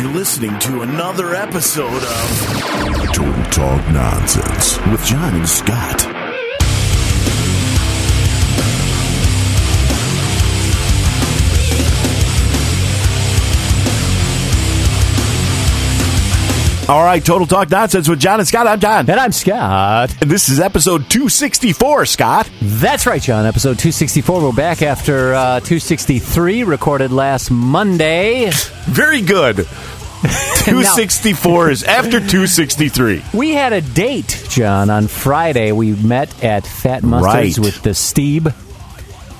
You're listening to another episode of Total Talk Nonsense with John and Scott. All right, Total Talk Nonsense with John and Scott. I'm John. And I'm Scott. And this is episode 264, Scott. That's right, John. Episode 264. We're back after uh, 263, recorded last Monday. Very good. 264 is after 263. We had a date, John, on Friday. We met at Fat Mustards Right. with the Steeb.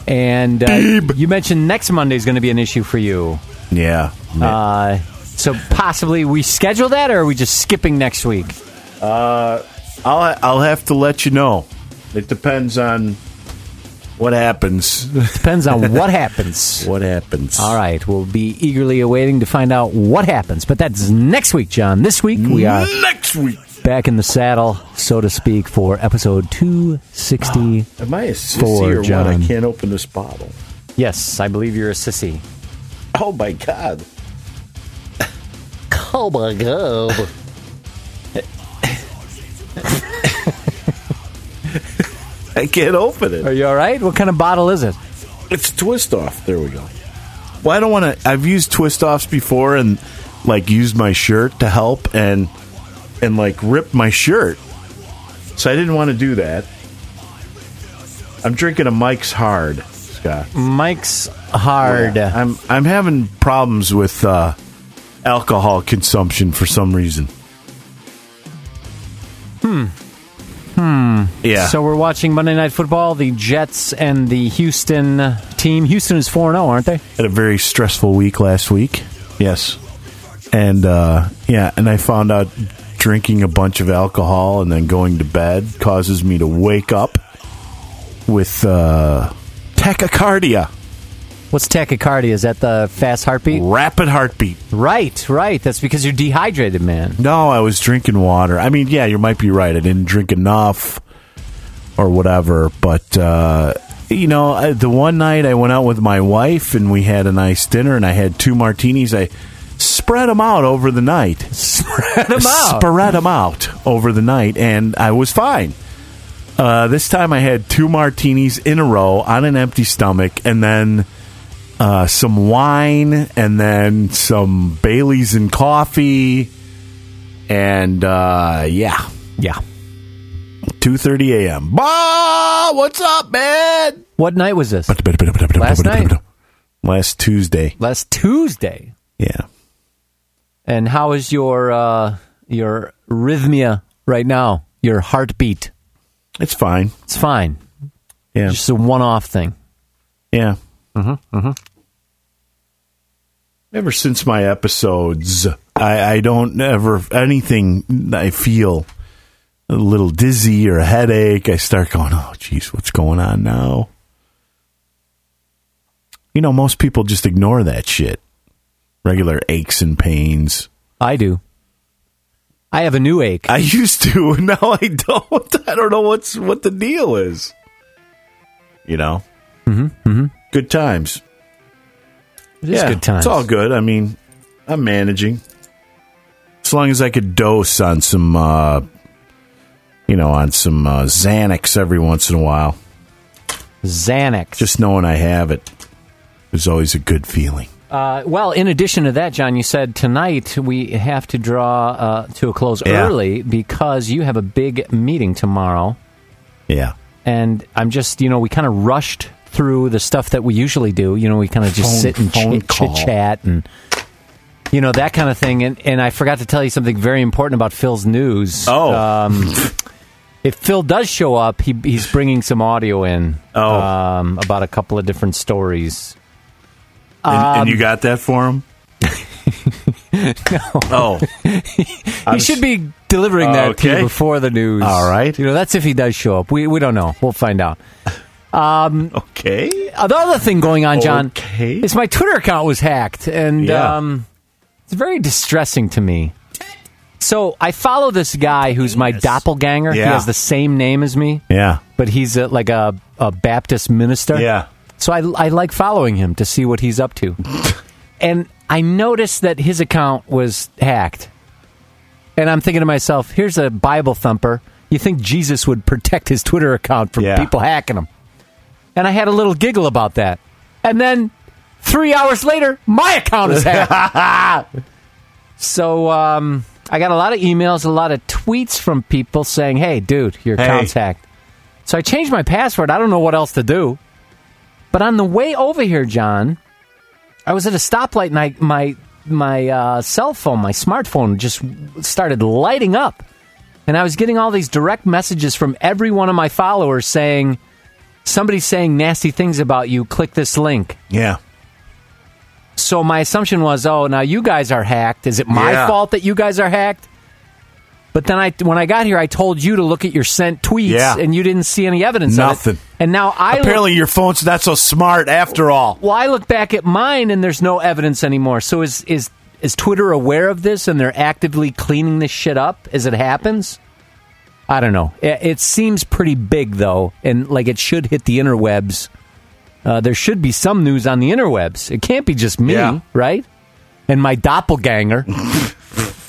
And uh, Steeb. you mentioned next Monday is going to be an issue for you. Yeah. Uh, so possibly we schedule that, or are we just skipping next week? I'll I'll have to let you know. It depends on what happens. Depends on what happens. what happens? All right, we'll be eagerly awaiting to find out what happens. But that's next week, John. This week we are next week. back in the saddle, so to speak, for episode 260. Am I a sissy For or what? John. I can't open this bottle. Yes, I believe you're a sissy. Oh my god. Oh my god. I can't open it. Are you all right? What kind of bottle is it? It's twist off. There we go. Well, I don't want to. I've used twist offs before and like used my shirt to help and and like ripped my shirt. So I didn't want to do that. I'm drinking a Mike's Hard, Scott. Mike's Hard. I'm I'm having problems with uh, alcohol consumption for some reason. Hmm. Hmm. Yeah. So we're watching Monday Night Football, the Jets and the Houston team. Houston is 4 0, aren't they? had a very stressful week last week. Yes. And uh, yeah, and I found out drinking a bunch of alcohol and then going to bed causes me to wake up with uh, tachycardia, What's tachycardia? Is that the fast heartbeat? rapid heartbeat. Right, right. That's because you're dehydrated, man. No, I was drinking water. I mean, yeah, you might be right. I didn't drink enough or whatever, but uh, you know, the one night I went out with my wife and we had a nice dinner and I had two martinis. I spread them out over the night. Spread them out. spread them out over the night, and I was fine. Uh, this time I had two martinis in a row on an empty stomach, and then uh, some wine, and then some Bailey's and coffee, and uh, yeah, yeah. two thirty a.m. Bah, what's up, man? What night was this? Last night? last Tuesday. Last Tuesday. Yeah, And how is your uh, your rhythmia right now? Your heartbeat? it's fine. It's fine. Yeah, Just a one-off thing. Yeah. Mm-hmm. Mm-hmm. Ever since my episodes, I, I don't ever anything I feel a little dizzy or a headache. I start going, oh, geez, what's going on now? You know, most people just ignore that shit. Regular aches and pains. I do. I have a new ache. I used to, and now I don't. I don't know what's what the deal is. You know, mm-hmm, mm-hmm. good times. It is good times. It's all good. I mean, I'm managing. As long as I could dose on some, uh, you know, on some uh, Xanax every once in a while. Xanax. Just knowing I have it is always a good feeling. Uh, well, in addition to that, John, you said tonight we have to draw uh, to a close Yeah. early because you have a big meeting tomorrow. Yeah. And I'm just, you know, we kind of rushed through the stuff that we usually do. You know, we kind of just Phone- sit and chit, chit chat and, you know, that kind of thing. And, and I forgot to tell you something very important about Phil's news. Oh. Um, if Phil does show up, he, he's bringing some audio in Oh. um, about a couple of different stories. And, Um, and you got that for him? No. Oh. He should be delivering that to you before the news. All right. You know, that's if he does show up. We we don't know. We'll find out. Okay. Uh, the other thing going on, John, Okay. is my Twitter account was hacked, and Yeah. um, it's very distressing to me. So I follow this guy who's my Yes. doppelganger. He has the same name as me, Yeah. but he's a, like a, a Baptist minister. Yeah. So I, I like following him to see what he's up to. and I noticed that his account was hacked. And I'm thinking to myself, here's a Bible thumper. You think Jesus would protect his Twitter account from Yeah. people hacking him? And I had a little giggle about that. And then three hours later, my account is hacked. so um, I got a lot of emails, a lot of tweets from people saying, hey, dude, your Hey. account's hacked. So I changed my password. I don't know what else to do. But on the way over here, John, I was at a stoplight and I, my my uh, cell phone, my smartphone, just started lighting up, and I was getting all these direct messages from every one of my followers saying, "Somebody's saying nasty things about you. Click this link." Yeah. So my assumption was, "Oh, now you guys are hacked. Is it my Yeah. fault that you guys are hacked?" But then I, when I got here, I told you to look at your sent tweets, Yeah. and you didn't see any evidence. Nothing. Of it. And now I look- Apparently, your phone's not so smart after all. well, I look back at mine and there's no evidence anymore. So is is is Twitter aware of this and they're actively cleaning this shit up as it happens? I don't know. It, it seems pretty big though, and like it should hit the interwebs. Uh, there should be some news on the interwebs. It can't be just me, Yeah. right? And my doppelganger.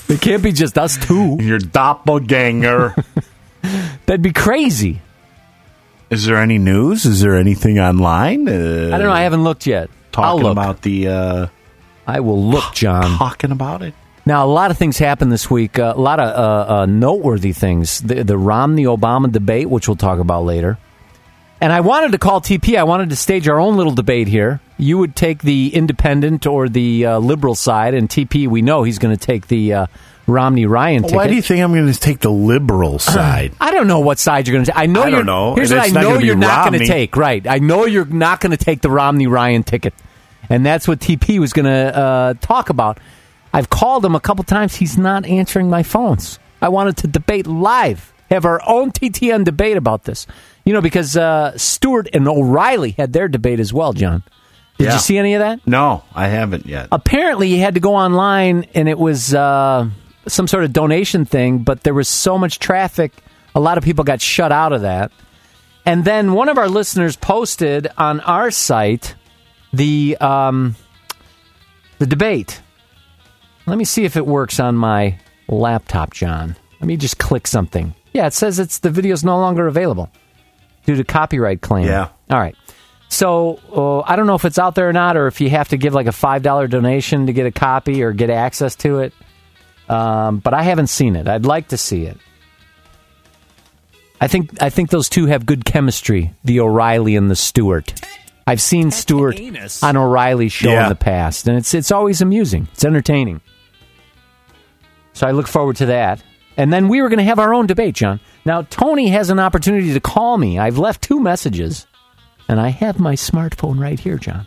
it can't be just us two. Your doppelganger. That'd be crazy. Is there any news? Is there anything online? Uh, I don't know. I haven't looked yet. Talking look. about the uh, I will look, John. talking about it. Now, a lot of things happened this week. Uh, a lot of uh, uh, noteworthy things. The, the Romney Obama debate, which we'll talk about later. And I wanted to call TP. I wanted to stage our own little debate here. You would take the independent or the uh, liberal side, and TP, we know he's going to take the uh, Romney Ryan ticket. Why do you think I'm going to take the liberal side? I don't know what side you're going to take. I know I don't know. Here's And what I not know you're not going to take. Right. I know you're not going to take the Romney Ryan ticket, and that's what TP was going to uh, talk about. I've called him a couple times. He's not answering my phones. I wanted to debate live, have our own TTN debate about this. You know, because uh, Stewart and O'Reilly had their debate as well. John, did Yeah. you see any of that? no, I haven't yet. apparently you had to go online and it was uh, some sort of donation thing but there was so much traffic a lot of people got shut out of that and then one of our listeners posted on our site the um, the debate let me see if it works on my laptop john let me just click something yeah it says it's the video's no longer available due to copyright claim Yeah. all right so uh, I don't know if it's out there or not, or if you have to give like a five dollar donation to get a copy or get access to it. Um, but I haven't seen it. I'd like to see it. I think I think those two have good chemistry. The O'Reilly and the Stewart. I've seen Stewart on O'Reilly's show in the past, and it's it's always amusing. It's entertaining. So I look forward to that. And then we were going to have our own debate, John. Now Tony has an opportunity to call me. I've left two messages. And I have my smartphone right here, John.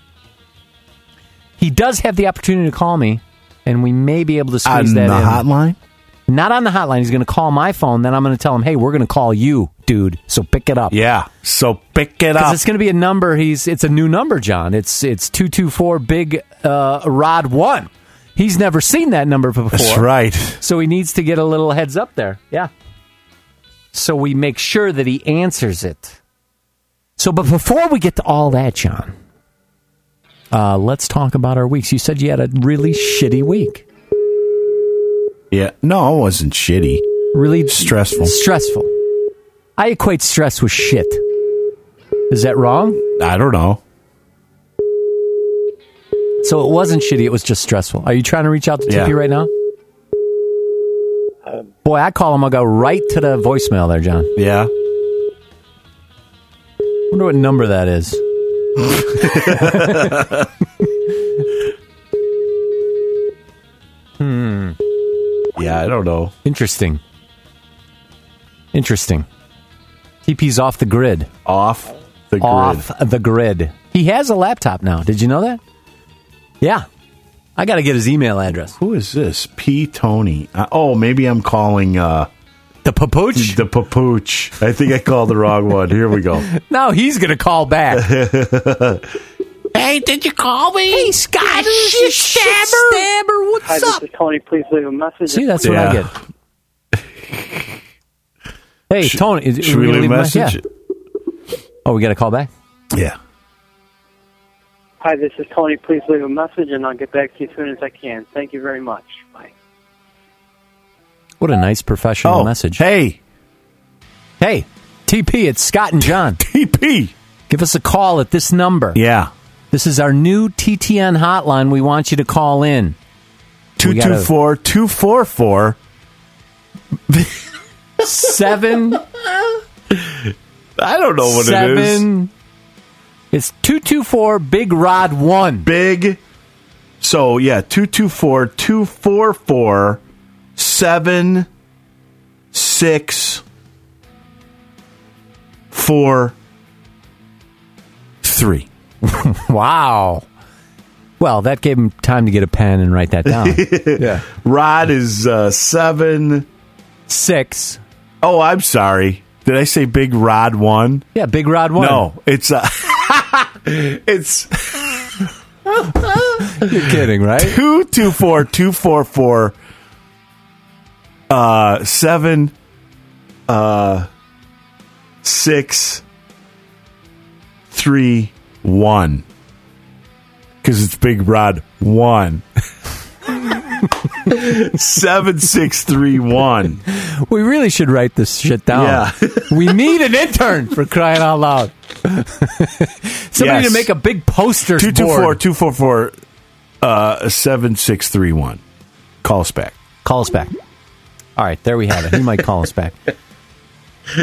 He does have the opportunity to call me, and we may be able to squeeze that in. On the in. hotline? Not on the hotline. He's going to call my phone. Then I'm going to tell him, "Hey, we're going to call you, dude. So pick it up." Yeah. So pick it Because up. it's going to be a number. He's it's a new number, John. It's it's two two four big uh, rod one. He's never seen that number before. That's right. So he needs to get a little heads up there. Yeah. So we make sure that he answers it. So, but before we get to all that, John, uh, let's talk about our weeks. You said you had a really shitty week. Yeah. No, it wasn't shitty. Really Stressful. Stressful. I equate stress with shit. Is that wrong? I don't know. So it wasn't shitty. It was just stressful. Are you trying to reach out to Yeah. TP right now? Boy, I call him. I'll go right to the voicemail there, John. Yeah. wonder what number that is. Hmm. Yeah, I don't know. Interesting. Interesting. TP's off the grid. Off the grid. Off the grid. He has a laptop now. Did you know that? Yeah. I got to get his email address. Who is this? P. Tony. Uh, oh, maybe I'm calling uh, The papooch? the papooch. I think I called the wrong one. Here we go. No, he's going to call back. Hey, did you call me? hey, Scott, shit stabber. stabber. What's Hi, this is Tony. Please leave a message. See, that's what I get. Hey, Tony. is- Should we gonna leave a my- message? Yeah. Oh, we got to call back? Yeah. Hi, this is Tony. Please leave a message, and I'll get back to you as soon as I can. Thank you very much. Bye. What a nice professional Oh, message. Hey, Hey, TP, it's Scott and John. TP. Give us a call at this number. Yeah. This is our new TTN hotline. We want you to call in. We 224 244. Seven I don't know what it is. Seven. It's two two four Big Rod one. Big. So, yeah, 224 244 7 6 4 3. Wow. Well, that gave him time to get a pen and write that down. yeah. Rod is uh, 7. Six. Oh, I'm sorry. Did I say Big Rod 1? Yeah, Big Rod one. No, it's uh, it's You're kidding, right? two two four two four four uh seven uh six three one because it's Big Rod one. Seven six three one. We really should write this shit down. Yeah. we need an intern for crying out loud. Somebody Yes. to make a big poster Two two four two four four uh seven six three one. Call us back. Call us back. All right, there we have it. He might call us back.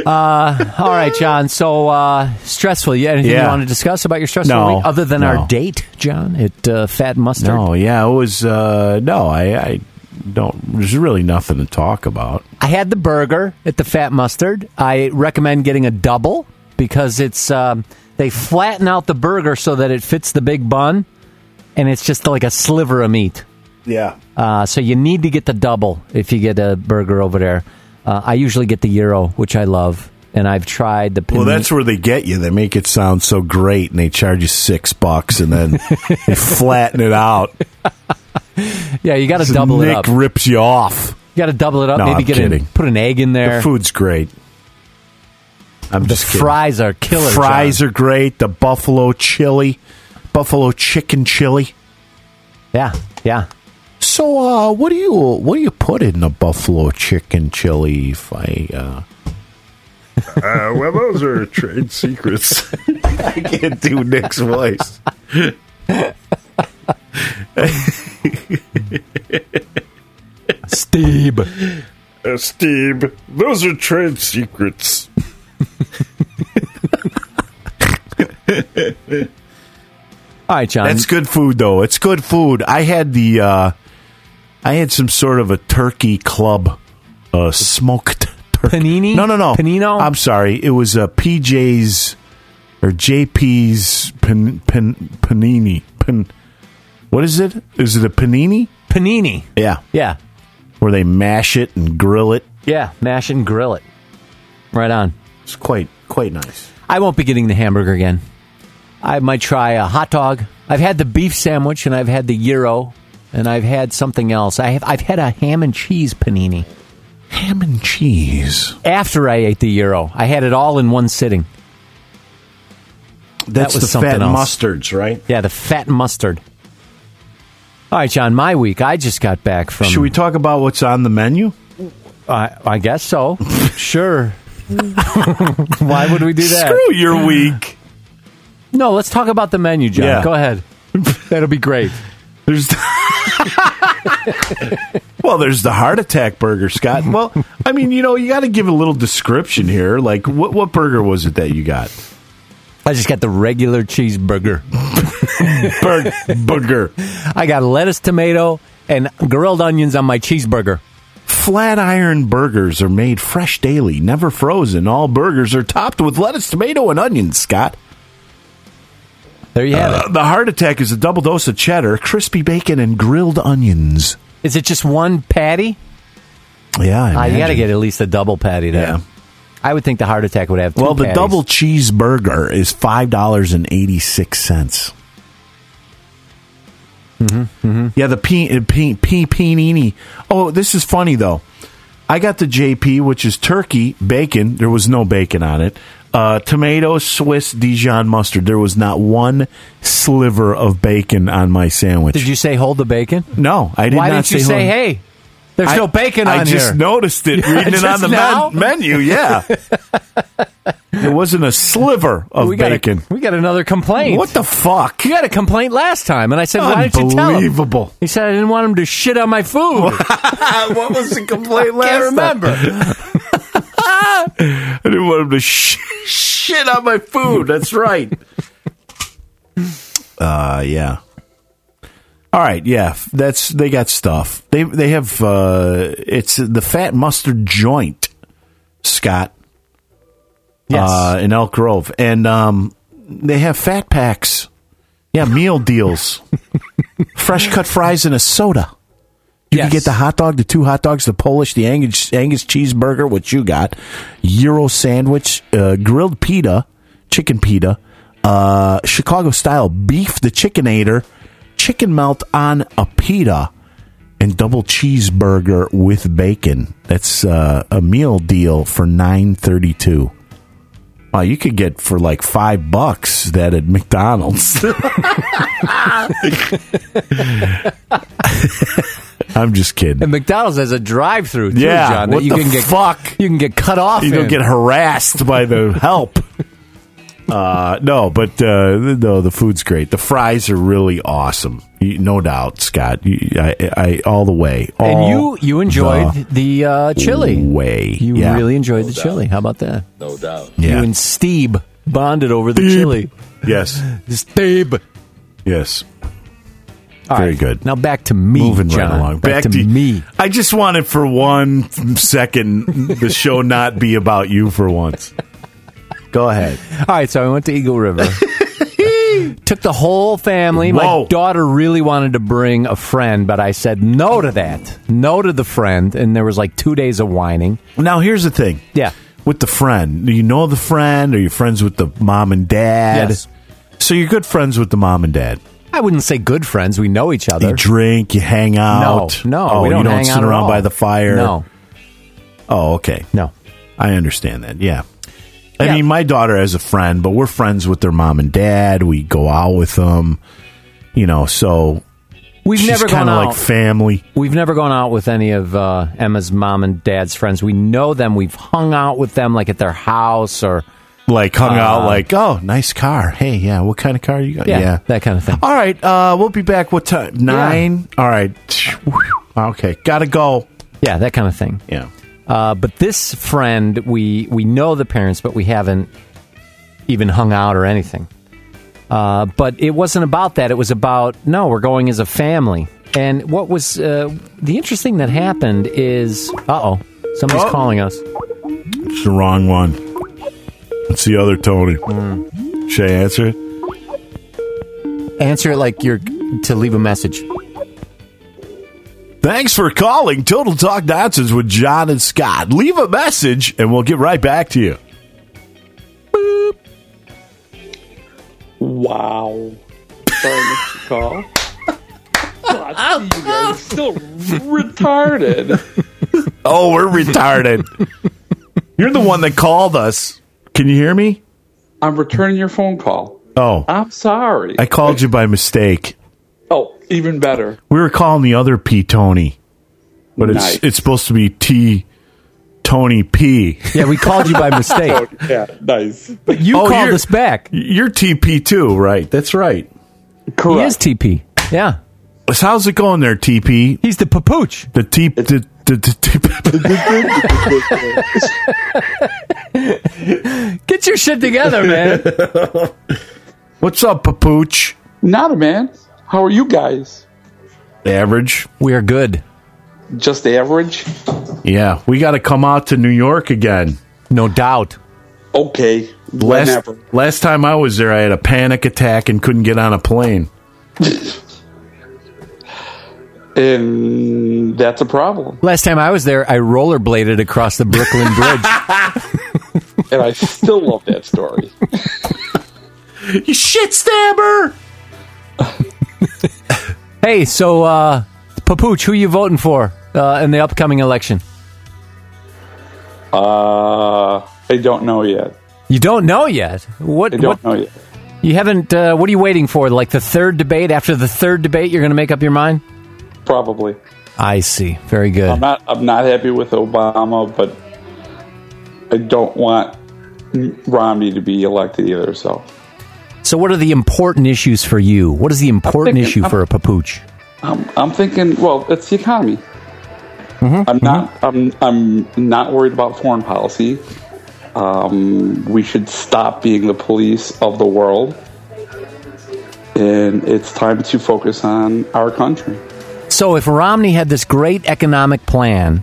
Uh, all right, John. So uh, stressful. You anything you want to discuss about your stressful No. week other than No. our date, John? At uh, Fat Mustard. No, yeah, it was. Uh, no, I, I don't. There's really nothing to talk about. I had the burger at the Fat Mustard. I recommend getting a double because it's um, they flatten out the burger so that it fits the big bun, and it's just like a sliver of meat. Yeah, Uh, so you need to get the double if you get a burger over there. Uh, I usually get the gyro, which I love, and I've tried the. well, that's where they get you. They make it sound so great, and they charge you six bucks, and then they flatten it out. yeah. You got to double Nick it up. rips you off. You got to double it up. No, Maybe I'm get kidding. A, put an egg in there. The food's great. I'm The just kidding. fries are killer. Fries John. are great. The buffalo chili, buffalo chicken chili. Yeah, yeah. So, uh, what do you what do you put in the buffalo chicken chili? If I, uh... uh, well, those are trade secrets. I can't do Nick's voice. Steve. Uh, Steve, those are trade secrets. All right, John. That's good food, though. It's good food. I had the, uh, I had some sort of a turkey club, uh, smoked turkey. Panini? No, no, no. Panino? I'm sorry. It was a PJ's or JP's pan, pan, panini. Pan, what is it? Is it a panini? panini. Yeah, Yeah, where they mash it and grill it. yeah. Mash and grill it. Right on. It's quite quite nice. I won't be getting the hamburger again. I might try a hot dog. I've had the beef sandwich and I've had the gyro and I've had something else. I have I've had a ham and cheese panini Ham and cheese. after I ate the gyro. I had it all in one sitting. That's was the something fat else. mustards, right? Yeah, the fat mustard. All right, John. My week. I just got back from. Should we talk about what's on the menu? I, I guess so. sure. Why would we do that? Screw your week. No, let's talk about the menu, John. Yeah. Go ahead. That'll be great. There's well, there's the heart attack burger, Scott. Well, I mean, you know, you got to give a little description here. Like, what what burger was it that you got? I just got the regular cheeseburger. Bur- burger. I got lettuce, tomato, and grilled onions on my cheeseburger. Flatiron burgers are made fresh daily, never frozen. All burgers are topped with lettuce, tomato, and onions. Scott. There you have Uh, the heart attack is a double dose of cheddar, crispy bacon, and grilled onions. Is it just one patty? Yeah, I Uh, you got to get at least a double patty there. Yeah. I would think the heart attack would have two Well, the patties. double cheeseburger is five dollars and eighty six cents. Mm-hmm, Yeah, the p p p panini. Oh, this is funny though. I got the JP, which is turkey, bacon. There was no bacon on it. Uh, tomato, Swiss, Dijon mustard. There was not one sliver of bacon on my sandwich. Did you say hold the bacon? No, I did not say. Why not didn't you say say, hey, there's I- no bacon I on here. I just noticed it reading it on the men- menu. Yeah, there wasn't a sliver of we got bacon. A, we got another complaint. What the fuck? You got a complaint last time, and I said, "Why didn't you tell him?" Unbelievable. He said, "I didn't want him to shit on my food." what was the complaint last Can't remember. I didn't want him to sh- shit on my food. That's right. uh, yeah. All right, yeah. That's they got stuff. They they have uh it's the fat mustard joint, Scott. Yes. Uh, in Elk Grove, and um, they have fat packs. Yeah, meal deals. Fresh cut fries and a soda. You Yes. can get the hot dog, the two hot dogs, the Polish, the Angus, Angus cheeseburger, which you got, Gyro sandwich, uh, grilled pita, chicken pita, uh, Chicago style beef, the chickenator, chicken melt on a pita, and double cheeseburger with bacon. That's uh, a meal deal for nine thirty two. Wow, you could get for like five bucks that at McDonald's. I'm just kidding. and McDonald's has a drive-through too, Yeah, John. that what you the can get fuck? You can get cut off. You don't in. get harassed by the help. Uh, no, but uh, no, the food's great. The fries are really awesome, You- no doubt, Scott. You, I, I, all the way. and you you enjoyed the the uh, chili. way. You yeah. really enjoyed the chili. How about that? No doubt. Yeah. You and Steve bonded over the Steve. chili. yes, Steve. yes. All Very right. good. Now back to me, Moving John. right along. Back, to, me. I just wanted for one second the show not be about you for once. Go ahead. All right, so I went to Eagle River. Took the whole family. Whoa. My daughter really wanted to bring a friend, but I said no to that. No to the friend, and there was like two days of whining. Now here's the thing. Yeah. With the friend, do you know the friend? Are you friends with the mom and dad? Yes. So you're good friends with the mom and dad. I wouldn't say good friends. We know each other. You drink, you hang out. no, oh, we don't you don't hang sit out around by the fire. No, Oh, okay. no. I understand that. Yeah. I Yeah. mean, my daughter has a friend, but we're friends with their mom and dad. We go out with them, you know. So We've she's never gone kind of out. like family. We've never gone out with any of uh, Emma's mom and dad's friends. We know them. We've hung out with them, like at their house or Like hung out, Uh, like, oh, nice car. Hey, yeah, what kind of car you got? yeah, that kind of thing. All right, uh, we'll be back. What time? Nine. All right. Okay, gotta go. Yeah, that kind of thing. Yeah. Uh, but this friend, we we know the parents, but we haven't even hung out or anything. Uh, but it wasn't about that. It was about no, we're going as a family. And what was uh, the interesting that happened is, uh oh, somebody's Oh. calling us. It's the wrong one. It's the other Tony. Hmm. Should I answer it? Answer it like you're to leave a message. Thanks for calling Total Talk Nonsense with John and Scott. Leave a message and we'll get right back to you. Wow. Sorry, Mr. Call. God, you guys are still retarded. Oh, we're retarded. You're the one that called us. Can you hear me? I'm returning your phone call. Oh, I'm sorry. I called you by mistake. Oh, even better. We were calling the other P Tony, but it's Nice. it's supposed to be T Tony P. Yeah, we called you by mistake. Yeah, nice. But you Oh, called us back. You're TP too, right? That's right. Correct. He Correct. is TP. Yeah, So how's it going there, TP? he's the papooch. The T the, the, the, Get your shit together, man. What's up, Papooch? Not a man. How are you guys? Average. we are good. Just average? Yeah, we got to come out to New York again. No doubt. Okay. Last, Whenever. last time I was there, I had a panic attack and couldn't get on a plane. And that's a problem. Last time I was there, I rollerbladed across the Brooklyn Bridge. And I still love that story. You shit stabber! Hey, so uh, Papooch, who you voting for uh, in the upcoming election? Uh, I don't know yet. You don't know yet. What? I don't what know yet. you haven't? Uh, what are you waiting for? Like the third debate? After the third debate, you're going to make up your mind? Probably. I see. Very good. I'm not. I'm not happy with Obama, but I don't want Romney to be elected either. So so, what are the important issues for you? What is the important thinking- issue I'm- for a papooch? I'm, I'm thinking. Well, it's the economy. Mm-hmm, I'm not. I'm. I'm not worried about foreign policy. Um, we should stop being the police of the world, and it's time to focus on our country. So, if Romney had this great economic plan,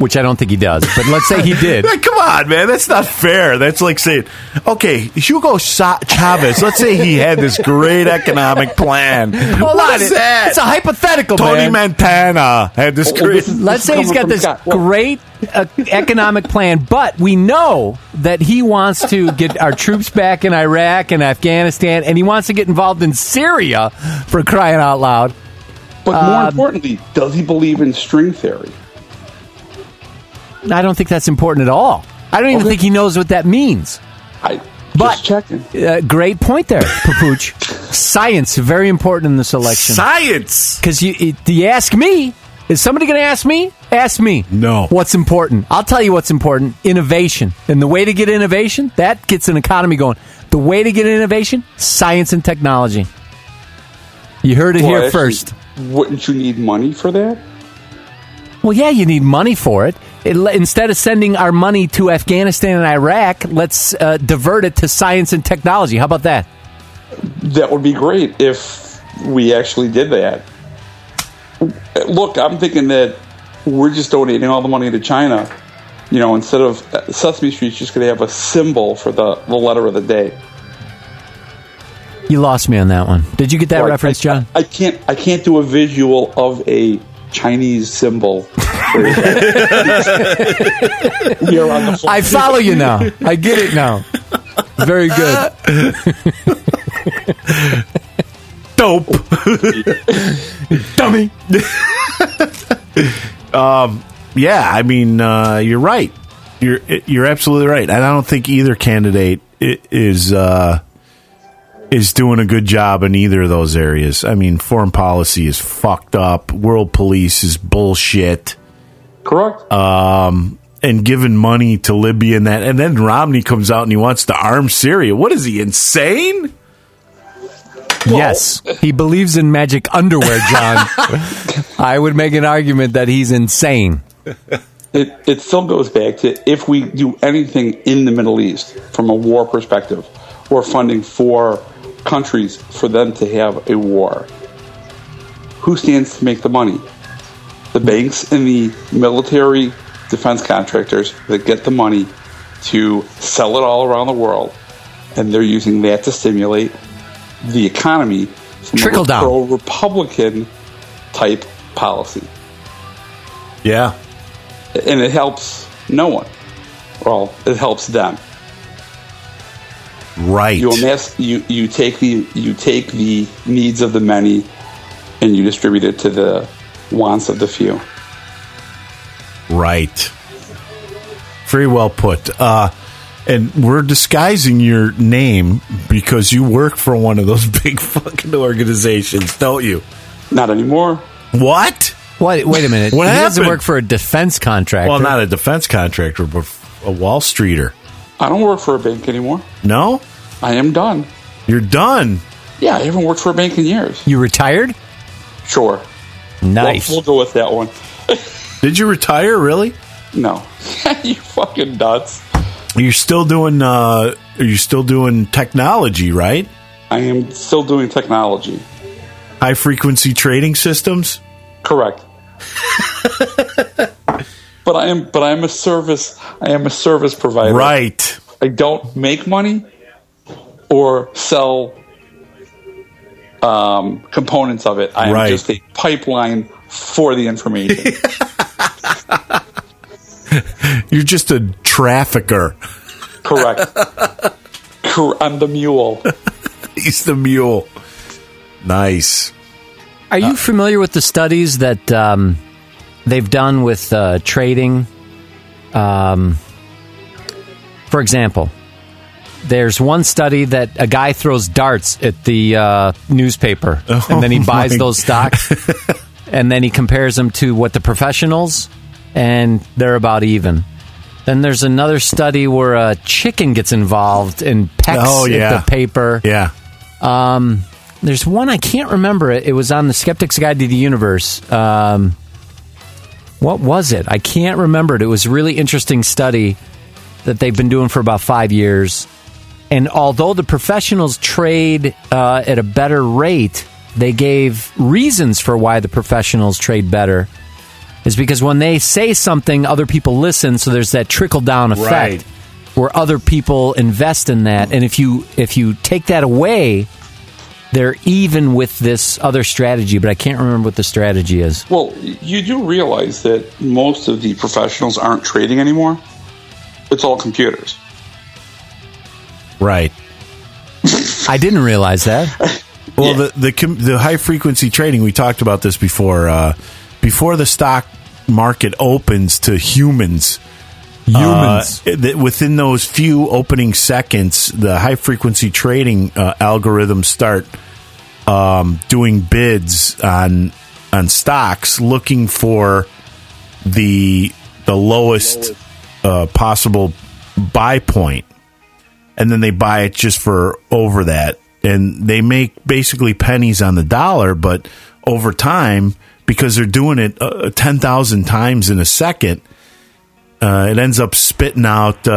which I don't think he does, but let's say he did. Like, come on, man. That's not fair. That's like saying, okay, Hugo Sa- Chavez, let's say he had this great economic plan. Hold What on, is it- that? It's a hypothetical, Tony man. Montana had this Well, great. this is- Let's say he's got this Scott. Great uh, economic plan, but we know that he wants to get our troops back in Iraq and Afghanistan, and he wants to get involved in Syria for crying out loud. But Um, more importantly, does he believe in string theory? I don't think that's important at all. I don't even Okay. think he knows what that means. I But just checking. uh, great point there, Papooch. Science very important in this election. Science. Because you, it- you ask me, is somebody going to ask me? Ask me. No. What's important? I'll tell you what's important. Innovation. And the way to get innovation, that gets an economy going. The way to get innovation, science and technology. You heard it Well, here actually, first. Wouldn't you need money for that? Well, yeah, you need money for it. It- instead of sending our money to Afghanistan and Iraq, let's uh, divert it to science and technology. How about that? That would be great if we actually did that. Look, I'm thinking that we're just donating all the money to China. You know, instead of Sesame Street's just going to have a symbol for the, the letter of the day. You lost me on that one. Did you get that Well, I- reference, John? I can't. I can't do a visual of a Chinese symbol. Here on the phone. I follow you now. I get it now. Very good. Dope. Dummy. um, yeah, I mean, uh, you're right. You're you're absolutely right, and I don't think either candidate is uh, is doing a good job in either of those areas. I mean, foreign policy is fucked up. World police is bullshit. Correct. Um, and giving money to Libya and that, and then Romney comes out and he wants to arm Syria. What is he insane? yes, he believes in magic underwear, John. I would make an argument that he's insane. It, it still goes back to if we do anything in the Middle East from a war perspective, we're funding for countries for them to have a war. Who stands to make the money? The banks and the military defense contractors that get the money to sell it all around the world, and they're using that to stimulate the economy Trickle down. pro Republican type policy Yeah, and it helps no one. Well, it helps them. right. You amass, you you take the you take the needs of the many, and you distribute it to the wants of the few. Right. Very well put. Uh, and we're disguising your name because you work for one of those big fucking organizations, don't you? Not anymore. What? Wait, wait a minute. What he doesn't happened? work for a defense contractor. Well, not a defense contractor, but a Wall Streeter. I don't work for a bank anymore. No? I am done. You're done. Yeah, I haven't worked for a bank in years. You retired? Sure. Nice. We'll, we'll go with that one. Did you retire, really? No, you fucking nuts. You're still doing uh are you still doing technology, right? I am still doing technology. High frequency trading systems? Correct. but I am but I am a service I am a service provider. Right. I don't make money or sell um, components of it. I am Right. just a pipeline for the information. You're just a trafficker. Correct. I'm the mule. He's the mule. Nice. Are you familiar with the studies that um, they've done with uh, trading Um, for example, there's one study that a guy throws darts at the uh, newspaper, and then he Oh, buys my those stocks, and then he compares them to what the professionals, and they're about even. Then there's another study where a chicken gets involved and pecks Oh, yeah. at the paper. Yeah. Um, there's one I can't remember it. It was on the Skeptic's Guide to the Universe. Um, what was it? I can't remember it. It was a really interesting study that they've been doing for about five years. And although the professionals trade uh, at a better rate, they gave reasons for why the professionals trade better. Is because when they say something, other people listen, so there's that trickle down effect Right. where other people invest in that. And if you if you take that away, they're even with this other strategy, but I can't remember what the strategy is. Well, you do realize that most of the professionals aren't trading anymore. It's all computers. Right. I didn't realize that. Well, Yeah. the the the high frequency trading we talked about this before. Uh, before the stock market opens to humans, Humans. uh, that within those few opening seconds, the high frequency trading uh, algorithms start um, doing bids on on stocks, looking for the the lowest uh, possible buy point, and then they buy it just for over that, and they make basically pennies on the dollar, but over time because they're doing it uh, ten thousand times in a second uh, it ends up spitting out uh,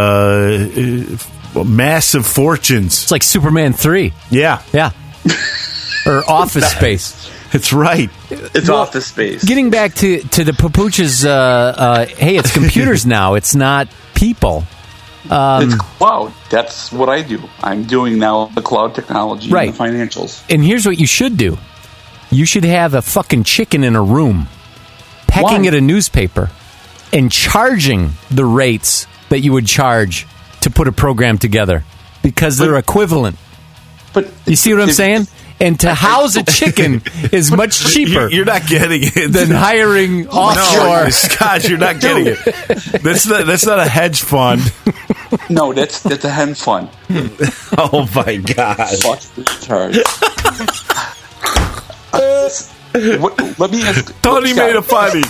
uh, massive fortunes. It's like Superman 3. Yeah, Yeah. or Office Space. it's right. It's office space. Getting back to, to the Papucha's, uh, uh, hey, it's computers now. It's not people. Um, it's cloud. That's what I do. I'm doing now the cloud technology Right. and the financials. And here's what you should do you should have a fucking chicken in a room pecking Why? at a newspaper and charging the rates that you would charge to put a program together because they're equivalent. But You see what I'm saying? And to house a chicken is much cheaper You're, you're not getting it. than hiring offshore. No, Scott, you're not getting it. That's not, that's not a hedge fund. No, that's that's a hen fund. Oh my god! Fuck this charge. what, let me ask. Tony Scott, made a funny.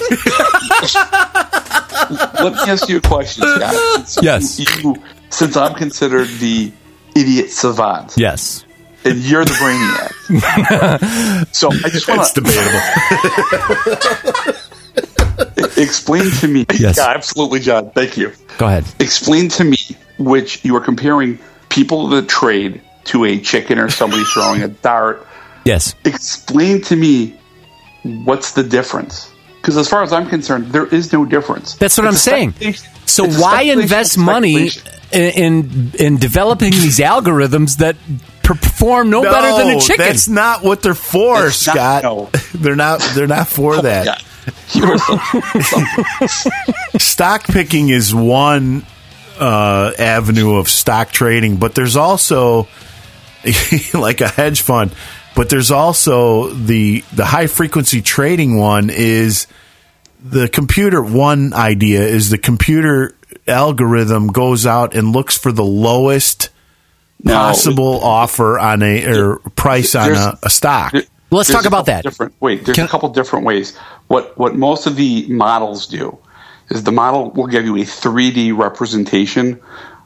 Let me ask you a question, Scott. Since Yes. You, since I'm considered the idiot savant, Yes. And you're the brainiac, so I just want It's to debatable. explain to me. Yes. Yeah, absolutely, John. Thank you. Go ahead. Explain to me which you are comparing people that trade to a chicken or somebody throwing a dart. Yes. Explain to me what's the difference. Because as far as I'm concerned, there is no difference. That's what I'm saying. So why invest money in, in in developing these algorithms that perform no, better than a chicken? That's not what they're for, It's not- Scott. no. They're not. They're not for that. You are so- stock picking is one uh, avenue of stock trading, but there's also like a hedge fund. But there's also the the high frequency trading one is the computer. One idea is the computer algorithm goes out and looks for the lowest No. possible offer on a or price on a, a stock. There- Well, let's talk about that. Different. Wait, there's Can- a couple different ways. What what most of the models do is the model will give you a 3D representation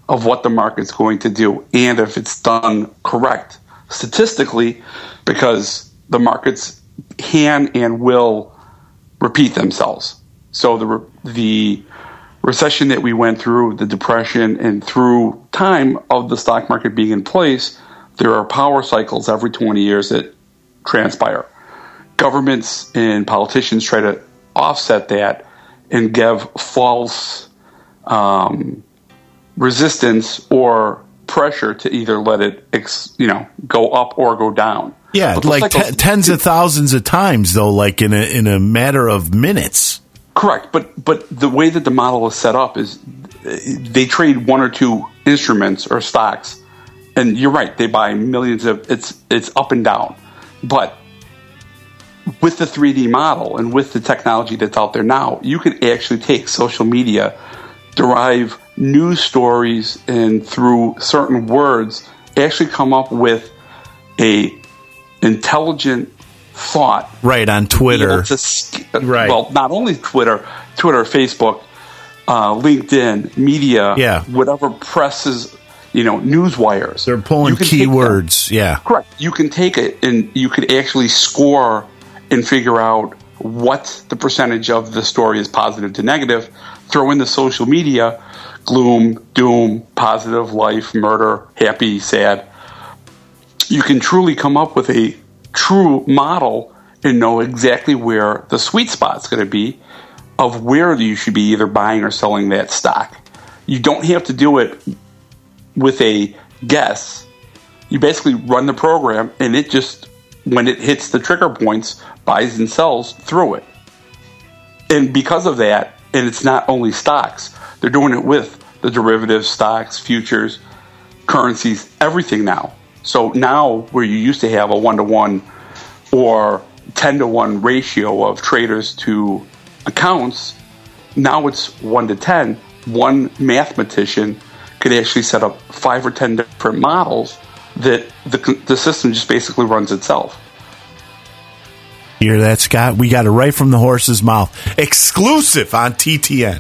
of what the market's going to do, and if it's done correct statistically, because the markets can and will repeat themselves. So the the recession that we went through, the depression, and through time of the stock market being in place, there are power cycles every 20 years that transpire. Governments and politicians try to offset that and give false um, resistance or pressure to either let it, ex, you know, go up or go down. Yeah, like cycles- te- tens of thousands of times though, like in a in a matter of minutes. Correct, but but the way that the model is set up is they trade one or two instruments or stocks, and you're right, they buy millions of it's it's up and down, but with the 3D model and with the technology that's out there now, you can actually take social media derive news stories and through certain words actually come up with a intelligent thought Right on Twitter. to Right. Well, not only Twitter, Twitter, Facebook, uh, LinkedIn, media, Yeah. whatever presses, you know, news wires. They're pulling You can take that- keywords. Yeah. Correct. You can take it and you could actually score and figure out what the percentage of the story is positive to negative. Throw in the social media, gloom, doom, positive, life, murder, happy, sad. You can truly come up with a true model and know exactly where the sweet spot's going to be of where you should be either buying or selling that stock. You don't have to do it with a guess. You basically run the program and it just when it hits the trigger points buys and sells through it. And because of that and it's not only stocks they're doing it with the derivatives stocks futures currencies everything now so now where you used to have a one-to-one or 10 to 1 ratio of traders to accounts now it's 1 to 10 one mathematician could actually set up five or 10 different models that the, the system just basically runs itself Hear that, Scott? We got it right from the horse's mouth. Exclusive on TTN.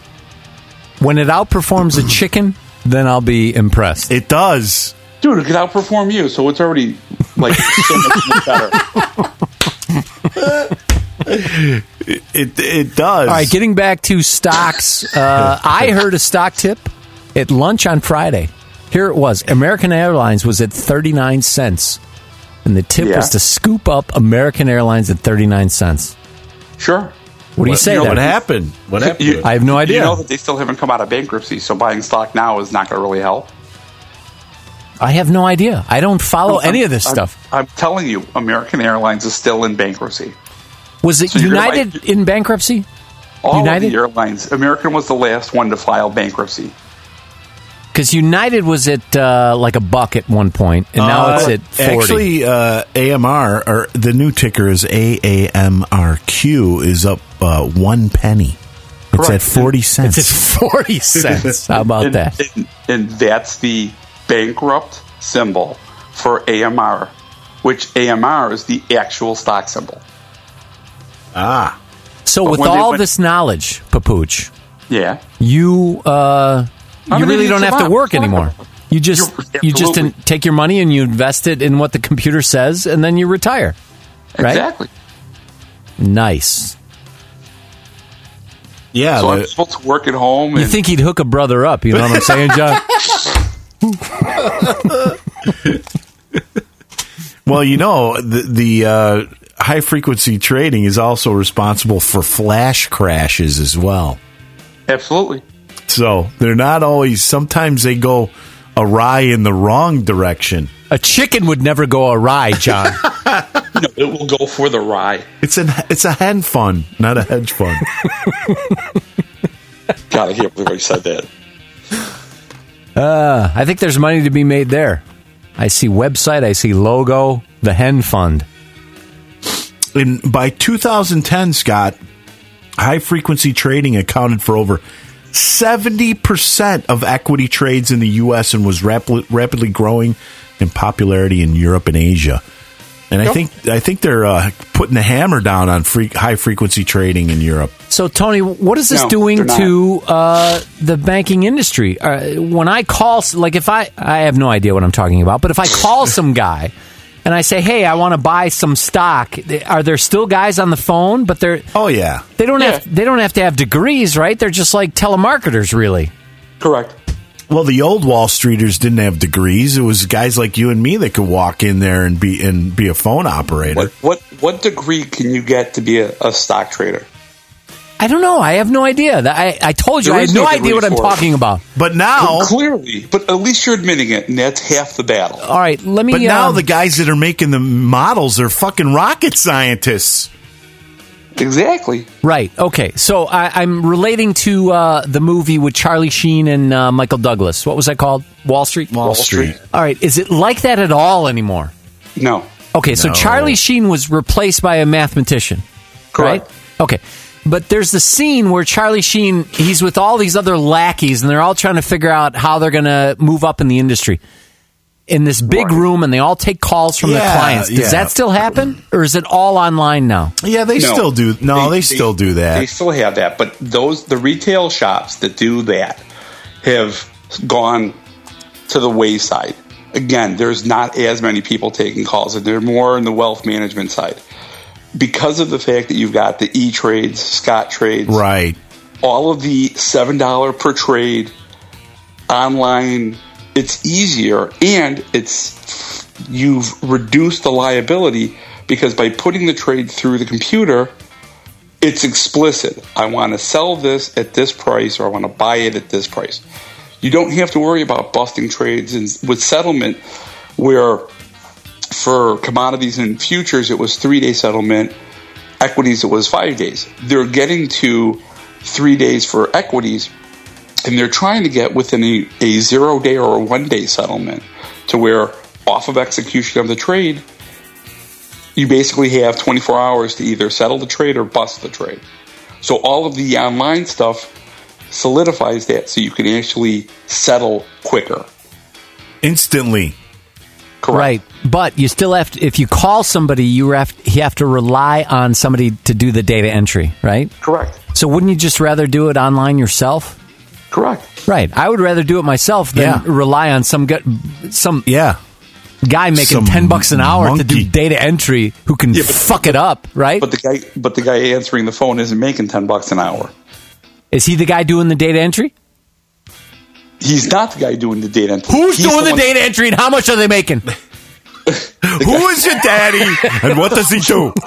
When it outperforms a chicken, then I'll be impressed. It does. Dude it could outperform you so it's already like so much better It it does. All right, getting back to stocks, uh, I heard a stock tip at lunch on Friday. Here it was American Airlines was at 39 cents. And the tip Yeah. was to scoop up American Airlines at 39 cents. sure What do you say you know there? what happened? What happened? You- I have no idea. you know that they still haven't come out of bankruptcy so buying stock now is not going to really help I have no idea. I don't follow any of this I'm- stuff. I'm telling you american airlines is still in bankruptcy Was it So United buy- in bankruptcy? all United? of the airlines american was the last one to file bankruptcy Because United was at uh, like a buck at one point, and now Uh, it's at 40. Actually, uh, AMR or the new ticker is AAMRQ is up uh, one penny. It's Correct. at forty cents. it's at 40 cents. How about and, that? And, and that's the bankrupt symbol for AMR, which AMR is the actual stock symbol. ah, So, but with all went- this knowledge, Papooch, Yeah. you uh, you really don't have to work anymore. You just You're- just in- take your money and you invest it in what the computer says, and then you retire. Right? Exactly. Nice. yeah. So I'm the- supposed to work at home You think he'd hook a brother up? You know what I'm saying, John? well, you know the the uh, high frequency trading is also responsible for flash crashes as well. absolutely. So they're not always. Sometimes they go awry in the wrong direction. a chicken would never go awry, John. No, it will go for the rye. It's an it's a hen fund, not a hedge fund. God, I can't believe I said that. Uh, I think there's money to be made there. I see website, I see logo, the Hen Fund. In by 2010, Scott, high frequency trading accounted for over 70% of equity trades in the US and was rapidly, rapidly growing in popularity in Europe and Asia. And I think I think they're uh, putting the hammer down on free, high frequency trading in Europe. So, Tony, what is this No, doing to uh, the banking industry? Uh, when I call, like, if I, I have no idea what I'm talking about, but if I call some guy and I say, "Hey, I want to buy some stock," are there still guys on the phone? But they're Oh yeah. they don't Yeah. have they don't have to have degrees, right? They're just like telemarketers, really. Correct. Well, the old Wall Streeters didn't have degrees. It was guys like you and me that could walk in there and be and be a phone operator. What what what degree can you get to be a, a stock trader? I don't know. I have no idea. I, I told you, There I have no no idea what I'm for it. talking about. But now, Clearly, but at least you're admitting it, and that's half the battle. All right, let me. but now um, the guys that are making the models are fucking rocket scientists. Exactly. Right. Okay. So I, I'm relating to uh, the movie with Charlie Sheen and uh, Michael Douglas. What was that called? Wall Street. Wall Street. All right. Is it like that at all anymore? No. Okay. So Charlie Sheen was replaced by a mathematician. Correct. Right. Okay. but there's the scene where Charlie Sheen he's with all these other lackeys, and they're all trying to figure out how they're going to move up in the industry. In this big Right. room, and they all take calls from the clients. Does yeah. that still happen, or is it all online now? Yeah, they No. still do. No, they, still do that. They still have that, but those the retail shops that do that have gone to the wayside. Again, there's not as many people taking calls, and they're more in the wealth management side because of the fact that you've got the E Trades, Scottrades, right. all of the seven dollar per trade online it's easier and it's you've reduced the liability because by putting the trade through the computer it's explicit. I want to sell this at this price or i want to buy it at this price. You don't have to worry about busting trades and with settlement where for commodities and futures it was three day settlement equities it was five days. They're getting to three days for equities and they're trying to get within a, a zero day or a one day settlement to where off of execution of the trade you basically have 24 hours to either settle the trade or bust the trade so all of the online stuff solidifies that so you can actually settle quicker Instantly. correct Right, but you still have to. If you call somebody, you have you have to rely on somebody to do the data entry, right? correct So wouldn't you just rather do it online yourself? Correct Right. I would rather do it myself than Yeah. rely on some gu- some Yeah. guy making Some ten bucks an hour to do data entry who can Yeah, but- fuck it up, right? but the guy but the guy answering the phone isn't making 10 bucks an hour Is he the guy doing the data entry? he's not the guy doing the data entry. Who's He's doing the one- data entry and how much are they making? Who is your daddy and what does he do?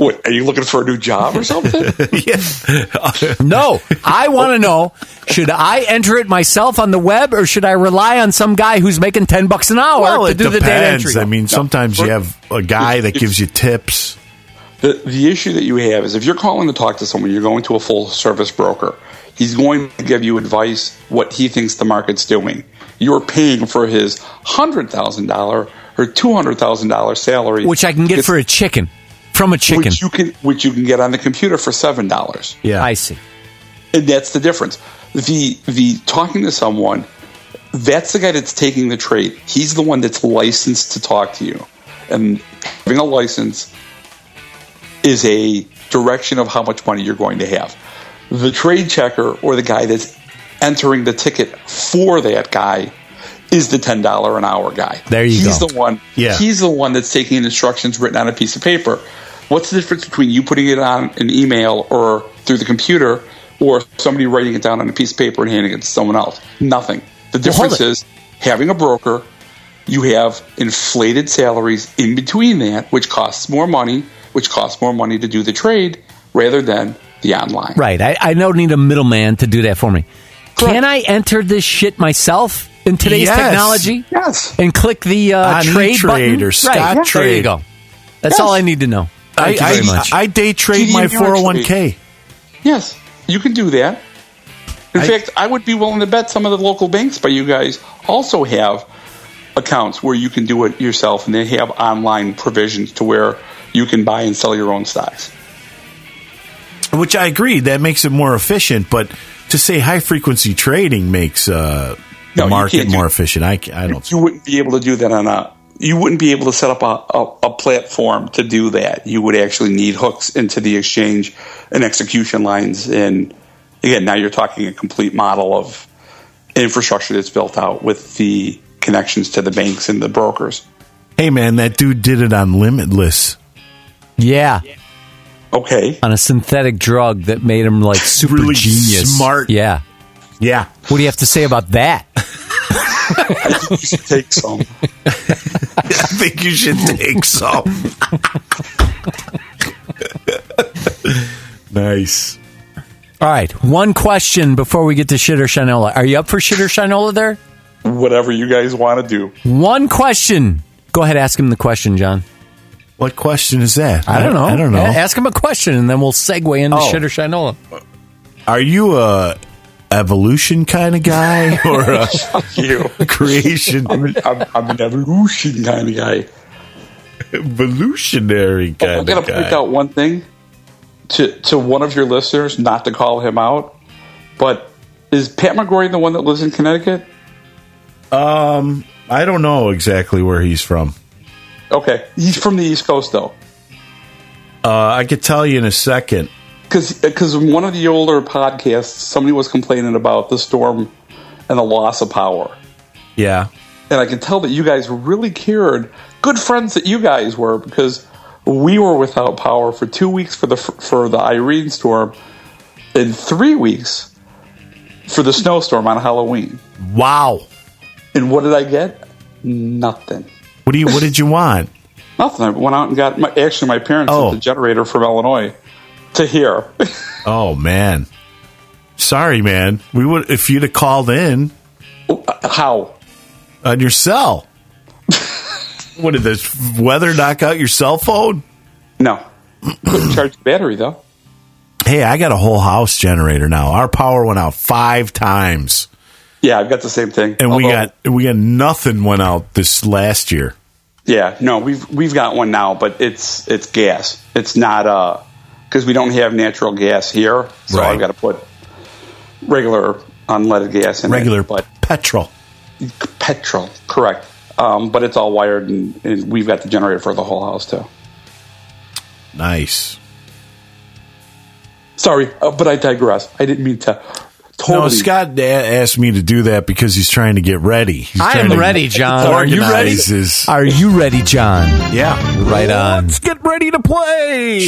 What, are you looking for a new job or something? No, I want to know: should I enter it myself on the web, or should I rely on some guy who's making ten bucks an hour Well, to it do the data depends. entry? I mean, sometimes you have a guy that gives you tips. The, the issue that you have is if you're calling to talk to someone, you're going to a full service broker. He's going to give you advice what he thinks the market's doing. You're paying for his hundred thousand dollar or two hundred thousand dollar salary, which I can get It's- for a chicken from a chicken. which you can which you can get on the computer for seven dollars. Yeah. I see. And that's the difference. The the talking to someone, that's the guy that's taking the trade. He's the one that's licensed to talk to you. And having a license is a direction of how much money you're going to have. The trade checker or the guy that's entering the ticket for that guy is the ten dollar an hour guy. There you he's go. the one Yeah. he's the one that's taking instructions written on a piece of paper. What's the difference between you putting it on an email or through the computer or somebody writing it down on a piece of paper and handing it to someone else? Nothing. The Well, hold difference it. is having a broker, you have inflated salaries in between that, which costs more money, which costs more money to do the trade rather than the online. Right. I, I don't need a middleman to do that for me. Correct. Can I enter this shit myself in today's Yes. technology Yes. and click the uh, trade E-Trade button? or Scott right. There you go. That's Yes. all I need to know. I, you very much. I, I day trade TD my 401k. Yes, you can do that. In I- fact, I would be willing to bet some of the local banks by you guys also have accounts where you can do it yourself and they have online provisions to where you can buy and sell your own stocks. Which I agree, that makes it more efficient. But to say high frequency trading makes uh, the you market can't do- more efficient, I, I don't. You wouldn't be able to do that on a. You wouldn't be able to set up a, a, a platform to do that. You would actually need hooks into the exchange and execution lines. And again, now you're talking a complete model of infrastructure that's built out with the connections to the banks and the brokers. Hey man, that dude did it on Limitless. yeah. Okay. On a synthetic drug that made him like super Really genius. smart. Yeah. Yeah, What do you have to say about that? Take some. I think you should take some. nice. All right. One question before we get to shit or shinola. Are you up for shit or shinola there? Whatever you guys want to do. One question. Go ahead, ask him the question, John. What question is that? I don't know. I don't know. Ask him a question, and then we'll segue into Oh. shit or shinola. Are you a evolution kind of guy or a You. creation I'm an, I'm, I'm an evolution kind of guy. evolutionary kind guy I'm gonna point out one thing. to to one of your listeners, not to call him out, but is Pat McGrory the one that lives in Connecticut? Um, I don't know exactly where he's from. Okay, he's from the East Coast though. Uh, I could tell you in a second. Because in one of the older podcasts, somebody was complaining about the storm and the loss of power. Yeah. And I can tell that you guys really cared. Good friends that you guys were because we were without power for two weeks for the for the Irene storm, and three weeks for the snowstorm on Halloween. Wow. And what did I get? Nothing. What do you? What did you want? Nothing. I went out and got. My, actually, my parents Oh. the generator from Illinois to here. Oh man. Sorry, man. We would if you'd have called in How? on your cell. what did this weather knock out your cell phone? No. Couldn't charge the battery though. Hey, I got a whole house generator now. Our power went out five times, Yeah, I've got the same thing. and we got we got nothing went out this last year. Yeah, no, we've we've got one now, but it's it's gas. It's not uh because we don't have natural gas here, so Right. I've got to put regular unleaded gas in Regular it. But petrol. petrol, correct. Um, but it's all wired, and, and we've got the generator for the whole house too. Nice. Sorry, uh, but I digress. I didn't mean to. Totally. No, Scott a- asked me to do that because he's trying to get ready. He's I am to ready, John. Are you ready? his- Are you ready, John? yeah. Right on. Let's get ready to play.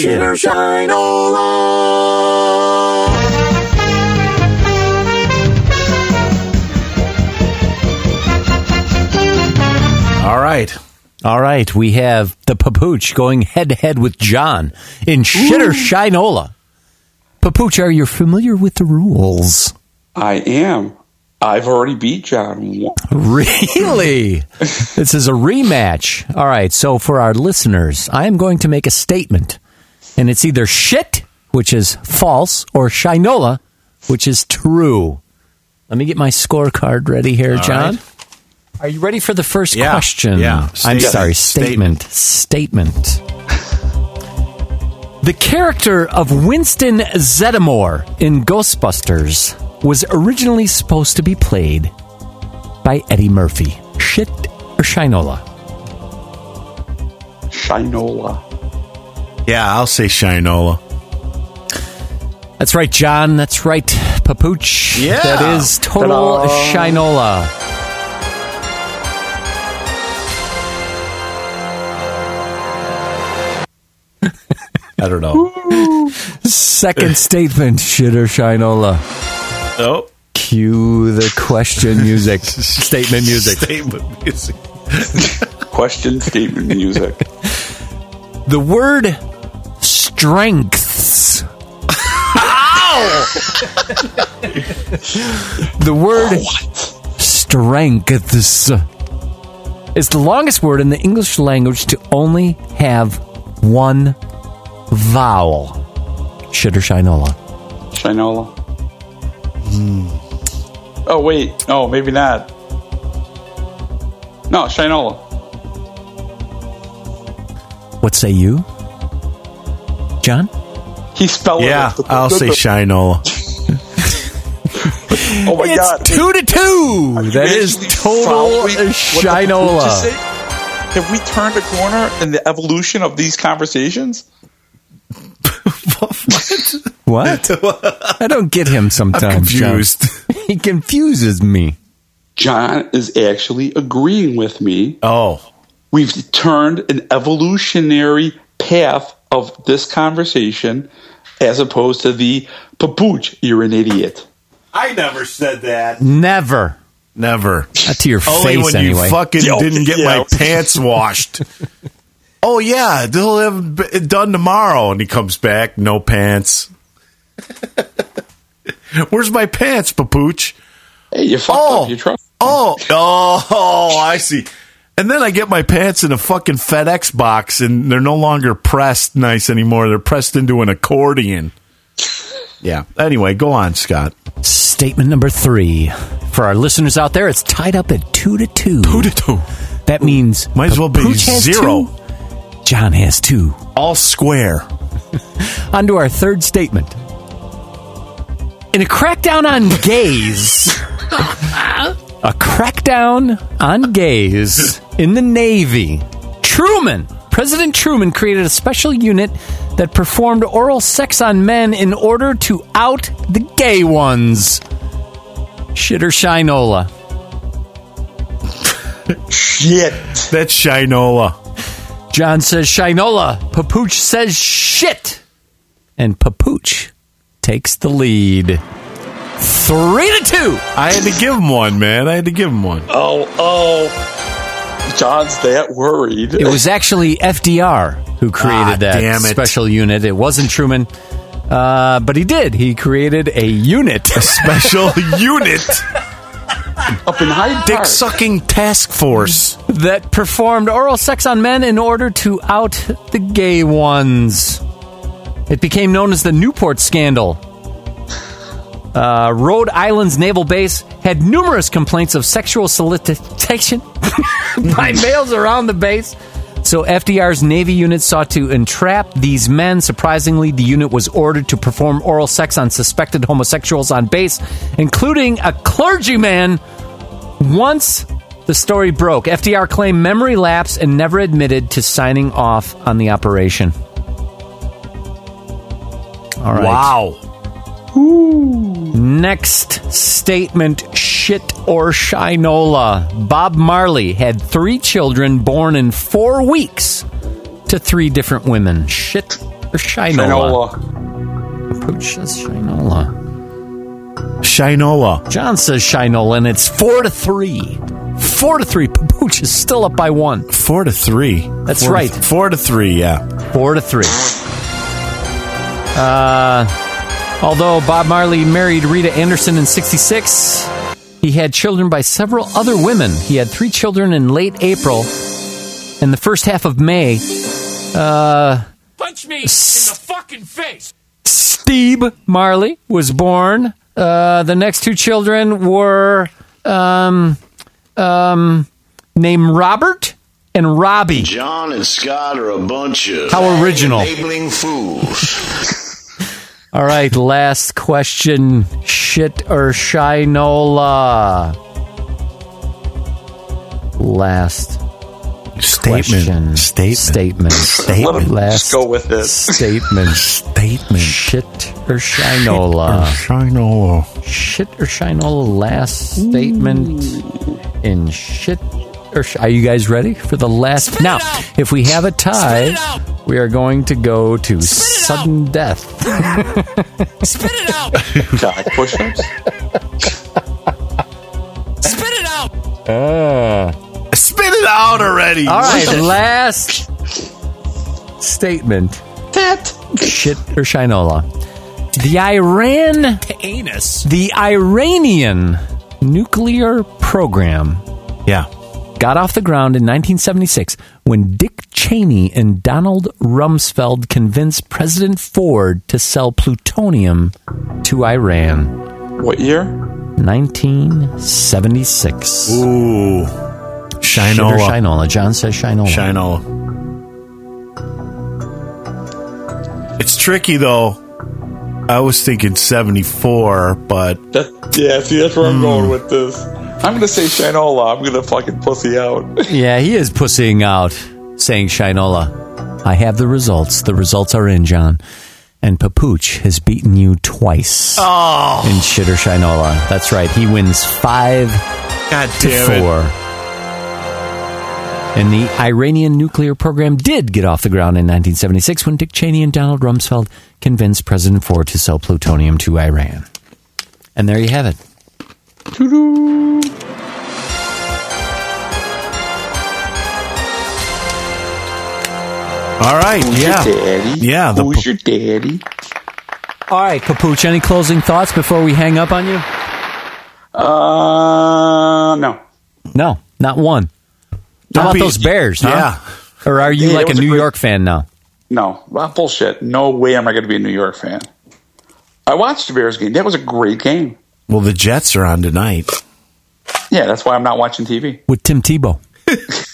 All right. All right, we have the Papooch going head to head with John in Shitter Shinola. Papooch, are you familiar with the rules? I am. I've already beat John. Really? this is a rematch. All right, so for our listeners, I am going to make a statement, and it's either shit, which is false, or shinola, which is true. Let me get my scorecard ready here, John. right. Are you ready for the first Yeah, question? yeah. I'm Statement. sorry, statement. Statement. The character of Winston Zeddemore in Ghostbusters was originally supposed to be played by Eddie Murphy. Shit or Shinola? Shinola. Yeah, I'll say Shinola. That's right, John. That's right, Papooch. Yeah. That is total Ta-da. Shinola. I don't know. Second statement, shit or Shinola. Oh. Cue the question music. statement music. Statement music. Question statement music. The word strengths. the word strengths is the longest word in the English language to only have one vowel. Shit or shinola? Shinola. Oh wait, no, maybe not. No, Shinola. What say you, John? He spelled Yeah, it. Yeah, I'll say Shinola. Oh my it's god. two to two. That is total following shinola. Papooch is saying? Have we turned a corner in the evolution of these conversations? What? I don't get him sometimes. I'm John. confused. He confuses me. John is actually agreeing with me. Oh. We've turned an evolutionary path of this conversation as opposed to the papooch, you're an idiot. I never said that. Never. Never. Not to your Only face, when anyway. you fucking Yo, didn't get yeah. my pants washed. oh yeah, they'll have it done tomorrow, and he comes back, no pants. Where's my pants, Papooch? Hey, you fucked Oh, up your trust. oh, oh, oh, I see. And then I get my pants in a fucking FedEx box, and they're no longer pressed nice anymore. They're pressed into an accordion. Yeah. Anyway, go on, Scott. Statement number three. For our listeners out there, it's tied up at two to two. Two to two. That means Might as well be zero. two, John has two. All square. On to our third statement. In a crackdown on gays, a crackdown on gays in the Navy, Truman, President Truman created a special unit that performed oral sex on men in order to out the gay ones. Shit or shinola? Shit. That's Shinola. John says shinola. Papooch says shit. And Papooch takes the lead. Three to two. I had to give him one, man. I had to give him one. Oh, oh. John's that worried. It was actually FDR who created Ah, that special unit. It wasn't Truman, uh, but he did. He created a unit. A special unit. up in Hyde dick sucking task force. that performed oral sex on men in order to out the gay ones. It became known as the Newport Scandal. Uh, Rhode Island's naval base had numerous complaints of sexual solicitation by males around the base. So FDR's Navy unit sought to entrap these men. Surprisingly, the unit was ordered to perform oral sex on suspected homosexuals on base, including a clergyman once the story broke, FDR claimed memory lapse and never admitted to signing off on the operation. All right. Wow. Next statement shit or shinola. Bob Marley had three children born in four weeks to three different women. Shit or shinola? Shinola. Pooch says shinola. Shinola. John says shinola, and it's four to three. Four to three. Pooch is still up by one. Four to three. That's Four to- right. four to three, yeah. Four to three. Uh, although Bob Marley married Rita Anderson in 66, he had children by several other women. He had three children in late April and the first half of May. Uh, Punch me in the fucking face. Steve Marley was born. Uh, the next two children were um, um, named Robert and Robbie. John and Scott are a bunch of How original. enabling fools. All right, last question. Shit or shinola? Last Statement. question. Statement. Statement. Statement. Let him Last go with it. statement. Statement. Shit or shinola? Shinola. Shit or shinola? Last statement in shit or sh- Are you guys ready for the last? Spit it now, out. if we have a tie, Spit it out. we are going to go to it sudden death. Spit it out. God, push-ups. Spit it out. Ah. Spit it out already. All right, last statement. That. Shit or shinola. The Iran, Anus. the Iranian nuclear program Yeah. Got off the ground in 1976 when Dick Cheney and Donald Rumsfeld convinced President Ford to sell plutonium to Iran. What year? 1976. Ooh. Shit or Shinola. shinola. John says shinola. Shinola. It's tricky though. I was thinking 74, but That, yeah, see, that's where I'm going hmm. with this. I'm gonna say Shinola. I'm gonna fucking pussy out. Yeah, he is pussying out, saying Shinola. I have the results. The results are in, John. And Papooch has beaten you twice oh, in Shit or Shinola. That's right. He wins five god to damn it. four. And the Iranian nuclear program did get off the ground in 1976 when Dick Cheney and Donald Rumsfeld convinced President Ford to sell plutonium to Iran. And there you have it. All right, Who's yeah. your daddy? Yeah, the Who's pu- your daddy? All right, Papooch, any closing thoughts before we hang up on you? Uh, no. No, not one. How Don't about be- those Bears, huh? Yeah. Or are you Yeah, like a was a New great- York fan now? No, well, bullshit. No way am I going to be a New York fan. I watched the Bears game. That was a great game. Well, the Jets are on tonight. Yeah, that's why I'm not watching TV. With Tim Tebow.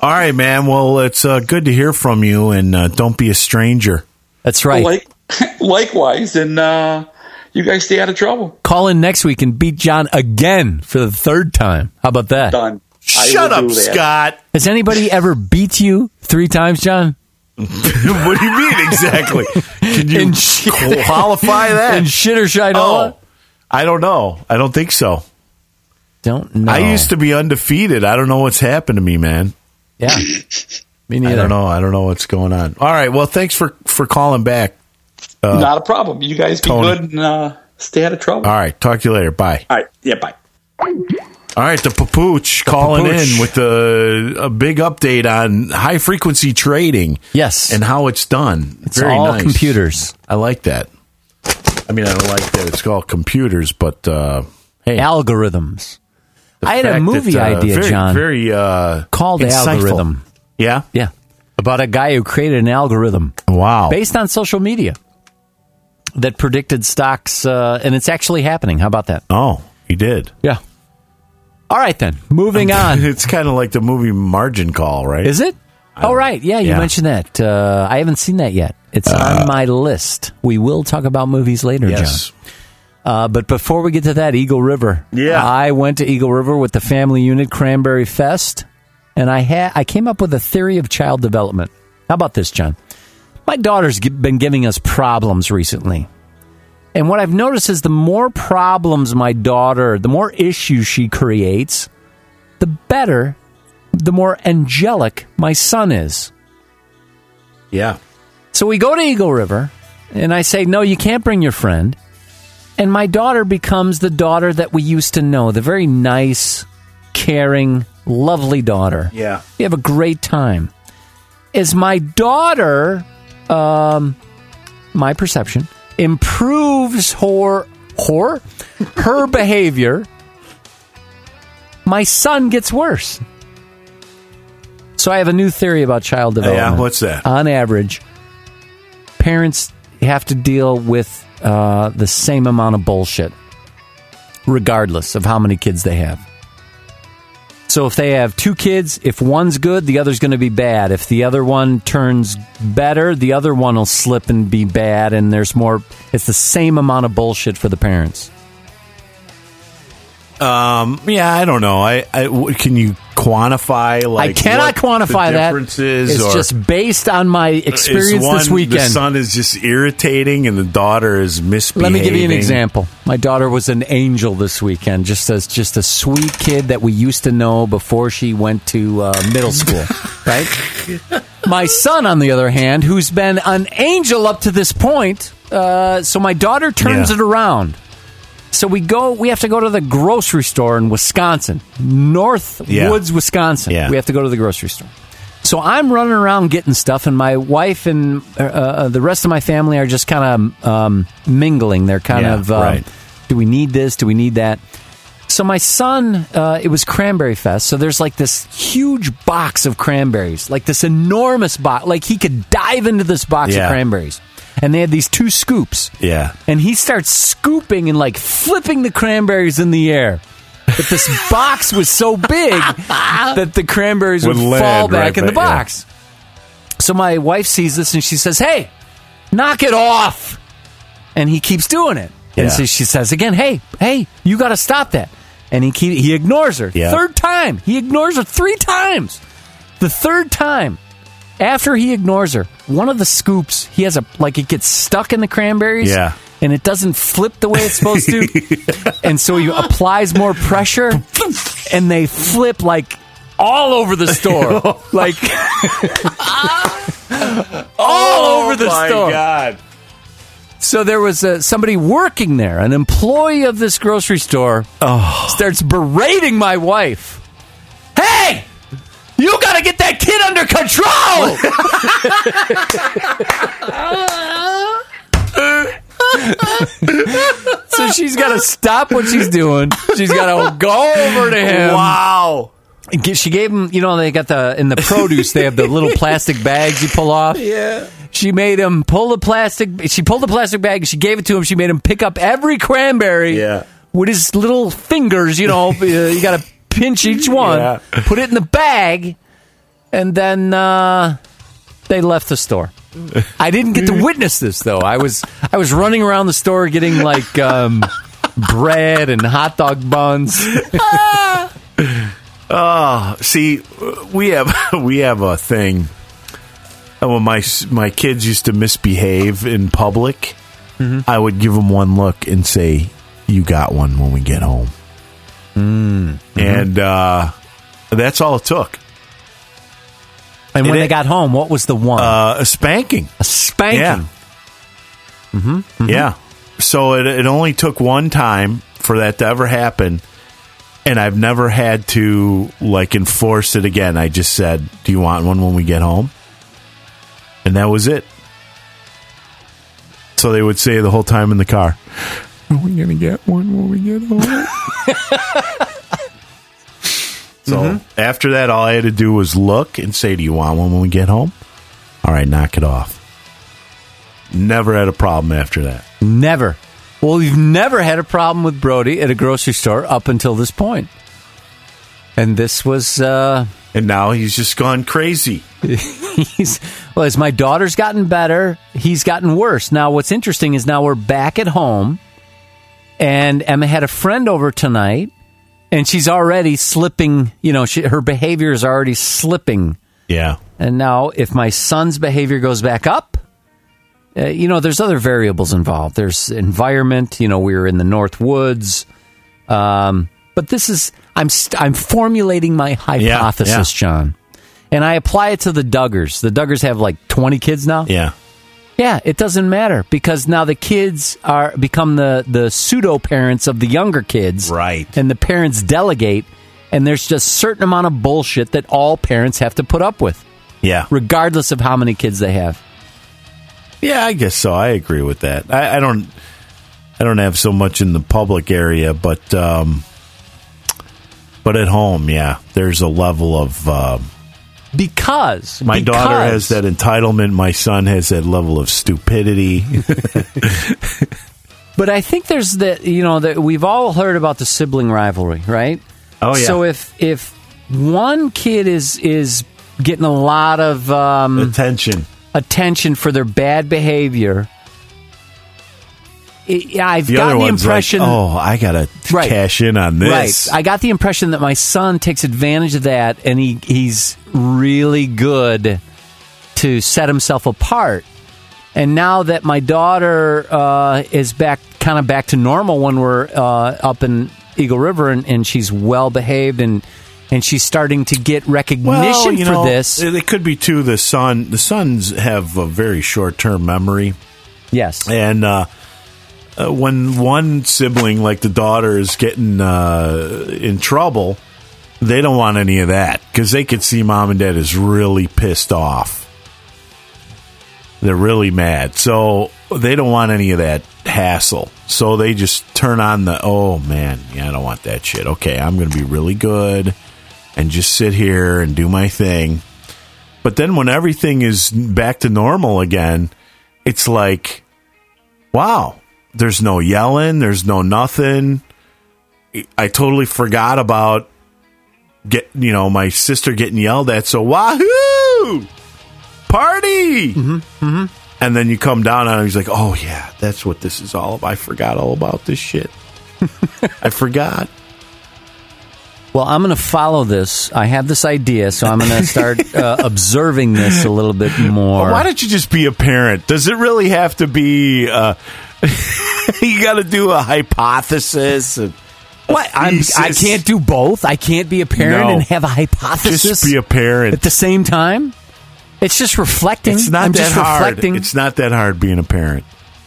All right, man. Well, it's uh, good to hear from you, and uh, don't be a stranger. That's right. Like, likewise, and uh, you guys stay out of trouble. Call in next week and beat John again for the third time. How about that? Done. Shut up, that. Scott. Has anybody ever beat you three times, John? what do you mean exactly? Can you In shit- qualify that? In shit or shinola? oh, I don't know. I don't think so. Don't know. I used to be undefeated. I don't know what's happened to me, man. Yeah. Me neither. I don't know. I don't know what's going on. All right. Well, thanks for for calling back. Not a problem. You guys be Tony. good and uh, stay out of trouble. All right. Talk to you later. Bye. All right. Yeah. Bye. All right, the Papooch calling Papooch. in with a, a big update on high frequency trading. Yes. and how it's done. It's Very all nice. computers. I like that. I mean, I don't like that it's called computers, but uh, hey, Algorithms. the I had a movie that, uh, idea, very, John, very uh, called insightful. Algorithm. Yeah. Yeah. About a guy who created an algorithm Wow. based on social media that predicted stocks, uh, and it's actually happening. How about that? oh, he did. Yeah. All right, then. Moving on. it's kind of like the movie Margin Call, right? Is it? Oh, right. Yeah, you Yeah. mentioned that. Uh, I haven't seen that yet. It's on my list. We will talk about movies later, Yes. John. Uh, but before we get to that, Eagle River. Yeah. I went to Eagle River with the family unit Cranberry Fest, and I had I came up with a theory of child development. How about this, John? My daughter's been giving us problems recently. And what I've noticed is the more problems my daughter, the more issues she creates, the better, the more angelic my son is. Yeah. So we go to Eagle River, and I say, No, you can't bring your friend. And my daughter becomes the daughter that we used to know, the very nice, caring, lovely daughter. Yeah. We have a great time. Is my daughter, um, my perception, improves her, her, her behavior, my son gets worse. So I have a new theory about child development. Yeah, what's that? On average, parents have to deal with uh, the same amount of bullshit, regardless of how many kids they have. So if they have two kids, if one's good, the other's going to be bad. If the other one turns better, the other one will slip and be bad. And there's more. It's the same amount of bullshit for the parents. Um, yeah, I don't know. I, I w- can you quantify like I cannot quantify that. differences It's or just based on my experience one, this weekend. The son is just irritating and the daughter is misbehaving. Let me give you an example. My daughter was an angel this weekend, just as just a sweet kid that we used to know before she went to uh, middle school, right? My son, on the other hand, who's been an angel up to this point, uh, so my daughter turns Yeah. it around. So we go. We have to go to the grocery store in Wisconsin, North Yeah. Woods, Wisconsin. Yeah. We have to go to the grocery store. So I'm running around getting stuff, and my wife and uh, uh, the rest of my family are just kind of um, mingling. They're kind Yeah, of, um, right. do we need this? Do we need that? So my son, uh, it was Cranberry Fest. So there's like this huge box of cranberries, like this enormous box. Like he could dive into this box Yeah. of cranberries, and they had these two scoops. Yeah. And he starts scooping and like flipping the cranberries in the air. But this box was so big that the cranberries would, Would fall back right in the back, yeah. box. So my wife sees this and she says, Hey, knock it off. And he keeps doing it. Yeah. And so she says again, Hey, hey, you got to stop that. And he keep, he ignores her. Yeah. Third time. He ignores her three times. The third time, after he ignores her, one of the scoops, he has a, like it gets stuck in the cranberries. Yeah. And it doesn't flip the way it's supposed to. and so he applies more pressure and they flip like all over the store. like all over the oh my store. God. So there was uh, somebody working there, an employee of this grocery store, starts berating my wife. Hey, you got to get that kid under control. so she's got to stop what she's doing. She's got to go over to him. Wow. She gave him, you know, they got the in the produce. They have the little plastic bags you pull off. Yeah. She made him pull the plastic. She pulled the plastic bag. She gave it to him. She made him pick up every cranberry. Yeah. With his little fingers, you know, uh, you got to pinch each one. Yeah. Put it in the bag. and then uh, they left the store. I didn't get to witness this though. I was I was running around the store getting like um, bread and hot dog buns. Oh, see, we have we have a thing. Uh, When my my kids used to misbehave in public, I would give them one look and say, "You got one when we get home." And uh, that's all it took. And when It- they got home, what was the one? Uh, a spanking. a spanking. Yeah. Yeah. So it, it only took one time for that to ever happen. And I've never had to like enforce it again. I just said, Do you want one when we get home? And that was it. So they would say the whole time in the car, Are we going to get one when we get home? so after that, all I had to do was look and say, Do you want one when we get home? All right, knock it off. Never had a problem after that. Never. Well, we've never had a problem with Brody at a grocery store up until this point. And this was, uh, And now he's just gone crazy. he's, well, as my daughter's gotten better, he's gotten worse. Now, what's interesting is now we're back at home, and Emma had a friend over tonight, and she's already slipping, you know, she, her behavior is already slipping. Yeah. And now, if my son's behavior goes back up, uh, you know, there's other variables involved. There's environment. You know, we were in the North Woods, um, but this is I'm st- I'm formulating my hypothesis, yeah. John, and I apply it to the Duggars. The Duggars have like 20 kids now. Yeah. Yeah, it doesn't matter because now the kids are become the the pseudo parents of the younger kids, Right. And the parents delegate, and there's just certain amount of bullshit that all parents have to put up with Yeah. regardless of how many kids they have. Yeah, I guess so. I agree with that. I, I don't I don't have so much in the public area, but um but at home, yeah, there's a level of um Because my daughter has that entitlement, my son has that level of stupidity. But I think there's that you know that we've all heard about the sibling rivalry, right? Oh, yeah. So if if one kid is is getting a lot of um, Attention. attention for their bad behavior, it, I've The gotten the impression. like, "Oh, I got to Right. cash in on this." Right. I got the impression that my son takes advantage of that and he, he's really good to set himself apart. And now that my daughter uh, is back, kind of back to normal when we're uh, up in Eagle River and, and she's well behaved and and she's starting to get recognition well, you for know, this. It could be too the son. The sons have a very short term memory. yes. And uh, uh, when one sibling, like the daughter, is getting uh, in trouble, they don't want any of that because they could see mom and dad is really pissed off. They're really mad. So they don't want any of that hassle. So they just turn on the, oh man, yeah, I don't want that shit. Okay, I'm going to be really good and just sit here and do my thing. But then when everything is back to normal again, it's like, wow, there's no yelling, there's no nothing. I totally forgot about get you know my sister getting yelled at. So wahoo, party, mm-hmm, and then you come down on him. He's like, oh yeah, that's what this is all about. I forgot all about this shit. I forgot. Well, I'm going to follow this. I have this idea, so I'm going to start uh, observing this a little bit more. Why don't you just be a parent? Does it really have to be? Uh, you got to do a hypothesis. And What? I'm, I can't do both. I can't be a parent No. and have a hypothesis Just be a parent. at the same time. It's just reflecting. It's not I'm that just hard. reflecting. It's not that hard being a parent.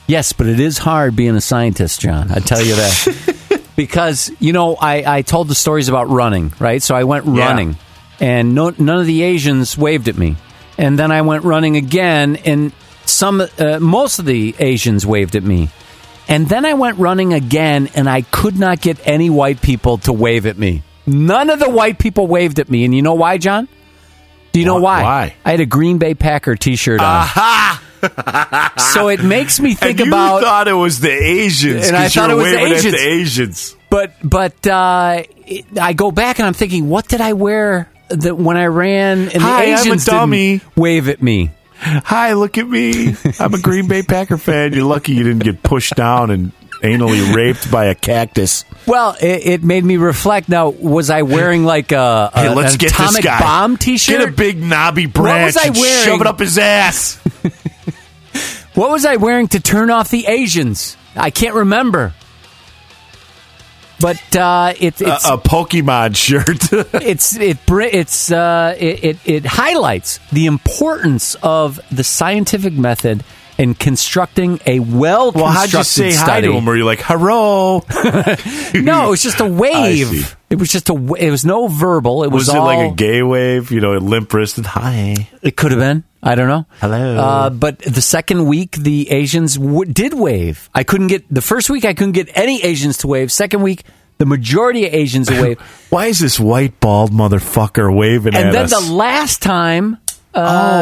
yes, but it is hard being a scientist, John. I tell you that because you know I, I told the stories about running, right? So I went Yeah. running, and no, none of the Asians waved at me, and then I went running again, and some uh, most of the Asians waved at me. And then I went running again, and I could not get any white people to wave at me. None of the white people waved at me. And you know why, John? Do you know why? why? I had a Green Bay Packer t shirt on. Aha! So it makes me think and you about. thought it was the Asians, And I thought it was the Asians. The Asians. but but uh, it- I go back and I'm thinking, what did I wear that when I ran and Hi, I'm the a Asians didn't dummy. wave at me. Hi, look at me. I'm a Green Bay Packer fan. You're lucky you didn't get pushed down and anally raped by a cactus. Well, it, it made me reflect. Now, was I wearing like a, a Hey, let's get atomic this guy. bomb T-shirt? Get a big knobby branch was I wearing? shove it up his ass. What was I wearing to turn off the Asians? I can't remember. But uh, it, it's a Pokemon shirt. it's it it's uh, it, it it highlights the importance of the scientific method in constructing a well well, how'd you say constructed hi to him? Were you like, hello? No, it was just a wave. It was just a. It was no verbal. It was, Was it all, like a gay wave? You know, a limp wristed. Hi. It could have been. I don't know. Hello. Uh, but the second week, the Asians w- did wave. I couldn't get the first week. I couldn't get any Asians to wave. Second week, the majority of Asians wave. Why is this white bald motherfucker waving and at then us? the last time, oh,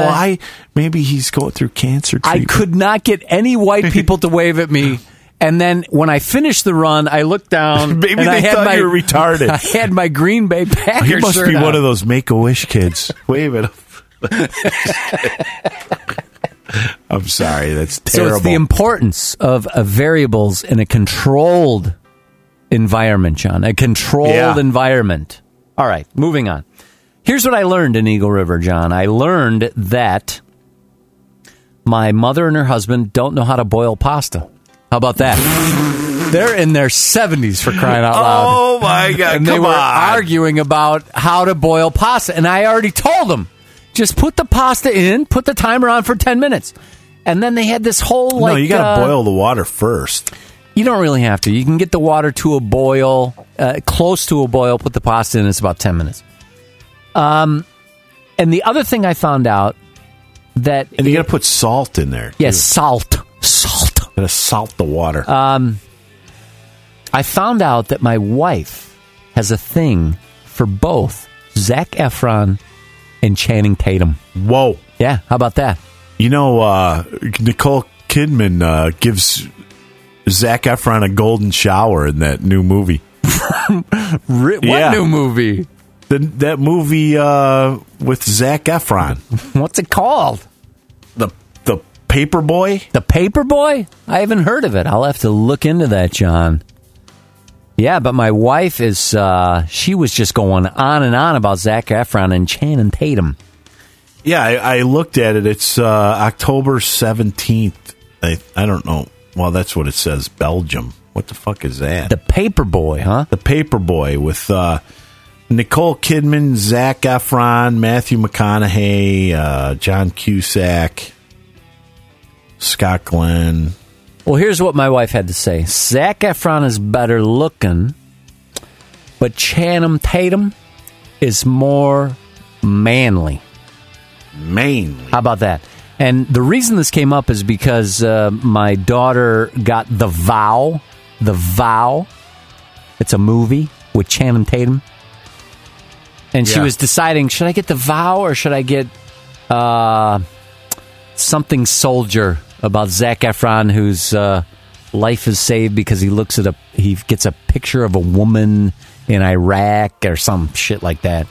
I maybe he's going through cancer I could not get any white people to wave at me. And then when I finished the run, I looked down. Maybe and I they had thought my, you were retarded. I had my Green Bay Packers He must shirt be one of those Make a Wish kids. Wave at him. I'm sorry, that's So terrible. it's the importance of uh, variables in a controlled environment, John. A controlled Yeah. environment. All right, moving on. Here's what I learned in Eagle River, John. I learned that my mother and her husband don't know how to boil pasta. How about that? They're in their 70s for crying out loud. oh my god! and they come were on. arguing about how to boil pasta. And I already told them, just put the pasta in, put the timer on for 10 minutes. And then they had this whole like no, you got to uh, boil the water first. You don't really have to. You can get the water to a boil, uh, close to a boil. Put the pasta in. It's about ten minutes. Um, and the other thing I found out that And you got to put salt in there. yes, salt, salt. got to salt the water. Uh, I found out that my wife has a thing for both Zac Efron and Channing Tatum. Whoa! Yeah, how about that? You know, uh, Nicole Kidman uh, gives Zac Efron a golden shower in that new movie. What Yeah. new movie? The, that movie uh, with Zac Efron, What's it called? the the Paper Boy. The Paperboy? I haven't heard of it. I'll have to look into that, John. Yeah, but my wife is, uh, she was just going on and on about Zac Efron and Channing Tatum. Yeah, I, I looked at it. It's uh, October seventeenth. I I don't know. Well, that's what it says. Belgium. What the fuck is that? The Paperboy, huh? The Paperboy with uh, Nicole Kidman, Zac Efron, Matthew McConaughey, uh, John Cusack, Scott Glenn. Well, here's what my wife had to say Zac Efron is better looking, but Channing Tatum is more manly. Mainly. How about that? And the reason this came up is because uh, my daughter got The Vow. The Vow. It's a movie with Channing Tatum. And she Yeah. was deciding should I get The Vow or should I get uh, something soldier about Zac Efron whose uh, life is saved because he looks at a he gets a picture of a woman in Iraq or some shit like that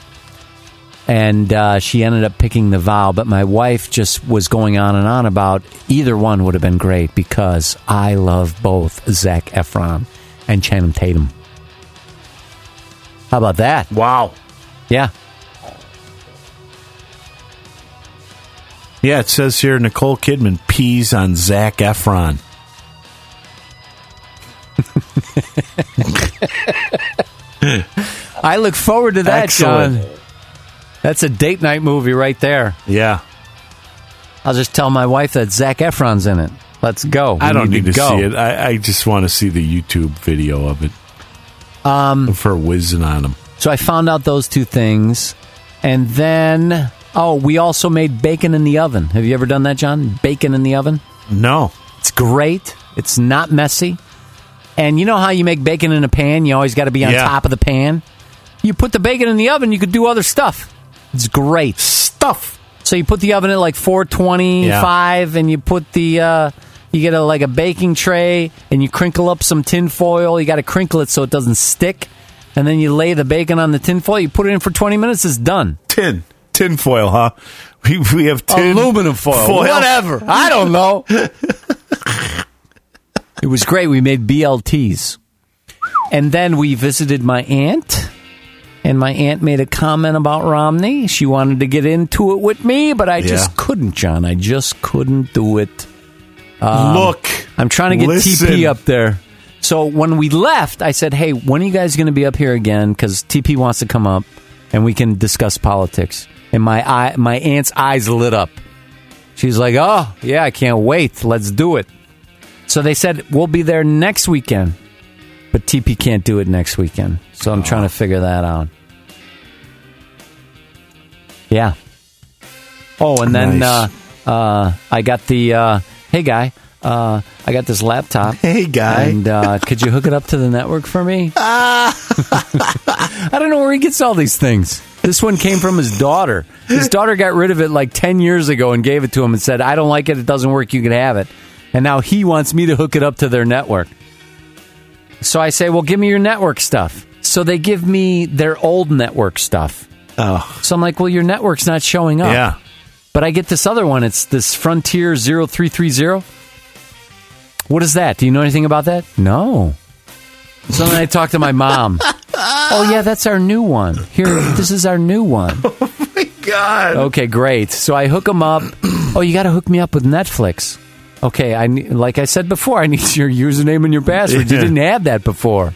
and uh, she ended up picking the vow. But my wife just was going on and on about either one would have been great because I love both Zac Efron and Channing Tatum. How about that? Wow. Yeah. Yeah, it says here Nicole Kidman pees on Zac Efron. I look forward to that, Excellent. John. That's a date night movie right there. Yeah. I'll just tell my wife that Zac Efron's in it. Let's go. I don't need to, go. see it. I, I just want to see the YouTube video of it. Um, for whizzing on him. So I found out those two things. And then, oh, we also made bacon in the oven. Have you ever done that, John? Bacon in the oven? No. It's great. It's not messy. And you know how you make bacon in a pan? You always got to be on Yeah. top of the pan. You put the bacon in the oven, you could do other stuff. It's great. Stuff. So you put the oven at like 425 and you put the uh you get a like a baking tray and you crinkle up some tin foil. You got to crinkle it so it doesn't stick. And then you lay the bacon on the tinfoil. You put it in for 20 minutes. It's done. Tin. Tin foil, huh? We, we have tin. Aluminum foil. Whatever. I don't know. it was great. We made BLTs. And then we visited my aunt. And my aunt made a comment about Romney. She wanted to get into it with me, but I just couldn't, John. I just couldn't do it. Um, Look. I'm trying to get listen. TP up there. So when we left, I said, "Hey, when are you guys going to be up here again? Because TP wants to come up and we can discuss politics." And my eye, my aunt's eyes lit up. She's like, "Oh yeah, I can't wait. Let's do it." So they said we'll be there next weekend, but TP can't do it next weekend. So I'm trying to figure that out. Yeah. Oh, and then Nice. uh, uh, I got the uh, hey guy. Uh, I got this laptop. Hey, guy. And uh, could you hook it up to the network for me? I don't know where he gets all these things. This one came from his daughter. His daughter got rid of it like 10 years ago and gave it to him and said, I don't like it. It doesn't work. You can have it. And now he wants me to hook it up to their network. So I say, well, give me your network stuff. So they give me their old network stuff. Oh, So I'm like, well, your network's not showing up. yeah. But I get this other one. It's this Frontier 0330. What is that? Do you know anything about that? No. So then I talk to my mom. oh, yeah, that's our new one. Here, this is our new one. Oh my god. Okay, great. So I hook them up. Oh, you got to hook me up with Netflix. Okay, I ne- like I said before, I need your username and your password. You didn't have that before.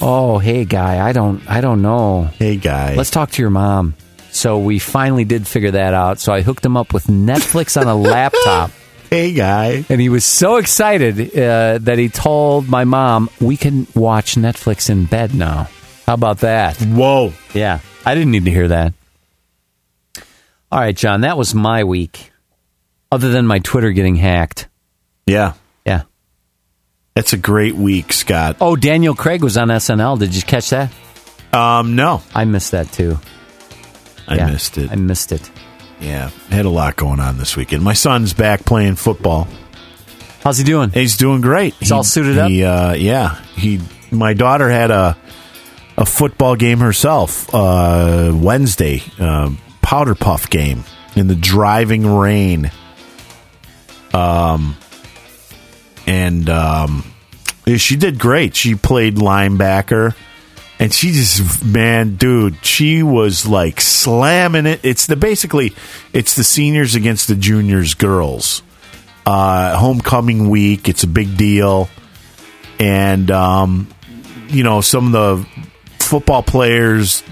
oh, hey guy, I don't I don't know. Hey, guy. Let's talk to your mom. So we finally did figure that out. So I hooked him up with Netflix on a laptop. Hey, guy. And he was so excited uh, that he told my mom, we can watch Netflix in bed now. How about that? Whoa. Yeah. I didn't need to hear that. All right, John, that was my week. Other than my Twitter getting hacked. Yeah. Yeah. That's a great week, Scott. Oh, Daniel Craig was on SNL. Did you catch that? Um, no. I missed that too. I Yeah, missed it. I missed it. Yeah. Had a lot going on this weekend. My son's back playing football. How's he doing? He's doing great. He's all suited up? He, uh, yeah. He. My daughter had a a football game herself uh, Wednesday, uh, powder puff game in the driving rain. Um, and um, she did great. She played linebacker. And she just, man, dude, she was like slamming it. It's the basically, it's the seniors against the juniors girls uh, homecoming week. It's a big deal, and um, you know some of the football players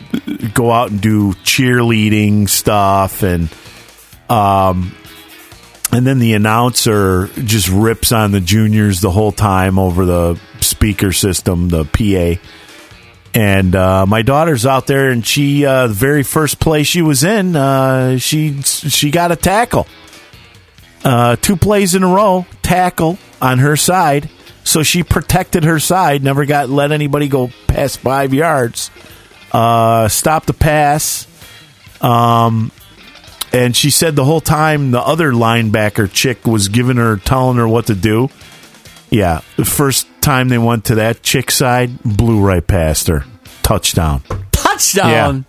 go out and do cheerleading stuff, and um, and then the announcer just rips on the juniors the whole time over the speaker system, the PA. And uh, my daughter's out there, and she uh, the very first play she was in, uh, she she got a tackle uh, two plays in a row, tackle on her side. So she protected her side, never got let anybody go past five yards. Uh, stopped the pass. Um, and she said the whole time the other linebacker chick was giving her, telling her what to do. Yeah, the first time they went to that chick side, blew right past her. Touchdown. Touchdown.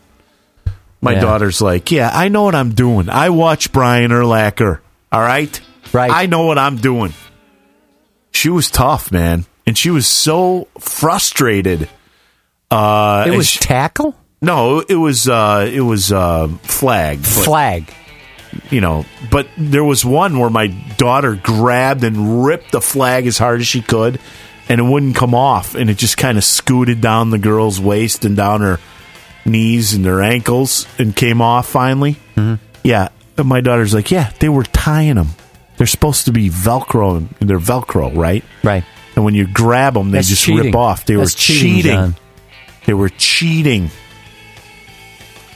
My Yeah. daughter's like, yeah, I know what I'm doing. I watch Brian Urlacher. All right, Right. I know what I'm doing. She was tough, man, and she was so frustrated. Uh, It was she- tackle? no, it was uh, it was uh, flag, but, Flag. you know. But there was one where my daughter grabbed and ripped the flag as hard as she could, and it wouldn't come off, and it just kind of scooted down the girl's waist and down her knees and her ankles, and came off finally. Mm-hmm. Yeah, and my daughter's like, yeah, they were tying them. They're supposed to be Velcro, and they're Velcro, right? Right. And when you grab them, they That's just cheating. rip off. They That's were cheating, cheating. They were cheating.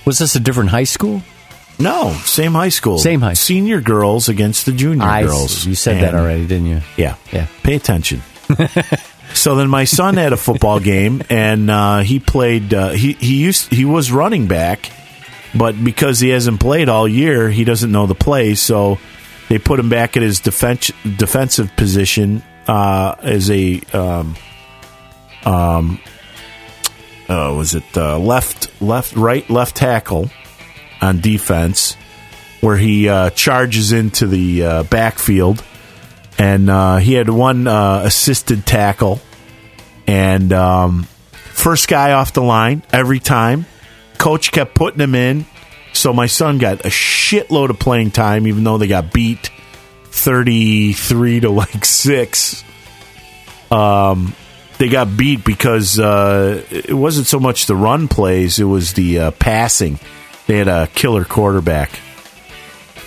Was this a different high school? No, same high school. Same high- school. Senior girls against the junior I girls. see. You said that already, didn't you? Yeah. Yeah. Pay attention. so then my son had a football game and uh, he played uh, he he used he was running back, but because he hasn't played all year, he doesn't know the play, so they put him back at his defense defensive position uh, as a um, um, uh, was it uh, left, left, right, left tackle on defense, where he uh, charges into the uh, backfield, and uh, he had one uh, assisted tackle, and um, first guy off the line every time. Coach kept putting him in, so my son got a shitload of playing time, even though they got beat thirty-three to like six Um, they got beat because uh, it wasn't so much the run plays; it was the uh, passing. They had a killer quarterback,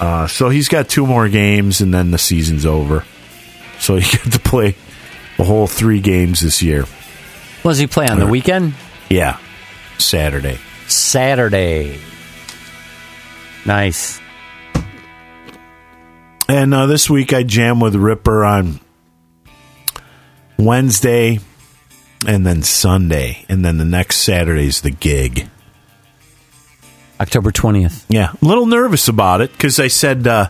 uh, so he's got two more games, and then the season's over. So he got to play the whole three games this year. What does he play on the weekend? Yeah, Saturday. Saturday. Nice. And uh, this week I jam with Ripper on Wednesday and then Sunday. And then the next Saturday's the gig. October 20th. Yeah, a little nervous about it because I said, uh,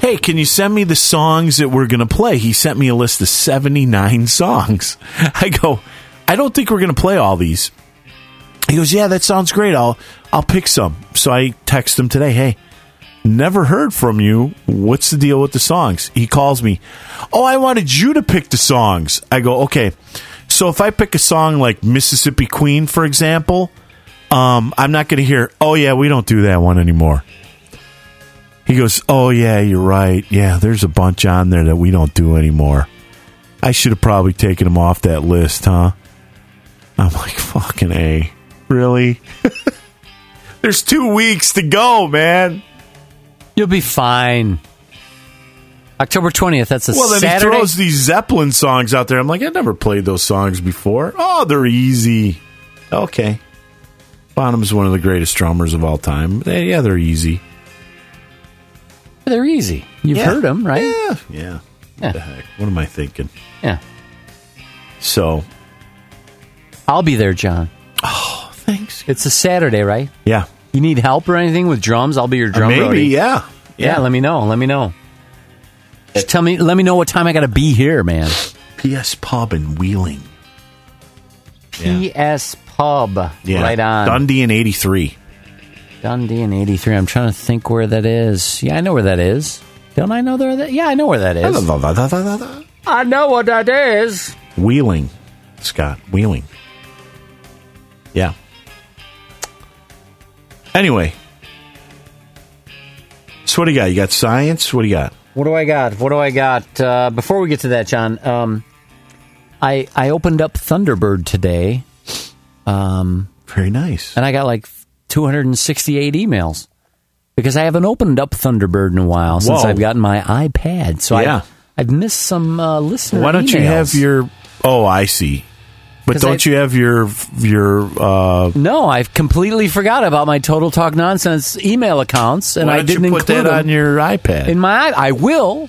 "Hey, can you send me the songs that we're going to play?" He sent me a list of seventy nine songs. I go, "I don't think we're going to play all these." He goes, "Yeah, that sounds great. I'll I'll pick some." So I text him today, "Hey, never heard from you. What's the deal with the songs?" He calls me, "Oh, I wanted you to pick the songs." I go, "Okay." So if I pick a song like Mississippi Queen, for example, um, I'm not going to hear, oh, yeah, we don't do that one anymore. He goes, oh, yeah, you're right. Yeah, there's a bunch on there that we don't do anymore. I should have probably taken them off that list, huh? I'm like, fucking A. Really? there's two weeks to go, man. You'll be fine. October 20th. That's a Well, then Saturday. he throws these Zeppelin songs out there. I'm like, I've never played those songs before. Oh, they're easy. Okay. Bonham's one of the greatest drummers of all time. Eh, Yeah, they're easy. They're easy. You've Yeah. heard them, right? Yeah. Yeah. Yeah. What the heck? What am I thinking? Yeah. So, I'll be there, John. oh, thanks. It's a Saturday, right? Yeah. You need help or anything with drums? I'll be your drum Maybe, roadie. yeah. Yeah, let me know. Let me know. Just tell me. Let me know what time I got to be here, man. PS Pub in Wheeling. PS Pub. Yeah. Right on. Dundee in 83. Dundee in 83. I'm trying to think where that is. Yeah, I know where that is. Don't I know where that? Yeah, I know where that is. I know what that is. Wheeling, Scott. Wheeling. Yeah. Anyway. So what do you got? You got science? What do you got? What do I got? What do I got? Uh, before we get to that, John, um, I I opened up Thunderbird today, um, Very nice. and I got like 268 emails because I haven't opened up Thunderbird in a while since Whoa. I've gotten my iPad. So Yeah. I, I've missed some uh, listener. Why don't you have your Oh, I see. But don't I- you have your your uh No, I've completely forgot about my Total Talk Nonsense email accounts, and I didn't you put include that on your iPad? in my. I will,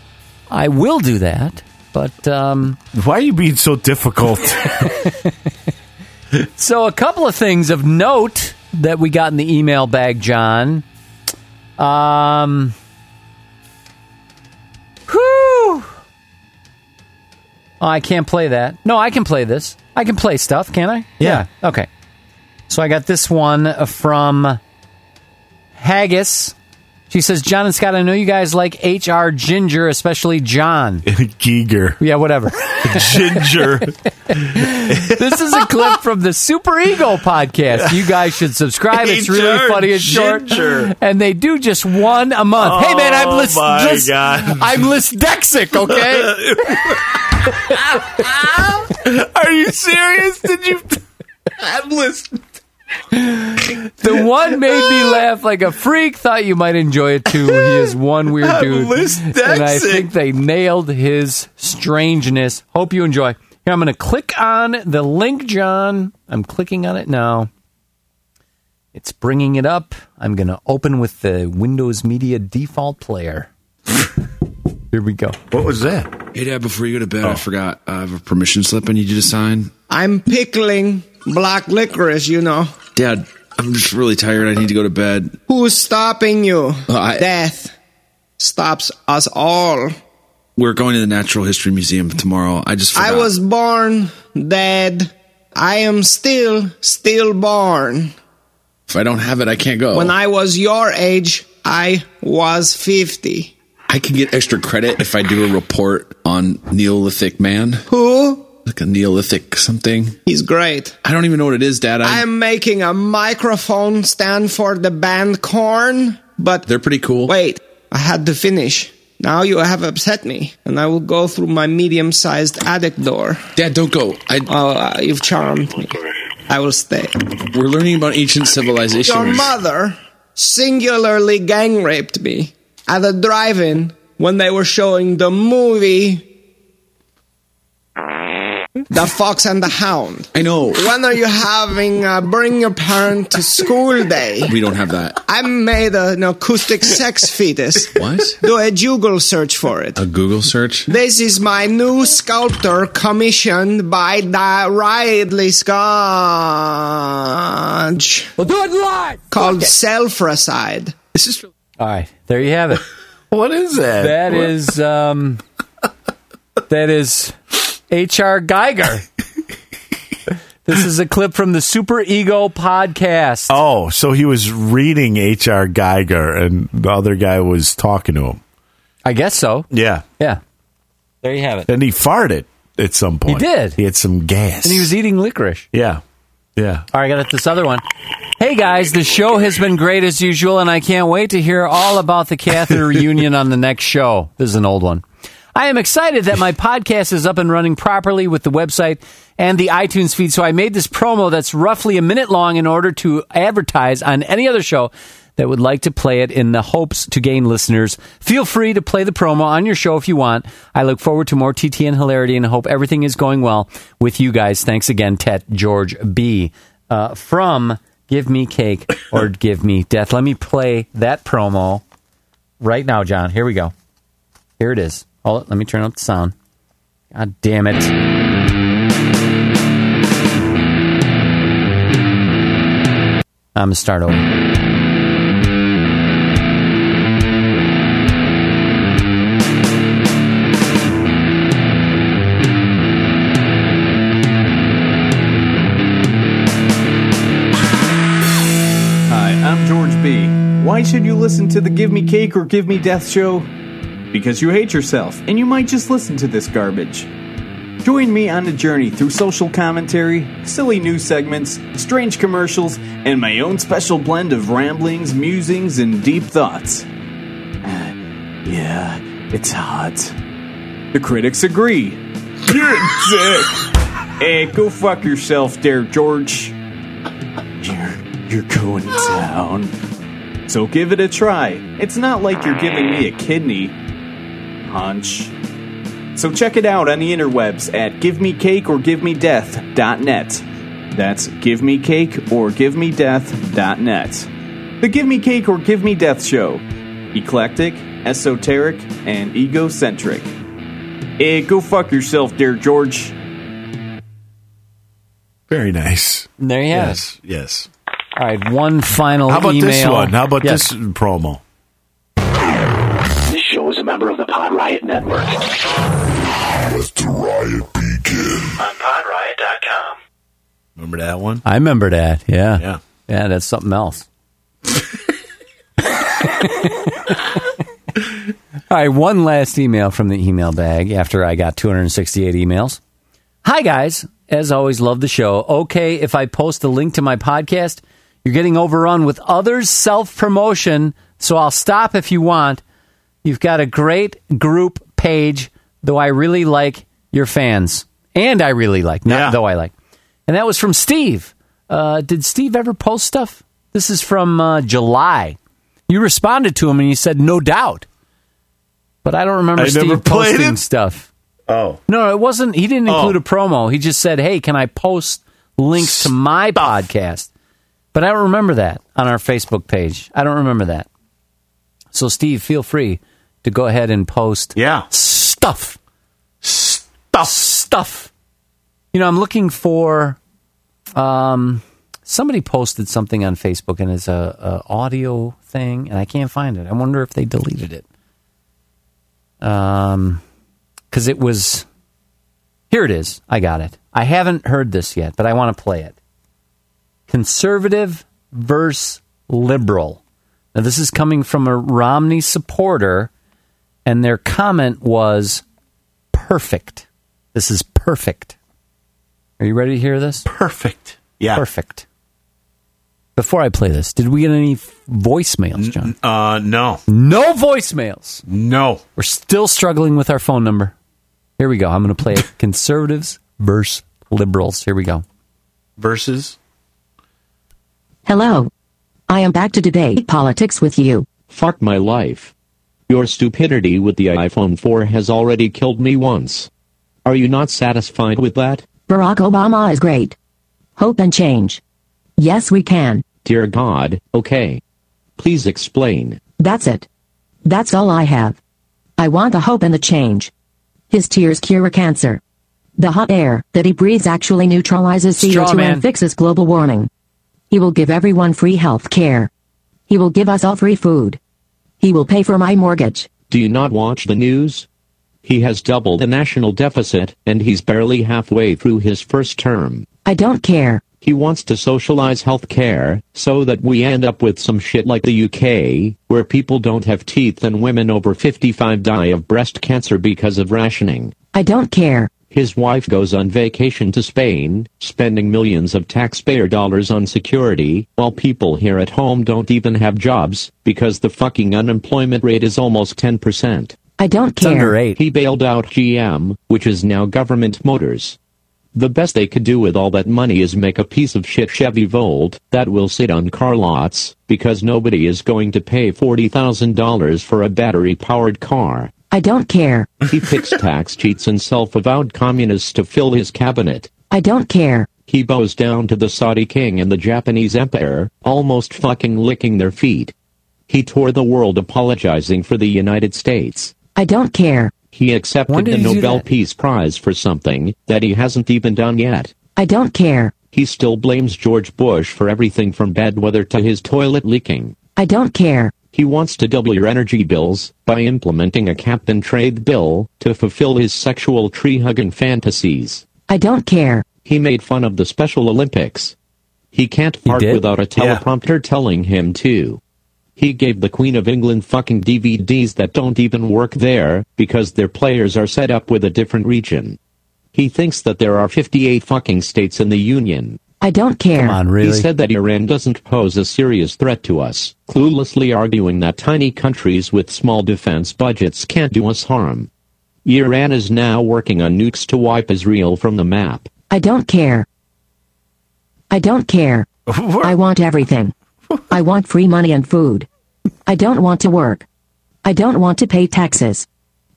I will do that. But um, Why are you being so difficult? so a couple of things of note that we got in the email bag, John. Um, whew. Oh, I can't play that. No, I can play this. I can play stuff, can I? Yeah. Okay. So I got this one from Haggis. She says, John and Scott, I know you guys like HR Ginger, especially John. Giger. Yeah, whatever. Ginger. this is a clip from the Super Ego podcast. You guys should subscribe. It's really funny and short. Ginger. And they do just one a month. hey, man, I'm Oh, list, my list- God. I'm listdexic, okay? Are you serious? Did you I'm listening. The one made me laugh like a freak. Thought you might enjoy it too. He is one weird dude, and I think they nailed his strangeness. Hope you enjoy. Here, I'm going to click on the link, John. I'm clicking on it now. It's bringing it up. I'm going to open with the Windows Media default player. Here we go. What was that? Hey, Dad, before you go to bed, I oh. forgot I have a permission slip I need you to sign. I'm pickling black licorice, you know. Dad, I'm just really tired. I need to go to bed. Who's stopping you? Uh, I- Death stops us all. We're going to the Natural History Museum tomorrow. I just forgot. I was born dead. I am still still born. If I don't have it, I can't go. When I was your age, I was 50. I can get extra credit if I do a report on Neolithic man. Who? Like a Neolithic something. He's great. I don't even know what it is, Dad. I, I'm making a microphone stand for the band Korn, but they're pretty cool. wait, I had to finish. Now you have upset me, and I will go through my medium-sized attic door. Dad, don't go. I, Oh, uh, you've charmed me. I will stay. we're learning about ancient civilizations. Your mother singularly gang raped me at a drive-in when they were showing the movie The Fox and the Hound. I know. When are you having uh, bring your parent to school day? We don't have that. I made an acoustic sex fetus. What? Do a Google search for it. A Google search? This is my new sculptor commissioned by the Ridley Scotch. We'll do it live. Called Self-Ricide. This is All right, there you have it. What is that? That What- is um, that is H.R. Giger. this is a clip from the Super Ego podcast. Oh, so he was reading H.R. Giger, and the other guy was talking to him. I guess so. Yeah, Yeah, there you have it. and he farted at some point. He did. He had some gas, And he was eating licorice. Yeah, yeah. All right, I got this other one. Hey guys, the show has been great as usual, and I can't wait to hear all about the catheter reunion on the next show. This is an old one. I am excited that my podcast is up and running properly with the website and the iTunes feed, so I made this promo that's roughly a minute long in order to advertise on any other show that would like to play it in the hopes to gain listeners. Feel free to play the promo on your show if you want. I look forward to more TT and hilarity and hope everything is going well with you guys. Thanks again, Tet George B. Uh, from Give Me Cake or Give Me Death. Let me play that promo right now, John. Here we go. Here it is. Hold it. Let me turn up the sound. God damn it. I'm going to start over. Hi, I'm George B. Why should you listen to the Give Me Cake or Give Me Death show? Because you hate yourself, and you might just listen to this garbage. Join me on a journey through social commentary, silly news segments, strange commercials, and my own special blend of ramblings, musings, and deep thoughts. Uh, yeah, it's hot. The critics agree. You're a dick. Hey, go fuck yourself there, George. You're you're going down. So give it a try. It's not like you're giving me a kidney. Hunch. So check it out on the interwebs at givemecakeorgivemedeath.net. That's givemecakeorgivemedeath.net. or givemedeath.net. The Give Me Cake or Give Me Death show. Eclectic, esoteric, and egocentric. Eh, go fuck yourself there, George. Very nice. There you have Yes, yes. All right, one final How about email. this one? How about Yes. this promo? Member of the Pod Riot Network. Let the riot begin. On podriot.com. Remember that one? I remember that. Yeah. Yeah. Yeah, that's something else. All right, one last email from the email bag after I got 268 emails. Hi, guys. As always, love the show. Okay, if I post a link to my podcast, you're getting overrun with others' self promotion, so I'll stop if you want. You've got a great group page, though I really like your fans. And I really like, not Yeah. though I like. And that was from Steve. Uh, did Steve ever post stuff? This is from uh, July. You responded to him and you said, no doubt. But I don't remember I Steve posting it? stuff. Oh. No, it wasn't. He didn't include Oh. a promo. He just said, "Hey, can I post links to my podcast?" But I don't remember that on our Facebook page. I don't remember that. So, Steve, feel free to go ahead and post Yeah. stuff. Stuff. Stuff. You know, I'm looking for. Um, somebody posted something on Facebook, and it's a, a audio thing, and I can't find it. I wonder if they deleted it. Um, because it was Here it is. I got it. I haven't heard this yet, but I want to play it. Conservative versus liberal. Now, this is coming from a Romney supporter, and their comment was perfect. This is perfect. Are you ready to hear this? Perfect. Yeah. Perfect. Before I play this, did we get any voicemails, John? Uh, no. No voicemails. No. We're still struggling with our phone number. Here we go. I'm going to play it. conservatives versus liberals. Here we go. Versus. Hello. I am back to debate politics with you. Fuck my life. Your stupidity with the iPhone 4 has already killed me once. Are you not satisfied with that? Barack Obama is great. Hope and change. Yes, we can. Dear God, okay. Please explain. That's it. That's all I have. I want the hope and the change. His tears cure cancer. The hot air that he breathes actually neutralizes CO2 man. and fixes global warming. He will give everyone free health care. He will give us all free food. He will pay for my mortgage. Do you not watch the news? He has doubled the national deficit, and he's barely halfway through his first term. I don't care. He wants to socialize health care, so that we end up with some shit like the UK, where people don't have teeth and women over 55 die of breast cancer because of rationing. I don't care. His wife goes on vacation to Spain, spending millions of taxpayer dollars on security, while people here at home don't even have jobs, because the fucking unemployment rate is almost 10%. I don't care. He bailed out GM, which is now Government Motors. The best they could do with all that money is make a piece of shit Chevy Volt that will sit on car lots, because nobody is going to pay $40,000 for a battery-powered car. I don't care. He picks tax cheats and self-avowed communists to fill his cabinet. I don't care. He bows down to the Saudi king and the Japanese emperor, almost fucking licking their feet. He toured the world apologizing for the United States. I don't care. He accepted the he Nobel? Peace Prize for something that he hasn't even done yet. I don't care. He still blames George Bush for everything from bad weather to his toilet leaking. I don't care. He wants to double your energy bills by implementing a cap and trade bill to fulfill his sexual tree-hugging fantasies. I don't care. He made fun of the Special Olympics. He can't fart did? without a teleprompter telling him to. He gave the Queen of England fucking DVDs that don't even work there because their players are set up with a different region. He thinks that there are 58 fucking states in the Union. I don't care. Come on, really? He said that Iran doesn't pose a serious threat to us, cluelessly arguing that tiny countries with small defense budgets can't do us harm. Iran is now working on nukes to wipe Israel from the map. I don't care. I don't care. I want everything. I want free money and food. I don't want to work. I don't want to pay taxes.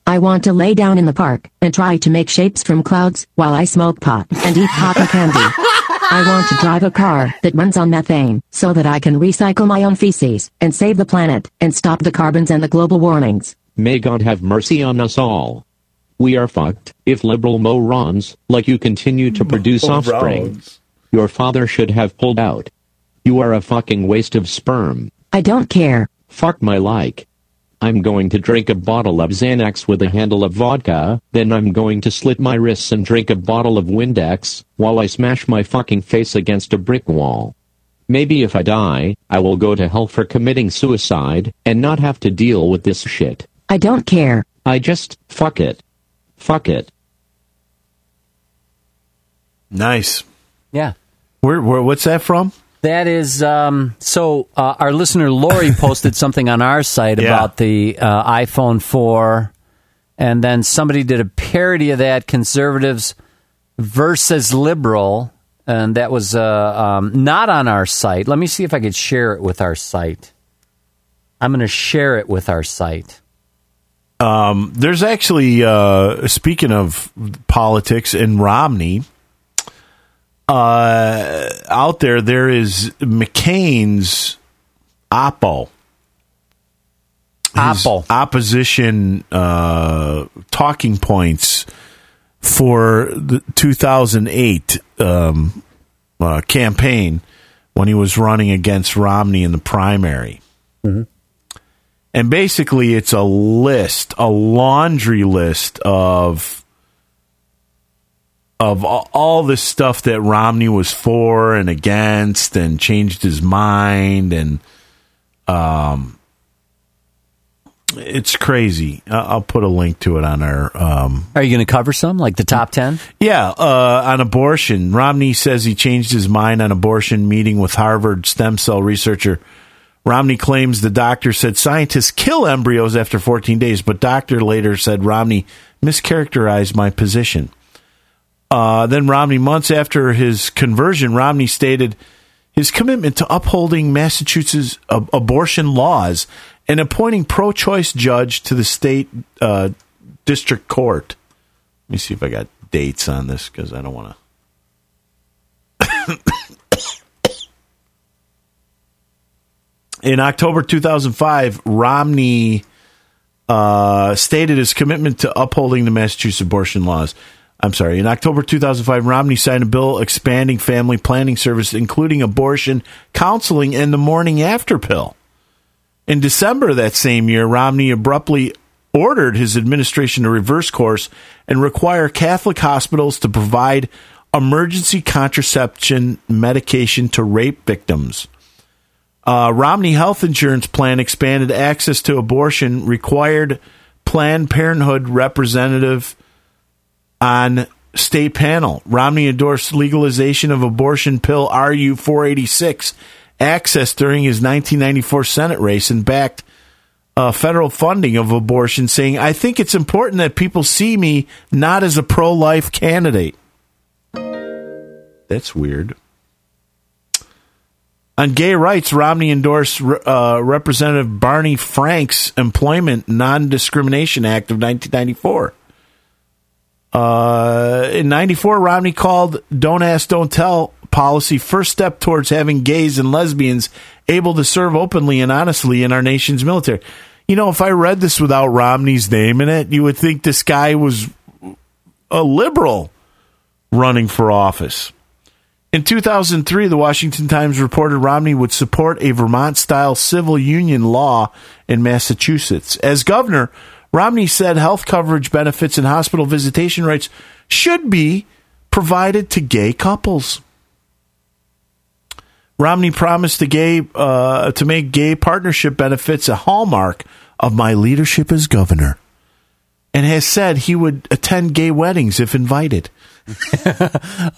I want to lay down in the park and try to make shapes from clouds while I smoke pot and eat cotton candy. I want to drive a car that runs on methane so that I can recycle my own feces and save the planet and stop the carbons and the global warmings. May God have mercy on us all. We are fucked if liberal morons like you continue to produce offspring. Your father should have pulled out. You are a fucking waste of sperm. I don't care. Fuck my like. I'm going to drink a bottle of Xanax with a handle of vodka, then I'm going to slit my wrists and drink a bottle of Windex, while I smash my fucking face against a brick wall. Maybe if I die, I will go to hell for committing suicide, and not have to deal with this shit. I don't care. I just, fuck it. Fuck it. Nice. Yeah. Where, where? What's that from? That is um, so. Uh, our listener Lori posted something on our site Yeah. about the uh, iPhone 4, and then somebody did a parody of that: conservatives versus liberal, and that was uh, um, not on our site. Let me see if I could share it with our site. I'm going to share it with our site. Um, there's actually, uh, speaking of politics and Romney, uh, out there, there is McCain's Oppo. Oppo. opposition uh, talking points for the 2008 um, uh, campaign when he was running against Romney in the primary. And basically, it's a list, a laundry list of of all, this stuff that Romney was for and against, and changed his mind, and um, it's crazy. I'll put a link to it on our um, Are you going to cover some, like the top 10? yeah, uh, on abortion. Romney says he changed his mind on abortion meeting with Harvard stem cell researcher. Romney claims the doctor said scientists kill embryos after 14 days, but doctor later said Romney mischaracterized my position. Uh, then Romney, months after his conversion, Romney stated his commitment to upholding Massachusetts ab- abortion laws and appointing pro-choice judge to the state uh, district court. Let me see if I got dates on this because I don't want to. In October 2005, Romney uh, stated his commitment to upholding the Massachusetts abortion laws. I'm sorry. In October 2005, Romney signed a bill expanding family planning service, including abortion counseling and the morning after pill. In December that same year, Romney abruptly ordered his administration to reverse course and require Catholic hospitals to provide emergency contraception medication to rape victims. Uh, Romney Health Insurance Plan expanded access to abortion, required Planned Parenthood representative on state panel. Romney endorsed legalization of abortion pill RU 486 access during his 1994 Senate race and backed uh, federal funding of abortion, saying, I think it's important that people see me not as a pro life candidate. That's weird. On gay rights, Romney endorsed uh, Representative Barney Frank's Employment Non Discrimination Act of 1994. Uh, in 94, Romney called Don't Ask, Don't Tell policy first step towards having gays and lesbians able to serve openly and honestly in our nation's military. You know, if I read this without Romney's name in it, you would think this guy was a liberal running for office. In 2003, the Washington Times reported Romney would support a Vermont style civil union law in Massachusetts. As governor, Romney said health coverage benefits and hospital visitation rights should be provided to gay couples. Romney promised to gay uh, to make gay partnership benefits a hallmark of my leadership as governor, and has said he would attend gay weddings if invited.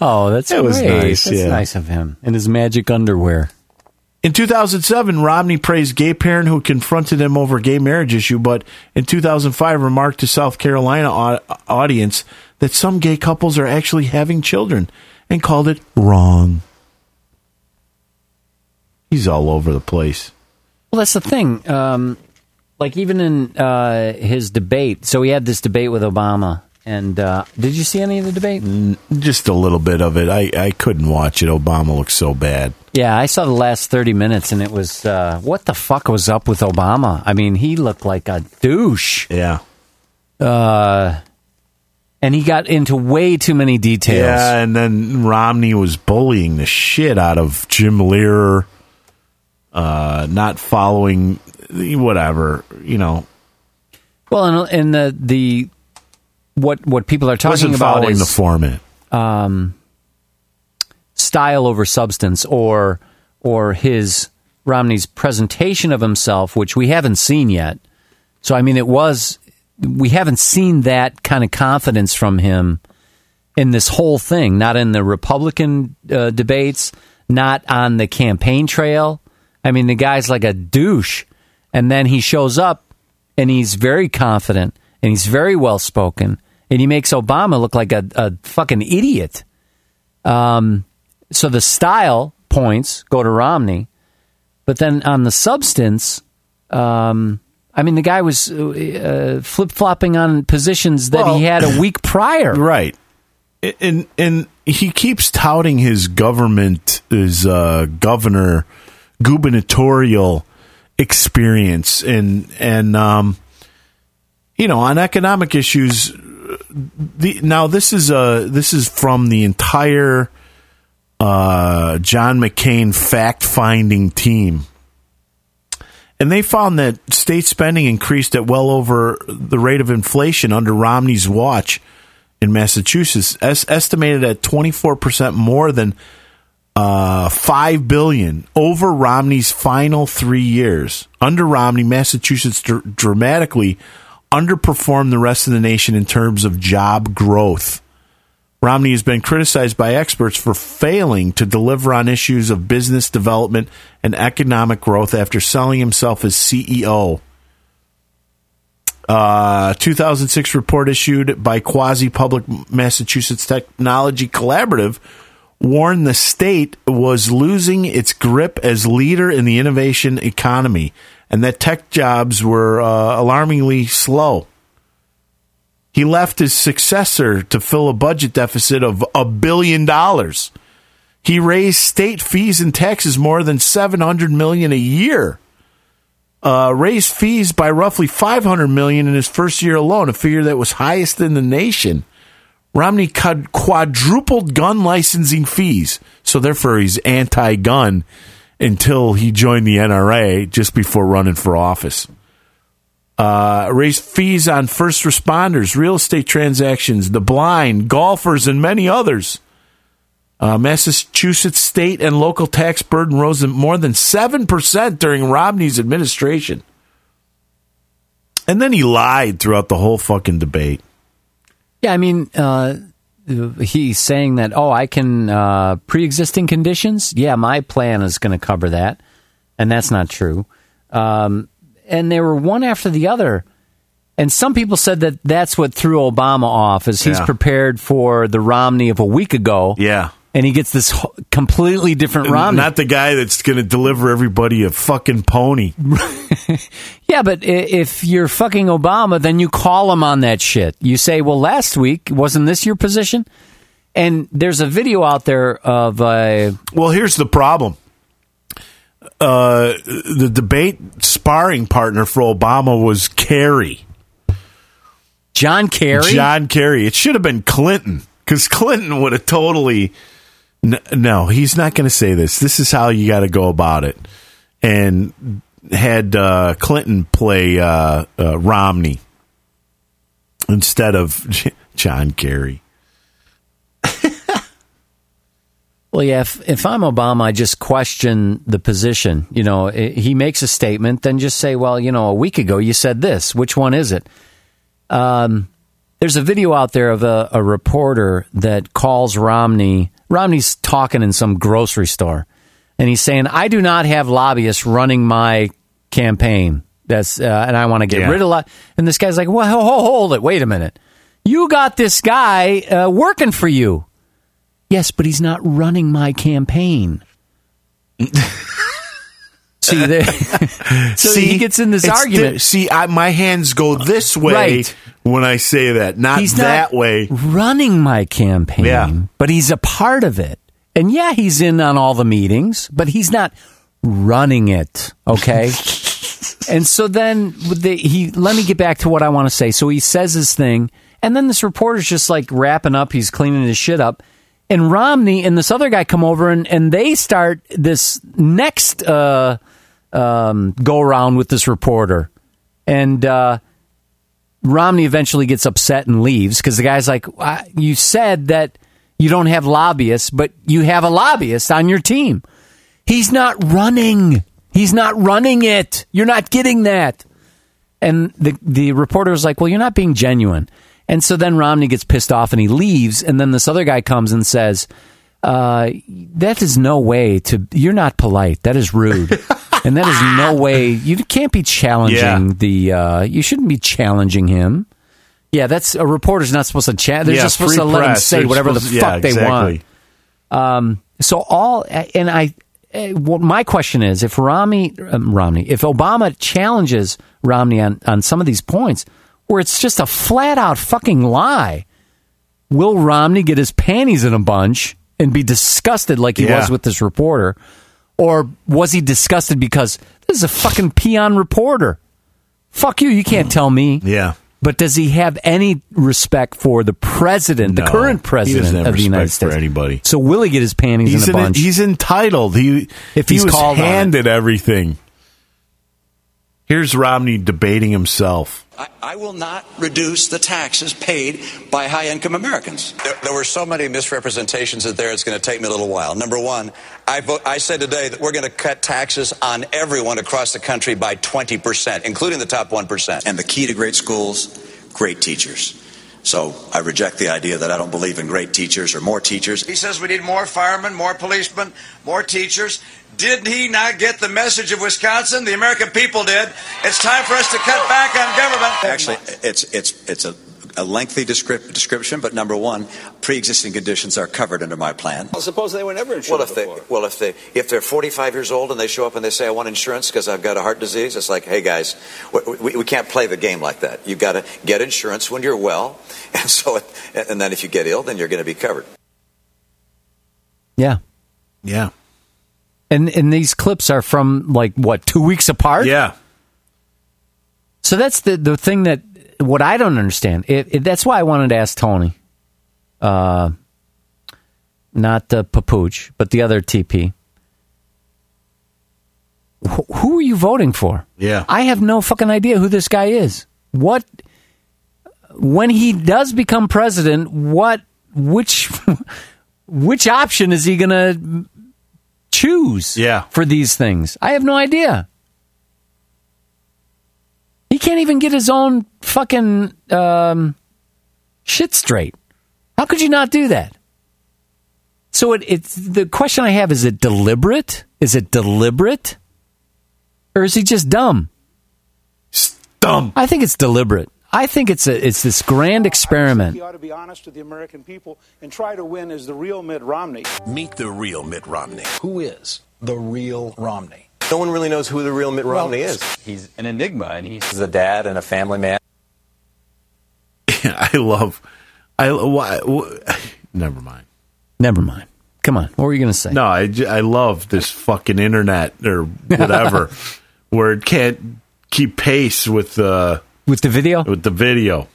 oh, that's That was nice, That's yeah. nice of him in his magic underwear. In 2007, Romney praised gay parent who confronted him over gay marriage issue, but in 2005 remarked to South Carolina audience that some gay couples are actually having children and called it wrong. He's all over the place. Well, that's the thing. Um, like even in uh, his debate, so he had this debate with Obama, and uh, did you see any of the debate? Just a little bit of it. I, I couldn't watch it. Obama looks so bad. Yeah, I saw the last thirty minutes, and it was uh, what the fuck was up with Obama? I mean, he looked like a douche. Yeah. Uh, and he got into way too many details. Yeah, and then Romney was bullying the shit out of Jim Lehrer, uh, not following whatever, you know. Well, and, and the the what what people are talking wasn't about following is the format. um, style over substance, or or his Romney's presentation of himself, which we haven't seen yet. So I mean, it was we haven't seen that kind of confidence from him in this whole thing. Not in the Republican uh, debates, not on the campaign trail. I mean, the guy's like a douche, and then he shows up and he's very confident and he's very well spoken, and he makes Obama look like a, a fucking idiot. Um, so the style points go to Romney, but then on the substance, um, I mean, the guy was uh, flip flopping on positions that Well- he had a week prior. Right. And and he keeps touting his government, his uh, governor gubernatorial experience, and and um, you know on economic issues. The, now this is uh this is from the entire uh, John McCain fact finding team. And they found that state spending increased at well over the rate of inflation under Romney's watch in Massachusetts, es- estimated at 24% more than uh, 5 billion over Romney's final 3 years. Under Romney, Massachusetts dr- dramatically underperformed the rest of the nation in terms of job growth. Romney has been criticized by experts for failing to deliver on issues of business development and economic growth after selling himself as CEO. Uh, 2006 report issued by Quasi Public Massachusetts Technology Collaborative warned the state was losing its grip as leader in the innovation economy and that tech jobs were uh, alarmingly slow. He left his successor to fill a budget deficit of a billion dollars. He raised state fees and taxes more than 700 million a year. Uh, raised fees by roughly 500 million in his first year alone, a figure that was highest in the nation. Romney quadrupled gun licensing fees, so therefore he's anti-gun until he joined the NRA just before running for office uh, raised fees on first responders, real estate transactions, the blind, golfers, and many others. Uh, Massachusetts state and local tax burden rose more than 7% during Romney's administration. And then he lied throughout the whole fucking debate. Yeah, I mean, uh, he's saying that, oh, I can, uh, pre existing conditions? Yeah, my plan is going to cover that. And that's not true. Um, and they were one after the other. And some people said that that's what threw Obama off, as he's Yeah. prepared for the Romney of a week ago. Yeah. And he gets this completely different Romney. Not the guy that's going to deliver everybody a fucking pony. Yeah, but if you're fucking Obama, then you call him on that shit. You say, well, last week, wasn't this your position? And there's a video out there of uh, Well, here's the problem. Uh, the debate sparring partner for Obama was Kerry. John Kerry? John Kerry. It should have been Clinton because Clinton would have totally. No, he's not going to say this. This is how you got to go about it. And had uh, Clinton play uh, uh, Romney instead of John Kerry. Well, yeah, if, if I'm Obama, I just question the position. You know, he makes a statement, then just say, well, you know, a week ago you said this. Which one is it? Um, there's a video out there of a, a reporter that calls Romney. Romney's talking in some grocery store, and he's saying, I do not have lobbyists running my campaign. That's uh, and I want to get Yeah. rid of lot. And this guy's like, well, ho- ho- hold it, wait a minute. You got this guy uh, working for you. Yes, but he's not running my campaign. See, there, so he gets in this argument. di- see, I, my hands go this way Right. when I say that, not he's that not way. running my campaign, Yeah. but he's a part of it. And yeah, he's in on all the meetings, but he's not running it. Okay. and so then the, he let me get back to what I want to say. So he says his thing, and then this reporter's just like wrapping up. He's cleaning his shit up. And Romney and this other guy come over and, and they start this next uh, um, go around with this reporter. And uh, Romney eventually gets upset and leaves because the guy's like, "I- You said that you don't have lobbyists, but you have a lobbyist on your team. He's not running. He's not running it. You're not getting that. And the, the reporter was like, Well, you're not being genuine. And so then Romney gets pissed off and he leaves. And then this other guy comes and says, uh, That is no way to, you're not polite. That is rude. and that is no way, you can't be challenging Yeah. the, uh, you shouldn't be challenging him. Yeah, that's a reporter's not supposed to chat. They're Yeah, just supposed to let him say They're whatever the fuck yeah, they exactly. want. Um, so all and I, what my question is, if Romney, um, Romney, if Obama challenges Romney on on some of these points, where it's just a flat out fucking lie, will Romney get his panties in a bunch and be disgusted like he Yeah. was with this reporter, or was he disgusted because this is a fucking peon reporter? Fuck you! You can't tell me. Yeah. But does he have any respect for the president, the current president of the United respect for States? anybody. So will he get his panties He's, in a an- bunch? he's entitled. He If he he's was called on it. handed everything. Here's Romney debating himself. I, I will not reduce the taxes paid by high income Americans. There, there were so many misrepresentations that there, it's going to take me a little while. Number one, I, vote, I said today that we're going to cut taxes on everyone across the country by 20%, including the top 1%. And the key to great schools, great teachers. So I reject the idea that I don't believe in great teachers or more teachers. He says we need more firemen, more policemen, more teachers. Did he not get the message of Wisconsin? The American people did. It's time for us to cut back on government. Actually, it's it's it's a, a lengthy descrip- description, but number one, pre-existing conditions are covered under my plan. Well, suppose they were never insured Well, if They, well, if, they, if they're 45 years old and they show up and they say I want insurance because I've got a heart disease, it's like, hey guys, we, we, we can't play the game like that. You've got to get insurance when you're well, and so it, and then if you get ill, then you're going to be covered. Yeah. Yeah. And and these clips are from like what two weeks apart. Yeah. So that's the the thing that what I don't understand. It, it, that's why I wanted to ask Tony, uh, not the Papooch, but the other TP. Wh- who are you voting for? Yeah. I have no fucking idea who this guy is. What when he does become president, what which which option is he going choose Yeah. for these things? I have no idea. He can't even get his own fucking um, shit straight. How could you not do that? So it, it's the question I have: Is it deliberate? Is it deliberate, or is he just dumb? Dumb. I think it's deliberate. I think it's a it's this grand experiment. He ought to be honest with the American people and try to win as the real Mitt Romney. Meet the real Mitt Romney. Who is the real Romney? No one really knows who the real Mitt Romney is. He's an enigma, and he's a dad and a family man. I love. I why, wh- never mind. Never mind. Come on. What were you going to say? No, I, I love this fucking internet or whatever, where it can't keep pace with the with the video. With the video.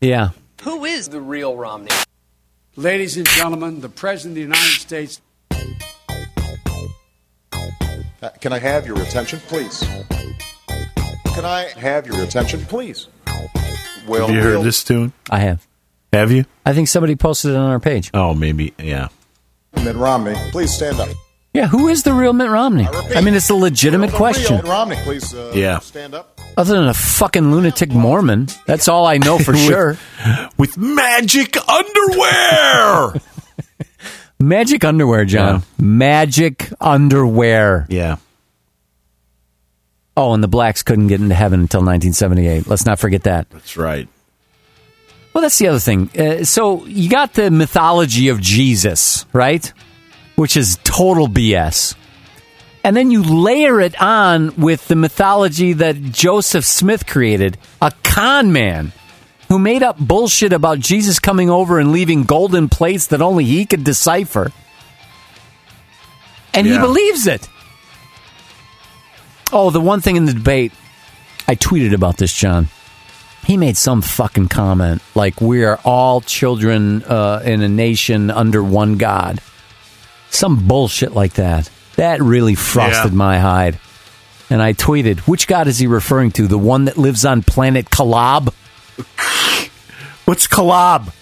Yeah. Who is the real Romney? Ladies and gentlemen, the President of the United States. Uh, Can I have your attention, please? Can I have your attention, please? Well, have you heard we'll- this tune? I have. Have you? I think somebody posted it on our page. Oh, maybe. Yeah. Mitt Romney, please stand up. Yeah. Who is the real Mitt Romney? I, mean, it's a legitimate question. Mitt Romney, please uh, Yeah. stand up. Other than a fucking lunatic Mormon, that's all I know for With- sure. With magic underwear. Magic underwear, John. Magic underwear. Yeah. Oh, and the blacks couldn't get into heaven until 1978. Let's not forget that. That's right. Well, that's the other thing. Uh, so you got the mythology of Jesus, right? Which is total BS. And then you layer it on with the mythology that Joseph Smith created, a con man who made up bullshit about Jesus coming over and leaving golden plates that only he could decipher. And he believes it. Oh, the one thing in the debate, I tweeted about this, John. He made some fucking comment like, We are all children uh, in a nation under one God. Some bullshit like that. That really frosted Yeah. my hide. And I tweeted, Which God is he referring to? The one that lives on planet Kolob? What's Kolob?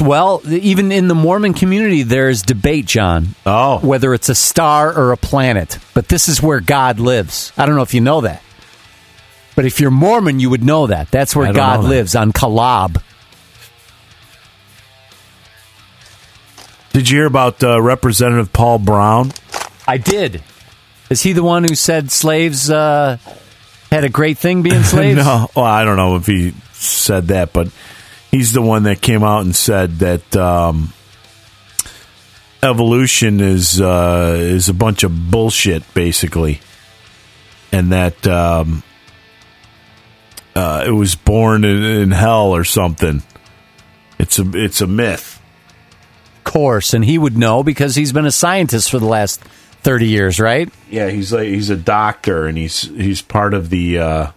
Well, even in the Mormon community, there's debate, John. Oh. Whether it's a star or a planet. But this is where God lives. I don't know if you know that. But if you're Mormon, you would know that. That's where God lives, on Kolob. Did you hear about uh, Representative Paul Broun? I did. Is he the one who said slaves uh, had a great thing being slaves? no, well, I don't know if he said that, but he's the one that came out and said that um, evolution is uh, is a bunch of bullshit, basically, and that um, uh, it was born in, in hell or something. It's a it's a myth. Of course, and he would know because he's been a scientist for the last thirty years, right? Yeah, he's like he's a doctor, and he's he's part of the. Uh,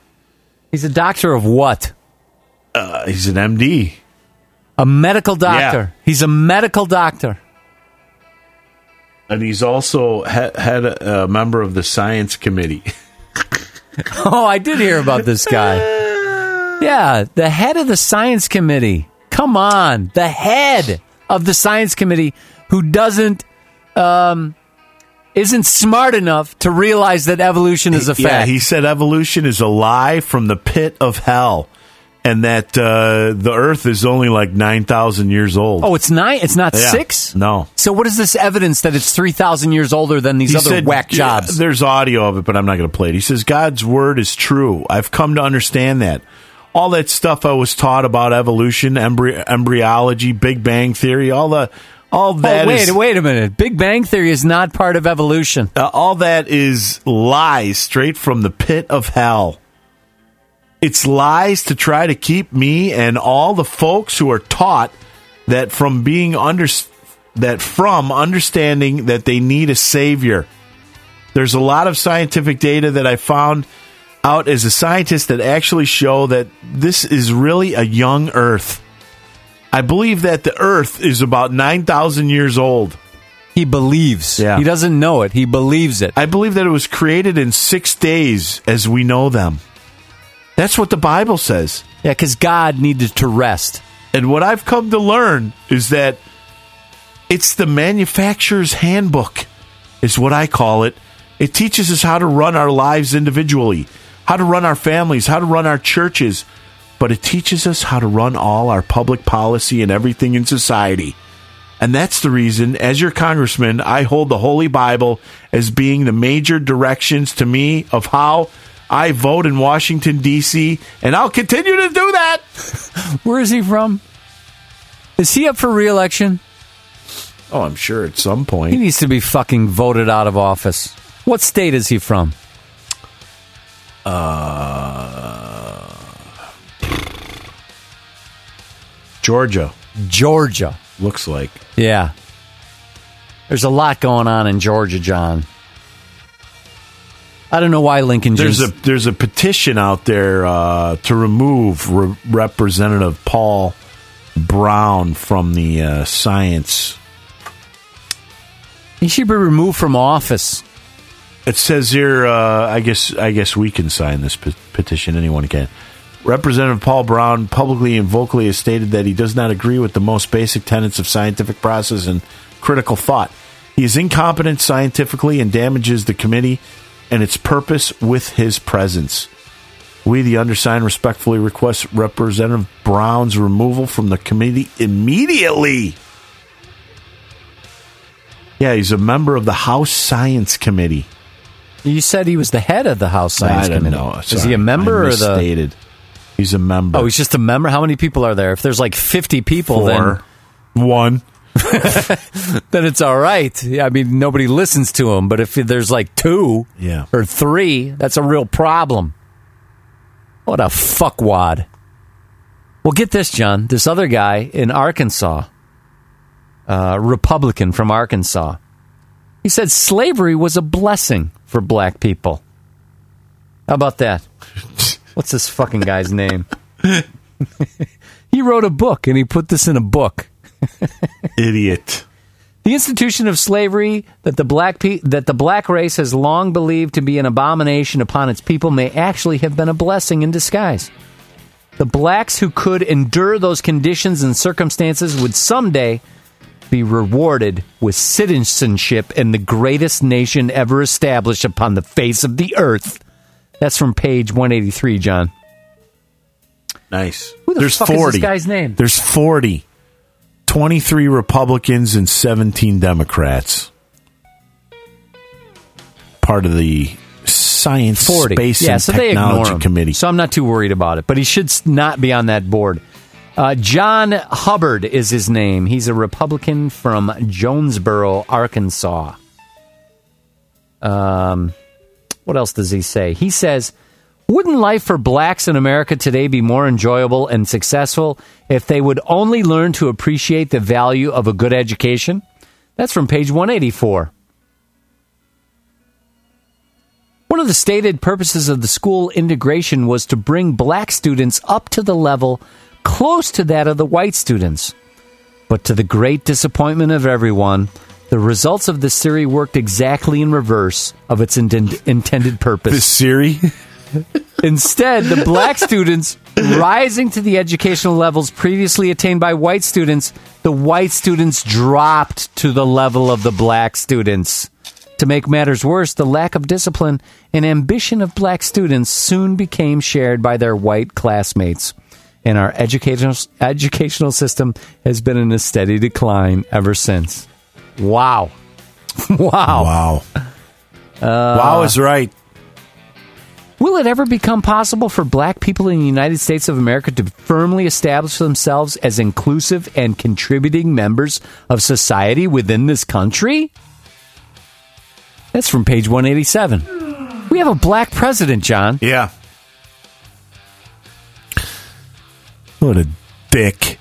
He's a doctor of what? uh, he's an MD. A medical doctor. He's a medical doctor. And he's also he- had a, a member of the science committee. Oh, I did hear about this guy. Yeah, the head of the science committee. Come on, the head of the science committee who doesn't um isn't smart enough to realize that evolution is a fact. Yeah, he said evolution is a lie from the pit of hell, and that uh, the Earth is only like nine thousand years old. oh, it's nine. It's not Yeah. six. No. So what is this evidence that it's three thousand years older than these He other said- whack yeah, jobs? there's audio of it, but I'm not going to play it. He says God's word is true. I've come to understand that. All that stuff I was taught about evolution, embry- embryology, Big Bang theory, all the all that oh, wait, is- wait a minute. Big Bang Theory is not part of evolution. Uh, all that is lies straight from the pit of hell. It's lies to try to keep me and all the folks who are taught that from being under that from understanding that they need a savior. There's a lot of scientific data that I found out as a scientist that actually show that this is really a young earth. I believe that the earth is about 9,000 years old. He believes. Yeah. He doesn't know it. He believes it. I believe that it was created in six days as we know them. That's what the Bible says. Yeah, because God needed to rest. And what I've come to learn is that it's the manufacturer's handbook, is what I call it. It teaches us how to run our lives individually, how to run our families, how to run our churches, but it teaches us how to run all our public policy and everything in society. And that's the reason, as your congressman, I hold the Holy Bible as being the major directions to me of how I vote in Washington, D.C., and I'll continue to do that. Where is he from? Is he up for reelection? Oh, I'm sure at some point. He needs to be fucking voted out of office. What state is he from? Uh, Georgia. Georgia. Looks like. Yeah. There's a lot going on in Georgia, John. I don't know why Lincoln There's a there's a petition out there uh, to remove Re- Representative Paul Broun from the uh, science. he should be removed from office. It says here, uh, I guess I guess we can sign this pe- petition. Anyone can. Representative Paul Broun publicly and vocally has stated that he does not agree with the most basic tenets of scientific process and critical thought. He is incompetent scientifically and damages the committee and its purpose with his presence. We, the undersigned, respectfully request Representative Broun's removal from the committee immediately. Yeah, he's a member of the House Science Committee. You said he was the head of the House Science I Committee. know. Is he a member I or the? He's a member. Oh, he's just a member. How many people are there? If there's like 50 people, Four. One. then then it's all right. Yeah, I mean, nobody listens to him. But if there's like two, Yeah. or three, that's a real problem. What a fuckwad. Well, get this, John. This other guy in Arkansas, uh, Republican from Arkansas, he said slavery was a blessing for black people. How about that? What's this fucking guy's name? he wrote a book and he put this in a book. Idiot. The institution of slavery that the black pe- that the black race has long believed to be an abomination upon its people may actually have been a blessing in disguise. The blacks who could endure those conditions and circumstances would someday be rewarded with citizenship in the greatest nation ever established upon the face of the earth. That's from page 183, John. Nice. Who the There's fuck is 40. this guy's name? There's 40. 23 Republicans and 17 Democrats. Part of the Science, 40. Space, yeah, and so Technology. Committee. So I'm not too worried about it. But he should not be on that board. Uh, Jon Hubbard is his name. He's a Republican from Jonesboro, Arkansas. Um, what else does he say? He says, Wouldn't life for blacks in America today be more enjoyable and successful if they would only learn to appreciate the value of a good education? That's from page 184. One of the stated purposes of the school integration was to bring black students up to the level close to that of the white students. But to the great disappointment of everyone, the results of this theory worked exactly in reverse of its intend- intended purpose. This Siri? Instead, the black students rising to the educational levels previously attained by white students, the white students dropped to the level of the black students. To make matters worse, the lack of discipline and ambition of black students soon became shared by their white classmates. And our educational, educational system has been in a steady decline ever since. Wow. wow. Wow. Uh, wow is right. Will it ever become possible for black people in the United States of America to firmly establish themselves as inclusive and contributing members of society within this country? That's from page 187. We have a black president, John. Yeah. What a dick.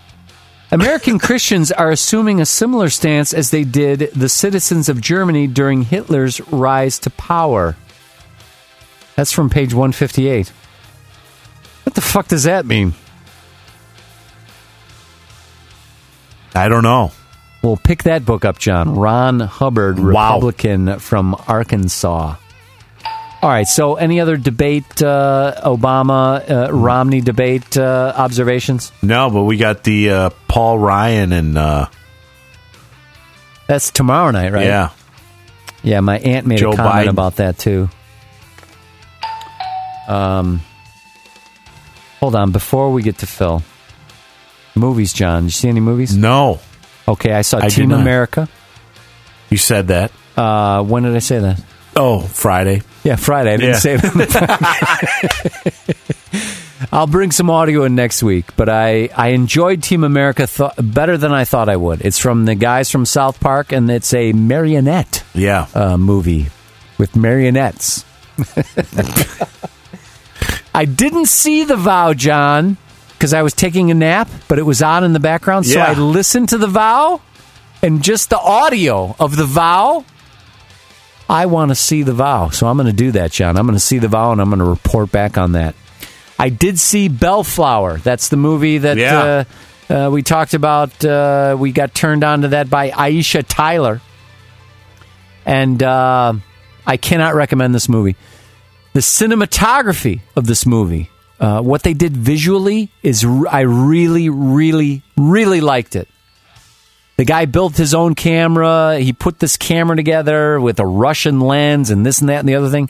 American Christians are assuming a similar stance as they did the citizens of Germany during Hitler's rise to power. That's from page 158. What the fuck does that mean? I don't know. Well, pick that book up, John. Ron Hubbard, Republican from Arkansas. All right. So, any other debate, uh, Obama uh, Romney debate uh, observations? No, but we got the uh, Paul Ryan and uh, That's tomorrow night, right? yeah, Yeah, my aunt made Joe a comment Biden. about that too. Um, hold on. Before we get to Phil, movies, John. Did you see any movies? no. Okay, I saw I Team. America. You said that. Uh, when did I say that? Oh, Friday. Yeah, Friday. I didn't Yeah. say that. I'll bring some audio in next week, but I, I enjoyed Team America th- better than I thought I would. It's from the guys from South Park, and it's a marionette Yeah. uh, movie with marionettes. I didn't see The Vow, John, because I was taking a nap, but it was on in the background. So Yeah. I listened to The Vow and just the audio of The Vow. I want to see The Vow. So I'm going to do that, John. I'm going to see The Vow and I'm going to report back on that. I did see Bellflower. That's the movie that Yeah. uh, uh, we talked about. Uh, we got turned on to that by Aisha Tyler. And uh, I cannot recommend this movie. The cinematography of this movie, uh, what they did visually, is r- I really, really, really liked it. The guy built his own camera. He put this camera together with a Russian lens and this and that and the other thing.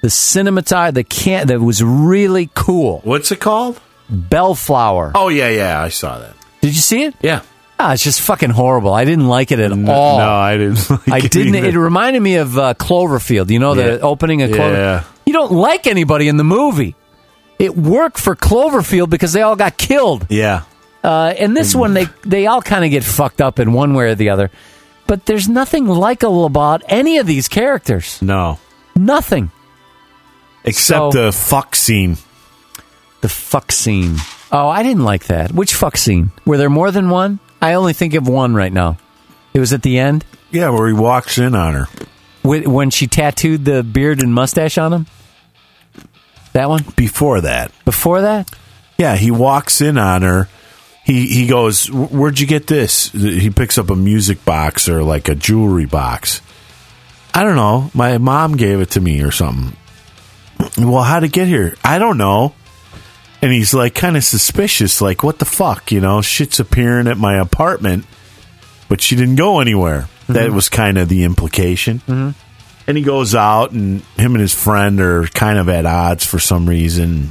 The cinematography, the can that was really cool. What's it called? Bellflower. Oh yeah, yeah. I saw that. Did you see it? Yeah. Ah, it's just fucking horrible. I didn't like it at all. No, I didn't. Like I it didn't. either. It reminded me of uh, Cloverfield. You know, the Yeah. opening of Clover. Yeah. You don't like anybody in the movie. It worked for Cloverfield because they all got killed. Yeah. Uh, and this one, they they all kind of get fucked up in one way or the other. But there's nothing likable about any of these characters. No. Nothing. Except So- the fuck scene. The fuck scene. Oh, I didn't like that. Which fuck scene? Were there more than one? I only think of one right now. It was at the end Yeah, where he walks in on her. Wh- when she tattooed the beard and mustache on him. That one Before that. before that. Yeah, he walks in on her. He he goes, "Where'd you get this?" He picks up a music box or like a jewelry box. I don't know. My mom gave it to me or something. Well, how'd it get here? I don't know. And he's like kind of suspicious, like, what the fuck? You know, shit's appearing at my apartment, but she didn't go anywhere. That was kind of the implication. Mm-hmm. And he goes out, and him and his friend are kind of at odds for some reason.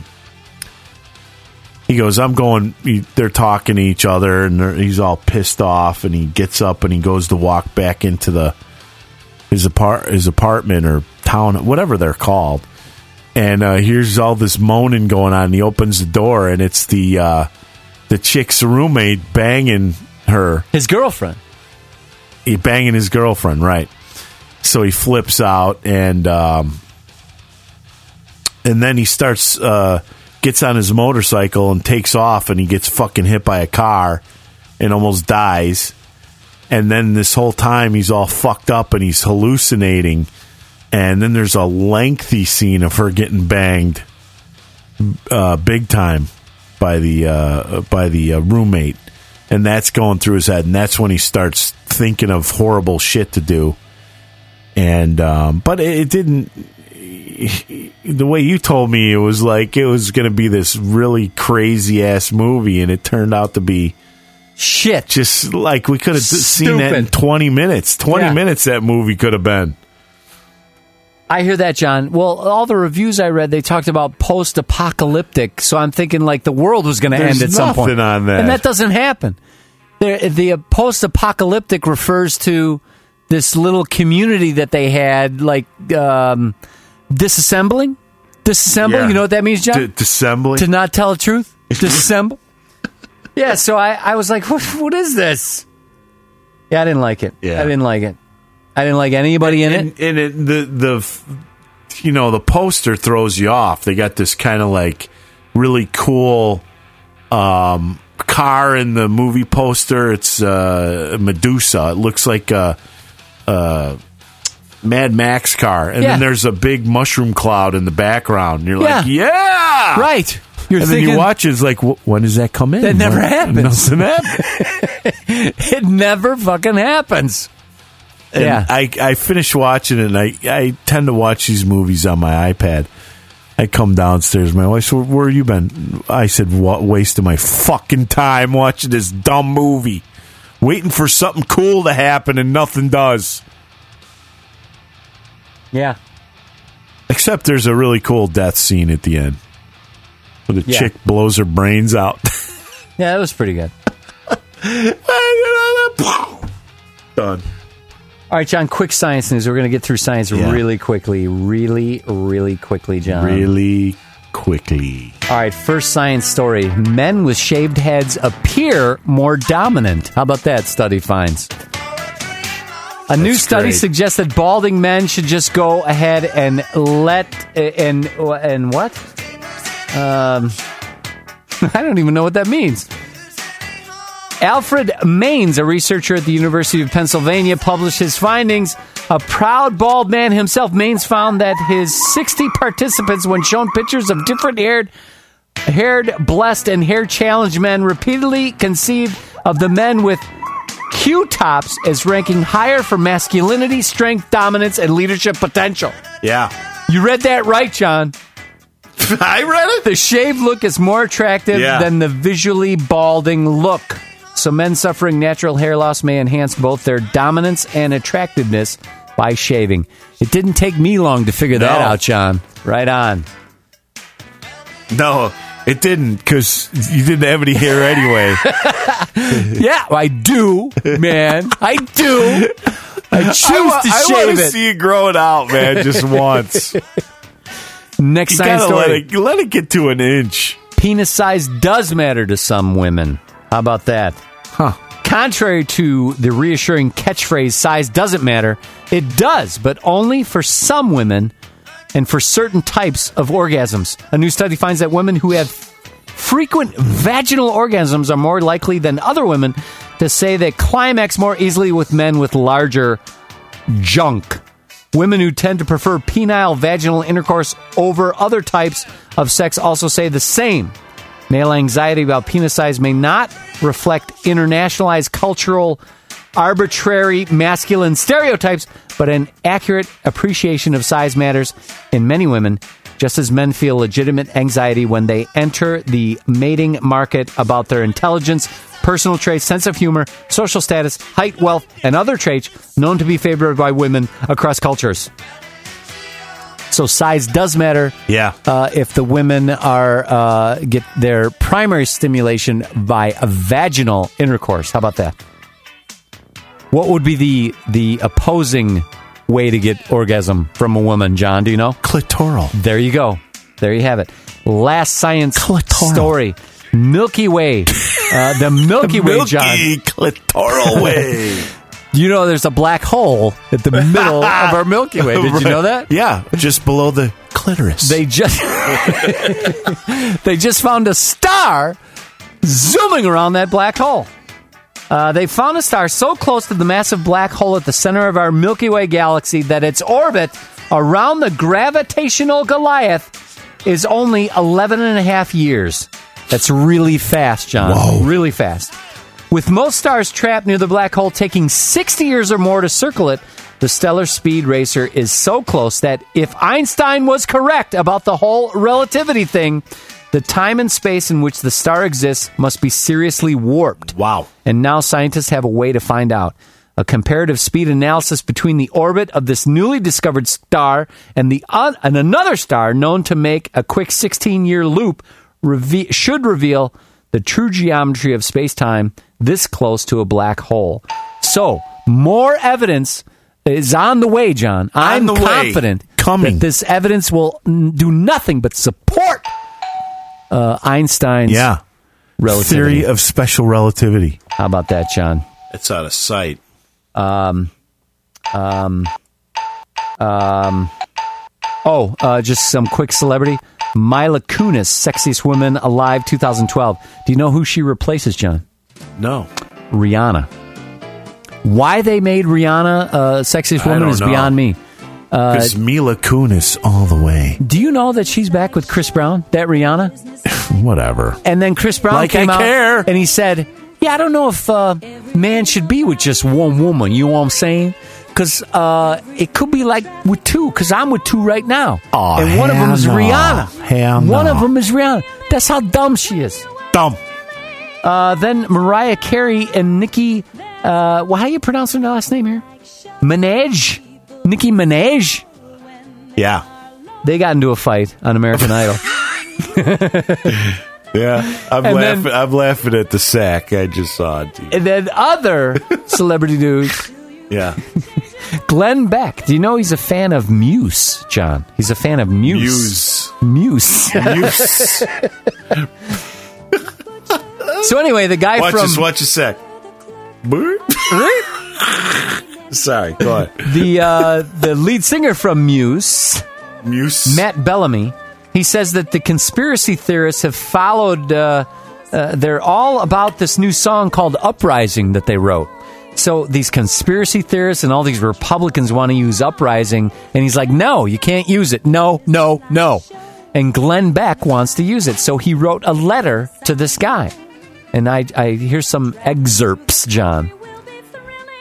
He goes, I'm going, he, they're talking to each other, and he's all pissed off, and he gets up and he goes to walk back into the his apart his apartment or town, whatever they're called. And uh, here's all this moaning going on. And he opens the door, and it's the uh, the chick's roommate banging her. His girlfriend. He banging his girlfriend, right? So he flips out, and um, and then he starts uh, gets on his motorcycle and takes off, and he gets fucking hit by a car and almost dies. And then this whole time he's all fucked up and he's hallucinating. And then there's a lengthy scene of her getting banged, uh, big time, by the uh, by the uh, roommate, and that's going through his head. And that's when he starts thinking of horrible shit to do. And um, but it, it didn't. The way you told me, it was like it was going to be this really crazy ass movie, and it turned out to be shit. Just like we could have seen that in twenty minutes. Twenty Yeah. minutes that movie could have been. I hear that, John. Well, all the reviews I read, they talked about post-apocalyptic. So I'm thinking like the world was going to end at some point, on that. and that doesn't happen. There, the uh, post-apocalyptic refers to this little community that they had, like um, disassembling. Disassemble. Yeah. You know what that means, John? D- dissembling? To not tell the truth. Disassemble. yeah. So I, I was like, what, what is this? Yeah, I didn't like it. Yeah. I didn't like it. I didn't like anybody in it. and, and it, the the you know the poster throws you off. They got this kind of like really cool um, car in the movie poster. It's uh, Medusa. It looks like a, a Mad Max car, and Yeah. then there's a big mushroom cloud in the background. And you're Yeah. like, yeah, Right. You're and then you watch it, it's like, wh- when does that come in? That never When- happens. Nothing happens. it never fucking happens. And Yeah. I I finished watching it, and I I tend to watch these movies on my iPad. I come downstairs. My wife said, "Where you been?" I said, "What? Wasting my fucking time watching this dumb movie, waiting for something cool to happen, and nothing does." Yeah. Except there's a really cool death scene at the end, where the Yeah. chick blows her brains out. Yeah, that was pretty good. Done. All right, John, quick science news. We're going to get through science Yeah. really quickly. Really, really quickly, John. Really quickly. All right, first science story. Men with shaved heads appear more dominant. How about that, study finds? A new That's study great. suggests that balding men should just go ahead and let and and what? Um, I don't even know what that means. Alfred Maines, a researcher at the University of Pennsylvania, published his findings. A proud bald man himself, Maines found that his 60 participants, when shown pictures of different haired, haired, blessed, and hair challenged men, repeatedly conceived of the men with Q tops as ranking higher for masculinity, strength, dominance, and leadership potential. Yeah. You read that right, John. I read it. The shaved look is more attractive Yeah. than the visually balding look. So men suffering natural hair loss may enhance both their dominance and attractiveness by shaving. It didn't take me long to figure that out, John. Right on. No, it didn't because you didn't have any hair anyway. yeah, I do, man. I do. I choose I, to I shave it. see it growing out, man, just once. Next you science gotta let story. it, let it get to an inch. Penis size does matter to some women. How about that? Huh. Contrary to the reassuring catchphrase, size doesn't matter, it does, but only for some women and for certain types of orgasms. A new study finds that women who have frequent vaginal orgasms are more likely than other women to say they climax more easily with men with larger junk. Women who tend to prefer penile vaginal intercourse over other types of sex also say the same. Male anxiety about penis size may not reflect internationalized cultural arbitrary masculine stereotypes, but an accurate appreciation of size matters in many women, just as men feel legitimate anxiety when they enter the mating market about their intelligence, personal traits, sense of humor, social status, height, wealth, and other traits known to be favored by women across cultures. So size does matter. Yeah. Uh, if the women are uh, get their primary stimulation by a vaginal intercourse, how about that? What would be the the opposing way to get orgasm from a woman, John? Do you know? Clitoral. There you go. There you have it. Last science story. Milky Way. Uh, the Milky Way, Milky John. clitoral way. You know there's a black hole at the middle of our Milky Way. Did you know that? Yeah, just below the clitoris. They just they just found a star zooming around that black hole. Uh, they found a star so close to the massive black hole at the center of our Milky Way galaxy that its orbit around the gravitational Goliath is only 11 and a half years. That's really fast, John. Really fast. With most stars trapped near the black hole taking 60 years or more to circle it, The stellar speed racer is so close that if Einstein was correct about the whole relativity thing, the time and space in which the star exists must be seriously warped. Wow. And now scientists have a way to find out. A comparative speed analysis between the orbit of this newly discovered star and the uh, and another star known to make a quick 16-year loop reve- should reveal the true geometry of space-time this close to a black hole. So, more evidence is on the way, John. I'm the way. confident Coming. that this evidence will do nothing but support uh, Einstein's Yeah. relativity. Theory of special relativity. How about that, John? It's out of sight. Um, um, um, oh, uh, just some quick celebrity. Mila Kunis, sexiest woman alive, 2012. Do you know who she replaces, John? No. Rihanna. Why they made Rihanna uh, sexiest woman is know. beyond me. Uh, Because Mila Kunis all the way. do you know that she's back with Chris Brown? That Rihanna? Whatever. And then Chris Brown Like came I out care. and he said, "Yeah, I don't know if uh, man should be with just one woman. You know what I'm saying? Because uh, it could be like with two. Because I'm with two right now, Aw, and one of them is no. Rihanna. Hell One no. of them is Rihanna. That's how dumb she is. Dumb. Uh, then Mariah Carey and Nicki. Uh, well, how you pronounce her last name here? Minaj. Nicki Minaj. Yeah. They got into a fight on American Idol. Yeah. I'm And laughing then- I'm laughing at the sack I just saw TV. And then other celebrity news. Yeah. Glenn Beck. Do you know he's a fan of Muse, John? He's a fan of Muse. Muse. Muse. so anyway, the guy watch from this, watch a sec. Sorry, go ahead. the uh, the lead singer from Muse, Muse, Matt Bellamy, he says that the conspiracy theorists have followed. Uh, uh, they're all about this new song called "Uprising" that they wrote. So these conspiracy theorists and all these Republicans want to use "Uprising," and he's like, "No, you can't use it. No, no, no." And Glenn Beck wants to use it, so he wrote a letter to this guy. And I, I here's some excerpts, John.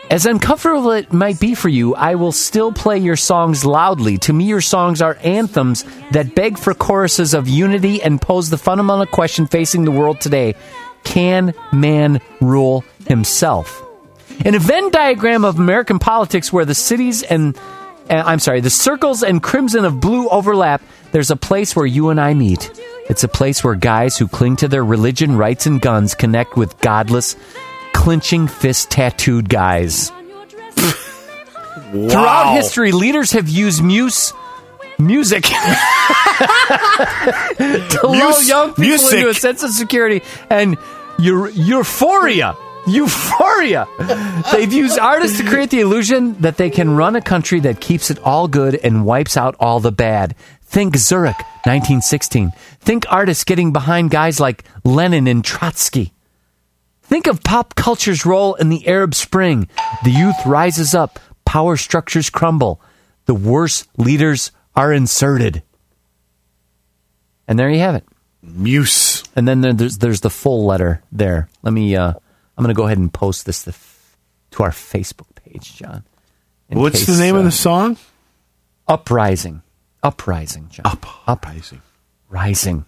As uncomfortable it might be for you, I will still play your songs loudly. To me, your songs are anthems that beg for choruses of unity and pose the fundamental question facing the world today Can man rule himself? In a Venn diagram of American politics where the cities and uh, I'm sorry, the circles and crimson of blue overlap, there's a place where you and I meet. It's a place where guys who cling to their religion, rights, and guns connect with godless, clinching fist tattooed guys. Throughout history, leaders have used muse music to lull young people music. into a sense of security and eu- euphoria. Euphoria. They've used artists to create the illusion that they can run a country that keeps it all good and wipes out all the bad. Think Zurich, 1916. Think artists getting behind guys like Lenin and Trotsky. Think of pop culture's role in the Arab Spring. The youth rises up, power structures crumble, the worst leaders are inserted. And there you have it. Muse. And then there's there's the full letter there. Let me. Uh, I'm going to go ahead and post this to, f- to our Facebook page, John. What's the name uh, of the song? Uprising. Uprising, John. Up. Uprising. Rising.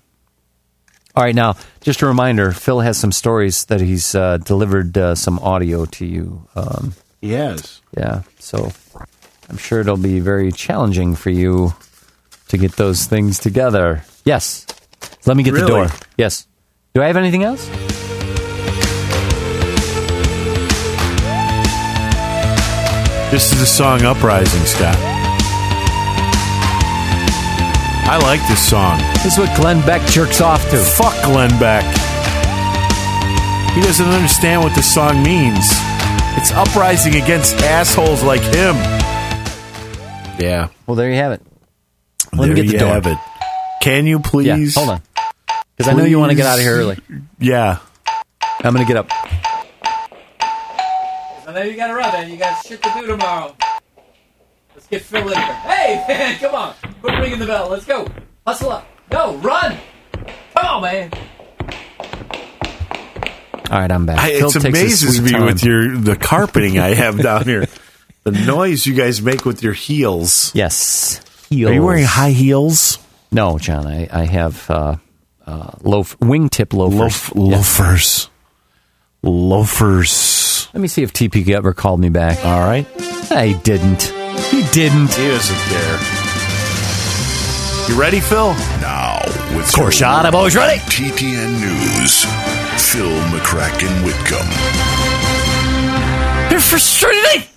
All right, now, just a reminder Phil has some stories that he's uh, delivered uh, some audio to you. Um, Yes. yeah, so I'm sure it'll be very challenging for you to get those things together. Yes. Let me get the Really? door. Yes. Do I have anything else? This is the song Uprising, Scott. I like this song. This is what Glenn Beck jerks off to. Fuck Glenn Beck. He doesn't understand what the song means. It's uprising against assholes like him. Yeah. Well, there you have it. Let there me get the you door. have it. Can you please? Yeah, hold on. Because I know you want to get out of here early. Yeah. I'm going to get up. I know you gotta run, man. You got shit to do tomorrow. Let's get Phil in here. Hey, man, come on. Quit ringing the bell. Let's go. Hustle up. Go, run. Come on, man. All right, I'm back. I, Phil it's takes amazes me time. with your the carpeting I have down here. The noise you guys make with your heels. Yes. heels. Are you wearing high heels? No, John. I, I have uh, uh, loaf, wingtip loafers. Loaf, loafers. Loafers. Let me see if TP ever called me back. All right. I didn't. He didn't. He doesn't care. You ready, Phil? Now, with Of I'm always ready. TTN News, Phil McCracken Whitcomb. They're frustrating.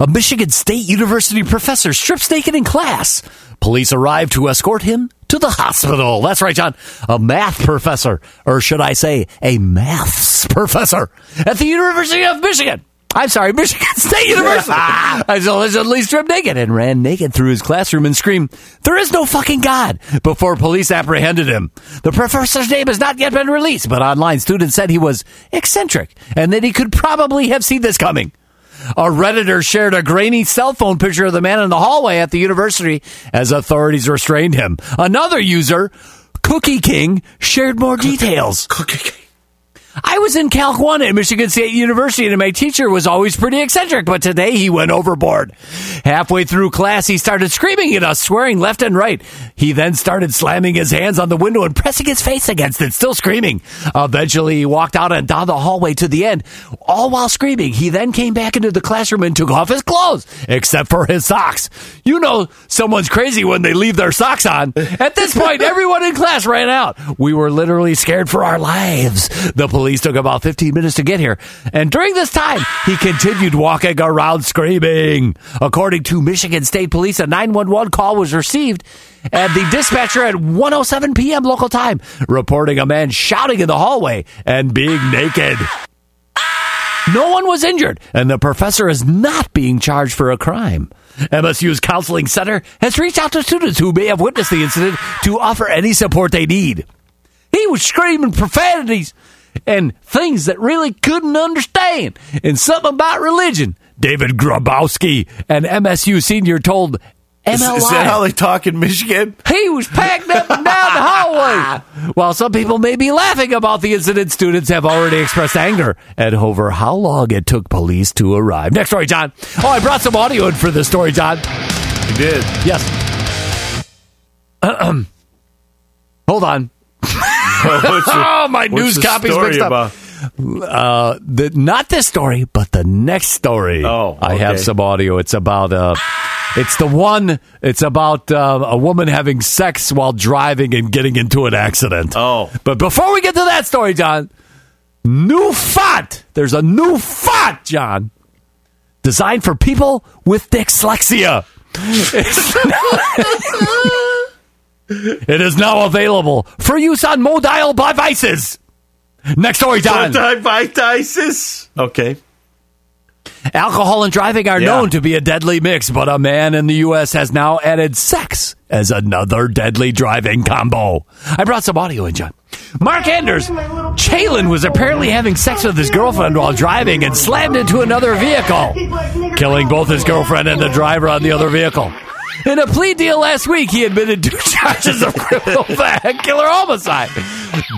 A Michigan State University professor strips naked in class. Police arrive to escort him to the hospital. That's right, John. A math professor, or should I say, a maths professor at the University of Michigan. I'm sorry, Michigan State University. I allegedly stripped naked and ran naked through his classroom and screamed, There is no fucking God, before police apprehended him. The professor's name has not yet been released, but online students said he was eccentric and that he could probably have seen this coming. A Redditor shared a grainy cell phone picture of the man in the hallway at the university as authorities restrained him. Another user, Cookie King, shared more details. Cookie King. I was in Calc 1 at Michigan State University and my teacher was always pretty eccentric, but today he went overboard. Halfway through class, he started screaming at us, swearing left and right. He then started slamming his hands on the window and pressing his face against it, still screaming. Eventually, he walked out and down the hallway to the end, all while screaming. He then came back into the classroom and took off his clothes, except for his socks. You know, someone's crazy when they leave their socks on. At this point, everyone in class ran out. We were literally scared for our lives. The police took about 15 minutes to get here. And during this time, he continued walking around screaming. According to Michigan State Police, a 911 call was received at the dispatcher at 107 p.m. local time, reporting a man shouting in the hallway and being naked. No one was injured, and the professor is not being charged for a crime. MSU's counseling center has reached out to students who may have witnessed the incident to offer any support they need. He was screaming profanities and things that really couldn't understand, and something about religion. David Grabowski, an MSU senior, told Is, MLI. is that how they talk in Michigan? He was packed up and down the hallway. While some people may be laughing about the incident, students have already expressed anger at over how long it took police to arrive. Next story, John. Oh, I brought some audio in for this story, John. You did. Yes. Hold on. What's the- oh, my what's news the copy's story mixed up. about? Uh, the, not this story, but the next story. Oh, I have some audio. It's about uh, it's the one. It's about uh, a woman having sex while driving and getting into an accident. Oh. but before we get to that story, John, new font. There's a new font, John, designed for people with dyslexia. It's- now available for use on mobile devices. Next story, John. Anti-vitisis. Okay. Alcohol and driving are Yeah. known to be a deadly mix, but a man in the U.S. has now added sex as another deadly driving combo. I brought some audio in, John. Mark Anders, Chalin was apparently having sex with his girlfriend while driving and slammed into another vehicle, killing both his girlfriend and the driver on the other vehicle. In a plea deal last week, he admitted two charges of criminal vehicular homicide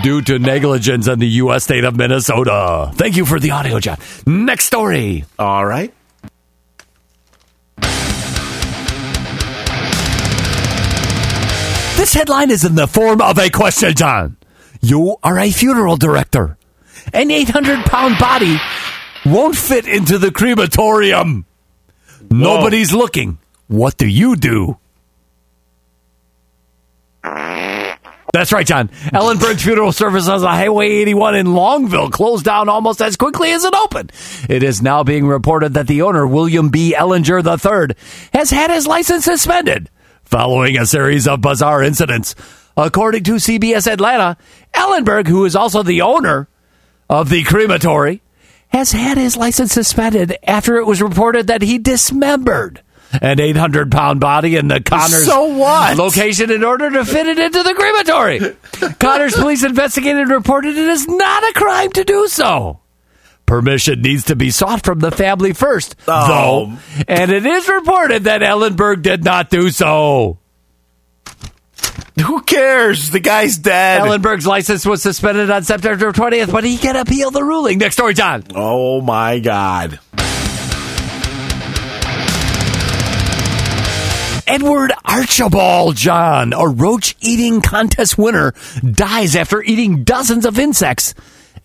due to negligence in the U.S. state of Minnesota. Thank you for the audio, John. Next story. All right. This headline is in the form of a question, John. You are a funeral director. An 800 pound body won't fit into the crematorium. Nobody's looking. What do you do? That's right, John. Ellenberg Funeral Service on Highway 81 in Longville closed down almost as quickly as it opened. It is now being reported that the owner, William B. Ellinger III, has had his license suspended following a series of bizarre incidents. According to CBS Atlanta, Ellenberg, who is also the owner of the crematory, has had his license suspended after it was reported that he dismembered an 800 pound body in the Conyers So what? location in order to fit it into the crematory. Conyers police investigated and reported it is not a crime to do so. Permission needs to be sought from the family first, Oh. though, and it is reported that Ellenberg did not do so. Who cares? The guy's dead. Ellenberg's license was suspended on September 20th, but he can appeal the ruling. Next story, John. oh my God. Edward Archibald John, a roach eating contest winner, dies after eating dozens of insects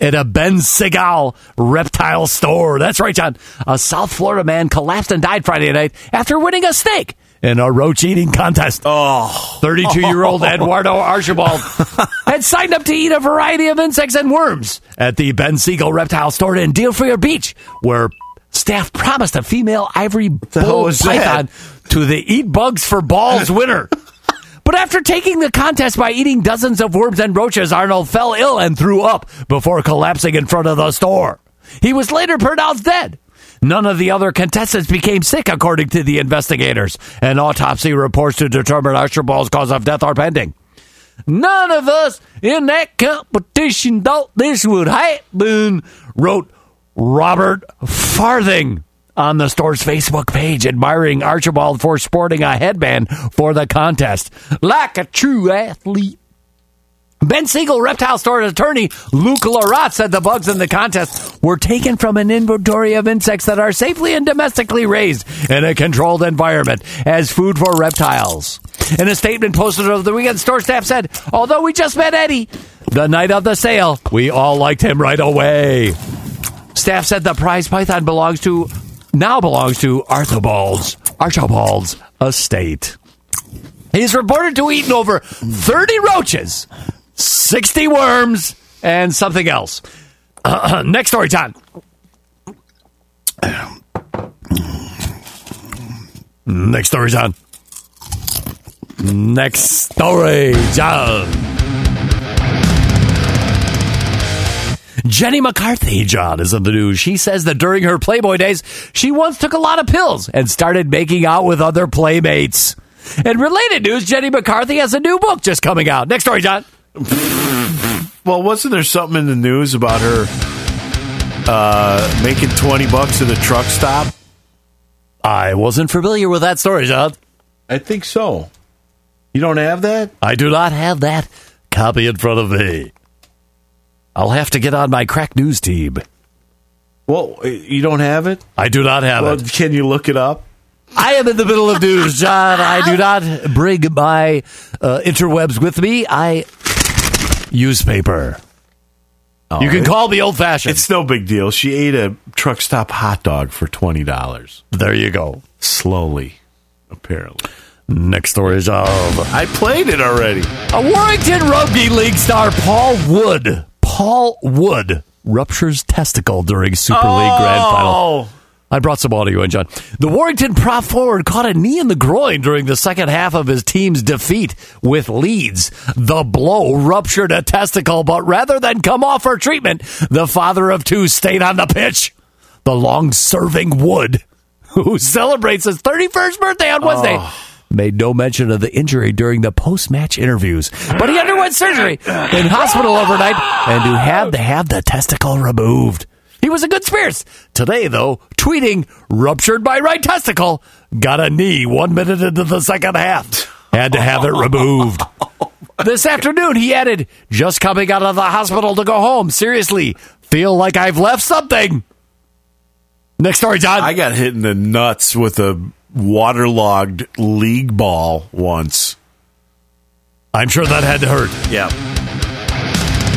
at a Ben Siegel reptile store. That's right, John. A South Florida man collapsed and died Friday night after winning a snake in a roach eating contest. Oh. 32 year old Eduardo Archibald had signed up to eat a variety of insects and worms at the Ben Siegel reptile store in Deerfield Beach, where staff promised a female ivory bull was that? To the Eat Bugs for Balls winner. But after taking the contest by eating dozens of worms and roaches, Arnold fell ill and threw up before collapsing in front of the store. He was later pronounced dead. None of the other contestants became sick, according to the investigators, and autopsy reports to determine Archibald's cause of death are pending. None of us in that competition thought this would happen, wrote Robert Farthing on the store's Facebook page, admiring Archibald for sporting a headband for the contest. Like a true athlete. Ben Siegel reptile store attorney Luke Lirot said the bugs in the contest were taken from an inventory of insects that are safely and domestically raised in a controlled environment as food for reptiles. In a statement posted over the weekend, store staff said, although we just met Eddie the night of the sale, we all liked him right away. Staff said the prize python belongs to now belongs to Archibald's Archibald's estate. He's reported to eaten over 30 roaches, 60 worms, and something else. next story, John. Next story, John. Next story, John. Jenny McCarthy, John, is in the news. She says that during her Playboy days, she once took a lot of pills and started making out with other playmates. In related news, Jenny McCarthy has a new book just coming out. Next story, John. Well, wasn't there something in the news about her uh, making 20 bucks at a truck stop? I wasn't familiar with that story, John. I think so. You don't have that? I do not have that copy in front of me. I'll have to get on my crack news team. Well, you don't have it? I do not have well, it. Can you look it up? I am in the middle of news, John. I do not bring my uh, interwebs with me. I use paper. you can call me old fashioned. It's no big deal. She ate a truck stop hot dog for $20. There you go. Slowly, apparently. Next story is of I played it already. a Warrington Rugby League star, Paul Wood. Paul Wood ruptures testicle during Super League Grand oh. Final. Oh. I brought some audio in, John. The Warrington prop forward caught a knee in the groin during the second half of his team's defeat with Leeds. The blow ruptured a testicle, but rather than come off for treatment, the father of two stayed on the pitch. The long serving Wood, who celebrates his 31st birthday on Wednesday, oh. Made no mention of the injury during the post match interviews. But he underwent surgery in hospital overnight and who had to have the testicle removed. He was in good spirits. Today, though, tweeting, ruptured my right testicle, got a knee one minute into the second half. Had to have it removed. This afternoon, he added, just coming out of the hospital to go home. Seriously, feel like I've left something. Next story, John. I got hit in the nuts with a waterlogged league ball once. I'm sure that had to hurt. Yeah.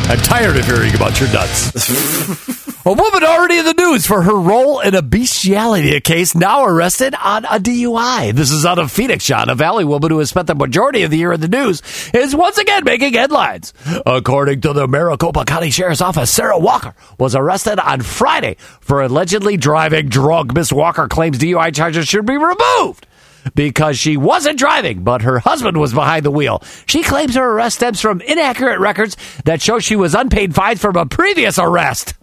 I'm tired of hearing about your nuts. a woman already in the news for her role in a bestiality case, now arrested on a DUI. This is out of Phoenix, John. A Valley woman who has spent the majority of the year in the news is once again making headlines. According to the Maricopa County Sheriff's Office, Sarah Walker was arrested on Friday for allegedly driving drunk. Miss Walker claims DUI charges should be removed because she wasn't driving, but her husband was behind the wheel. She claims her arrest stems from inaccurate records that show she was unpaid fines from a previous arrest.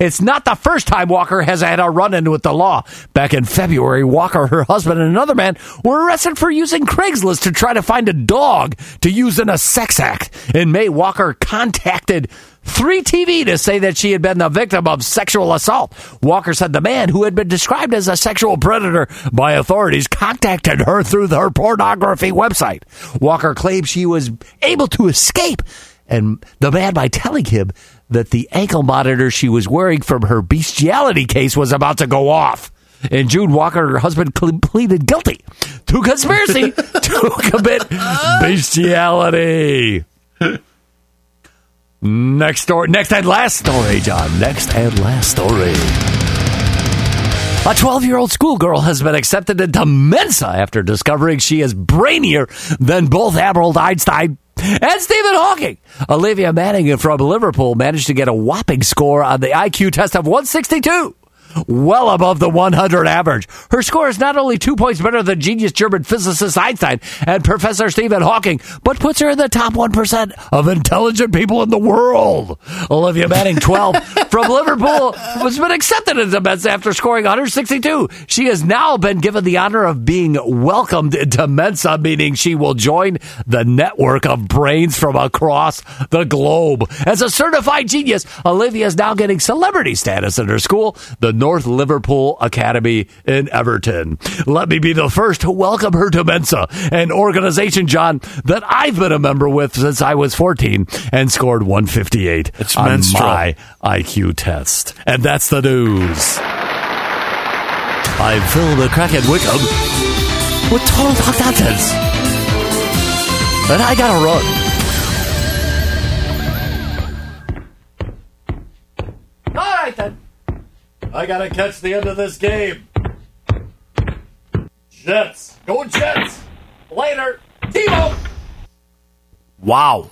It's not the first time Walker has had a run in with the law. Back in February, Walker, her husband, and another man were arrested for using Craigslist to try to find a dog to use in a sex act. In May, Walker contacted 3TV to say that she had been the victim of sexual assault. Walker said the man, who had been described as a sexual predator by authorities, contacted her through her pornography website. Walker claimed she was able to escape, and the man by telling him that the ankle monitor she was wearing from her bestiality case was about to go off. And June, Walker and her husband pleaded guilty to conspiracy to commit bestiality. Next story, next and last story, John. Next and last story. A 12 year old schoolgirl has been accepted into Mensa after discovering she is brainier than both Harold Einstein and Stephen Hawking. Olivia Manning from Liverpool managed to get a whopping score on the IQ test of 162. Well above the 100 average. Her score is not only two points better than genius German physicist Einstein and Professor Stephen Hawking, but puts her in the top 1% of intelligent people in the world. Olivia Manning, 12, from Liverpool, has been accepted into Mensa after scoring 162. She has now been given the honor of being welcomed into Mensa, meaning she will join the network of brains from across the globe. As a certified genius, Olivia is now getting celebrity status in her school, the North Liverpool Academy in Everton. Let me be the first to welcome her to Mensa, an organization, John, that I've been a member with since I was 14 and scored 158 It's on menstrual. my IQ test. And that's the news. I'm Phil McCracken Wickham with Total Talk Nonsense. And I gotta run. All right then. I gotta catch the end of this game. Jets. Go Jets. Later. Timo. Wow.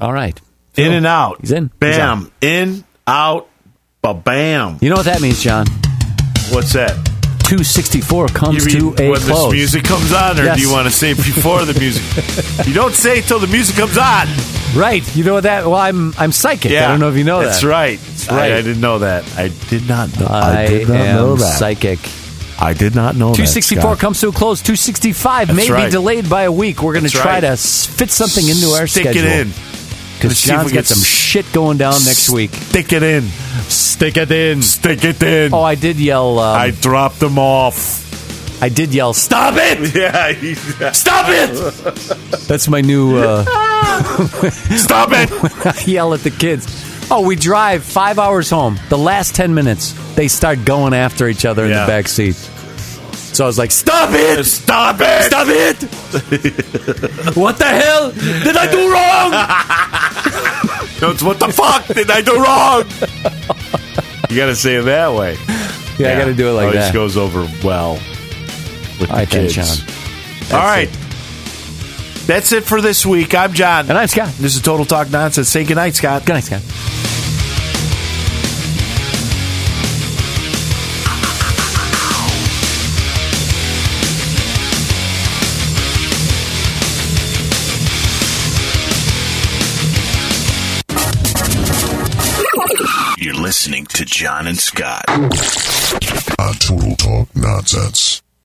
All right. In and out. He's in. Bam. In, out, ba bam. You know what that means, John? What's that? 264 comes to a when close. this music comes on, or Yes. do you want to say before the music? you don't say till the music comes on. Right. You know that? Well, I'm I'm psychic. I don't know if you know That's that. right. That's right. I, I didn't know that. I did not know. I, I, did not am know that. psychic. I did not know 264 that. Comes to a close. 265 may That's be delayed by a week. We're going to try right. to fit something into our Stick schedule. it in. Because Let's see if John's we got some shit going down next week. Stick it in. Stick it in. Stick it in. Oh, I did yell. Um, I dropped them off. I did yell. Stop it! Yeah. he- Stop it! That's my new. Uh, Stop it! I yell at the kids. Oh, we drive five hours home. The last ten minutes, they start going after each other in Yeah. the back seat. So I was like, "Stop it! Stop it! Stop it! what the hell did I do wrong?" That's what the fuck did I do wrong? you got to say it that way. Yeah, I got to do it like oh, Always that. goes over well with right, the kids. All right. That's it for this week. I'm John. And I'm Scott. This is Total Talk Nonsense. Say goodnight, Scott. Good night, Scott. Listening to John and Scott. On Total Talk Nonsense.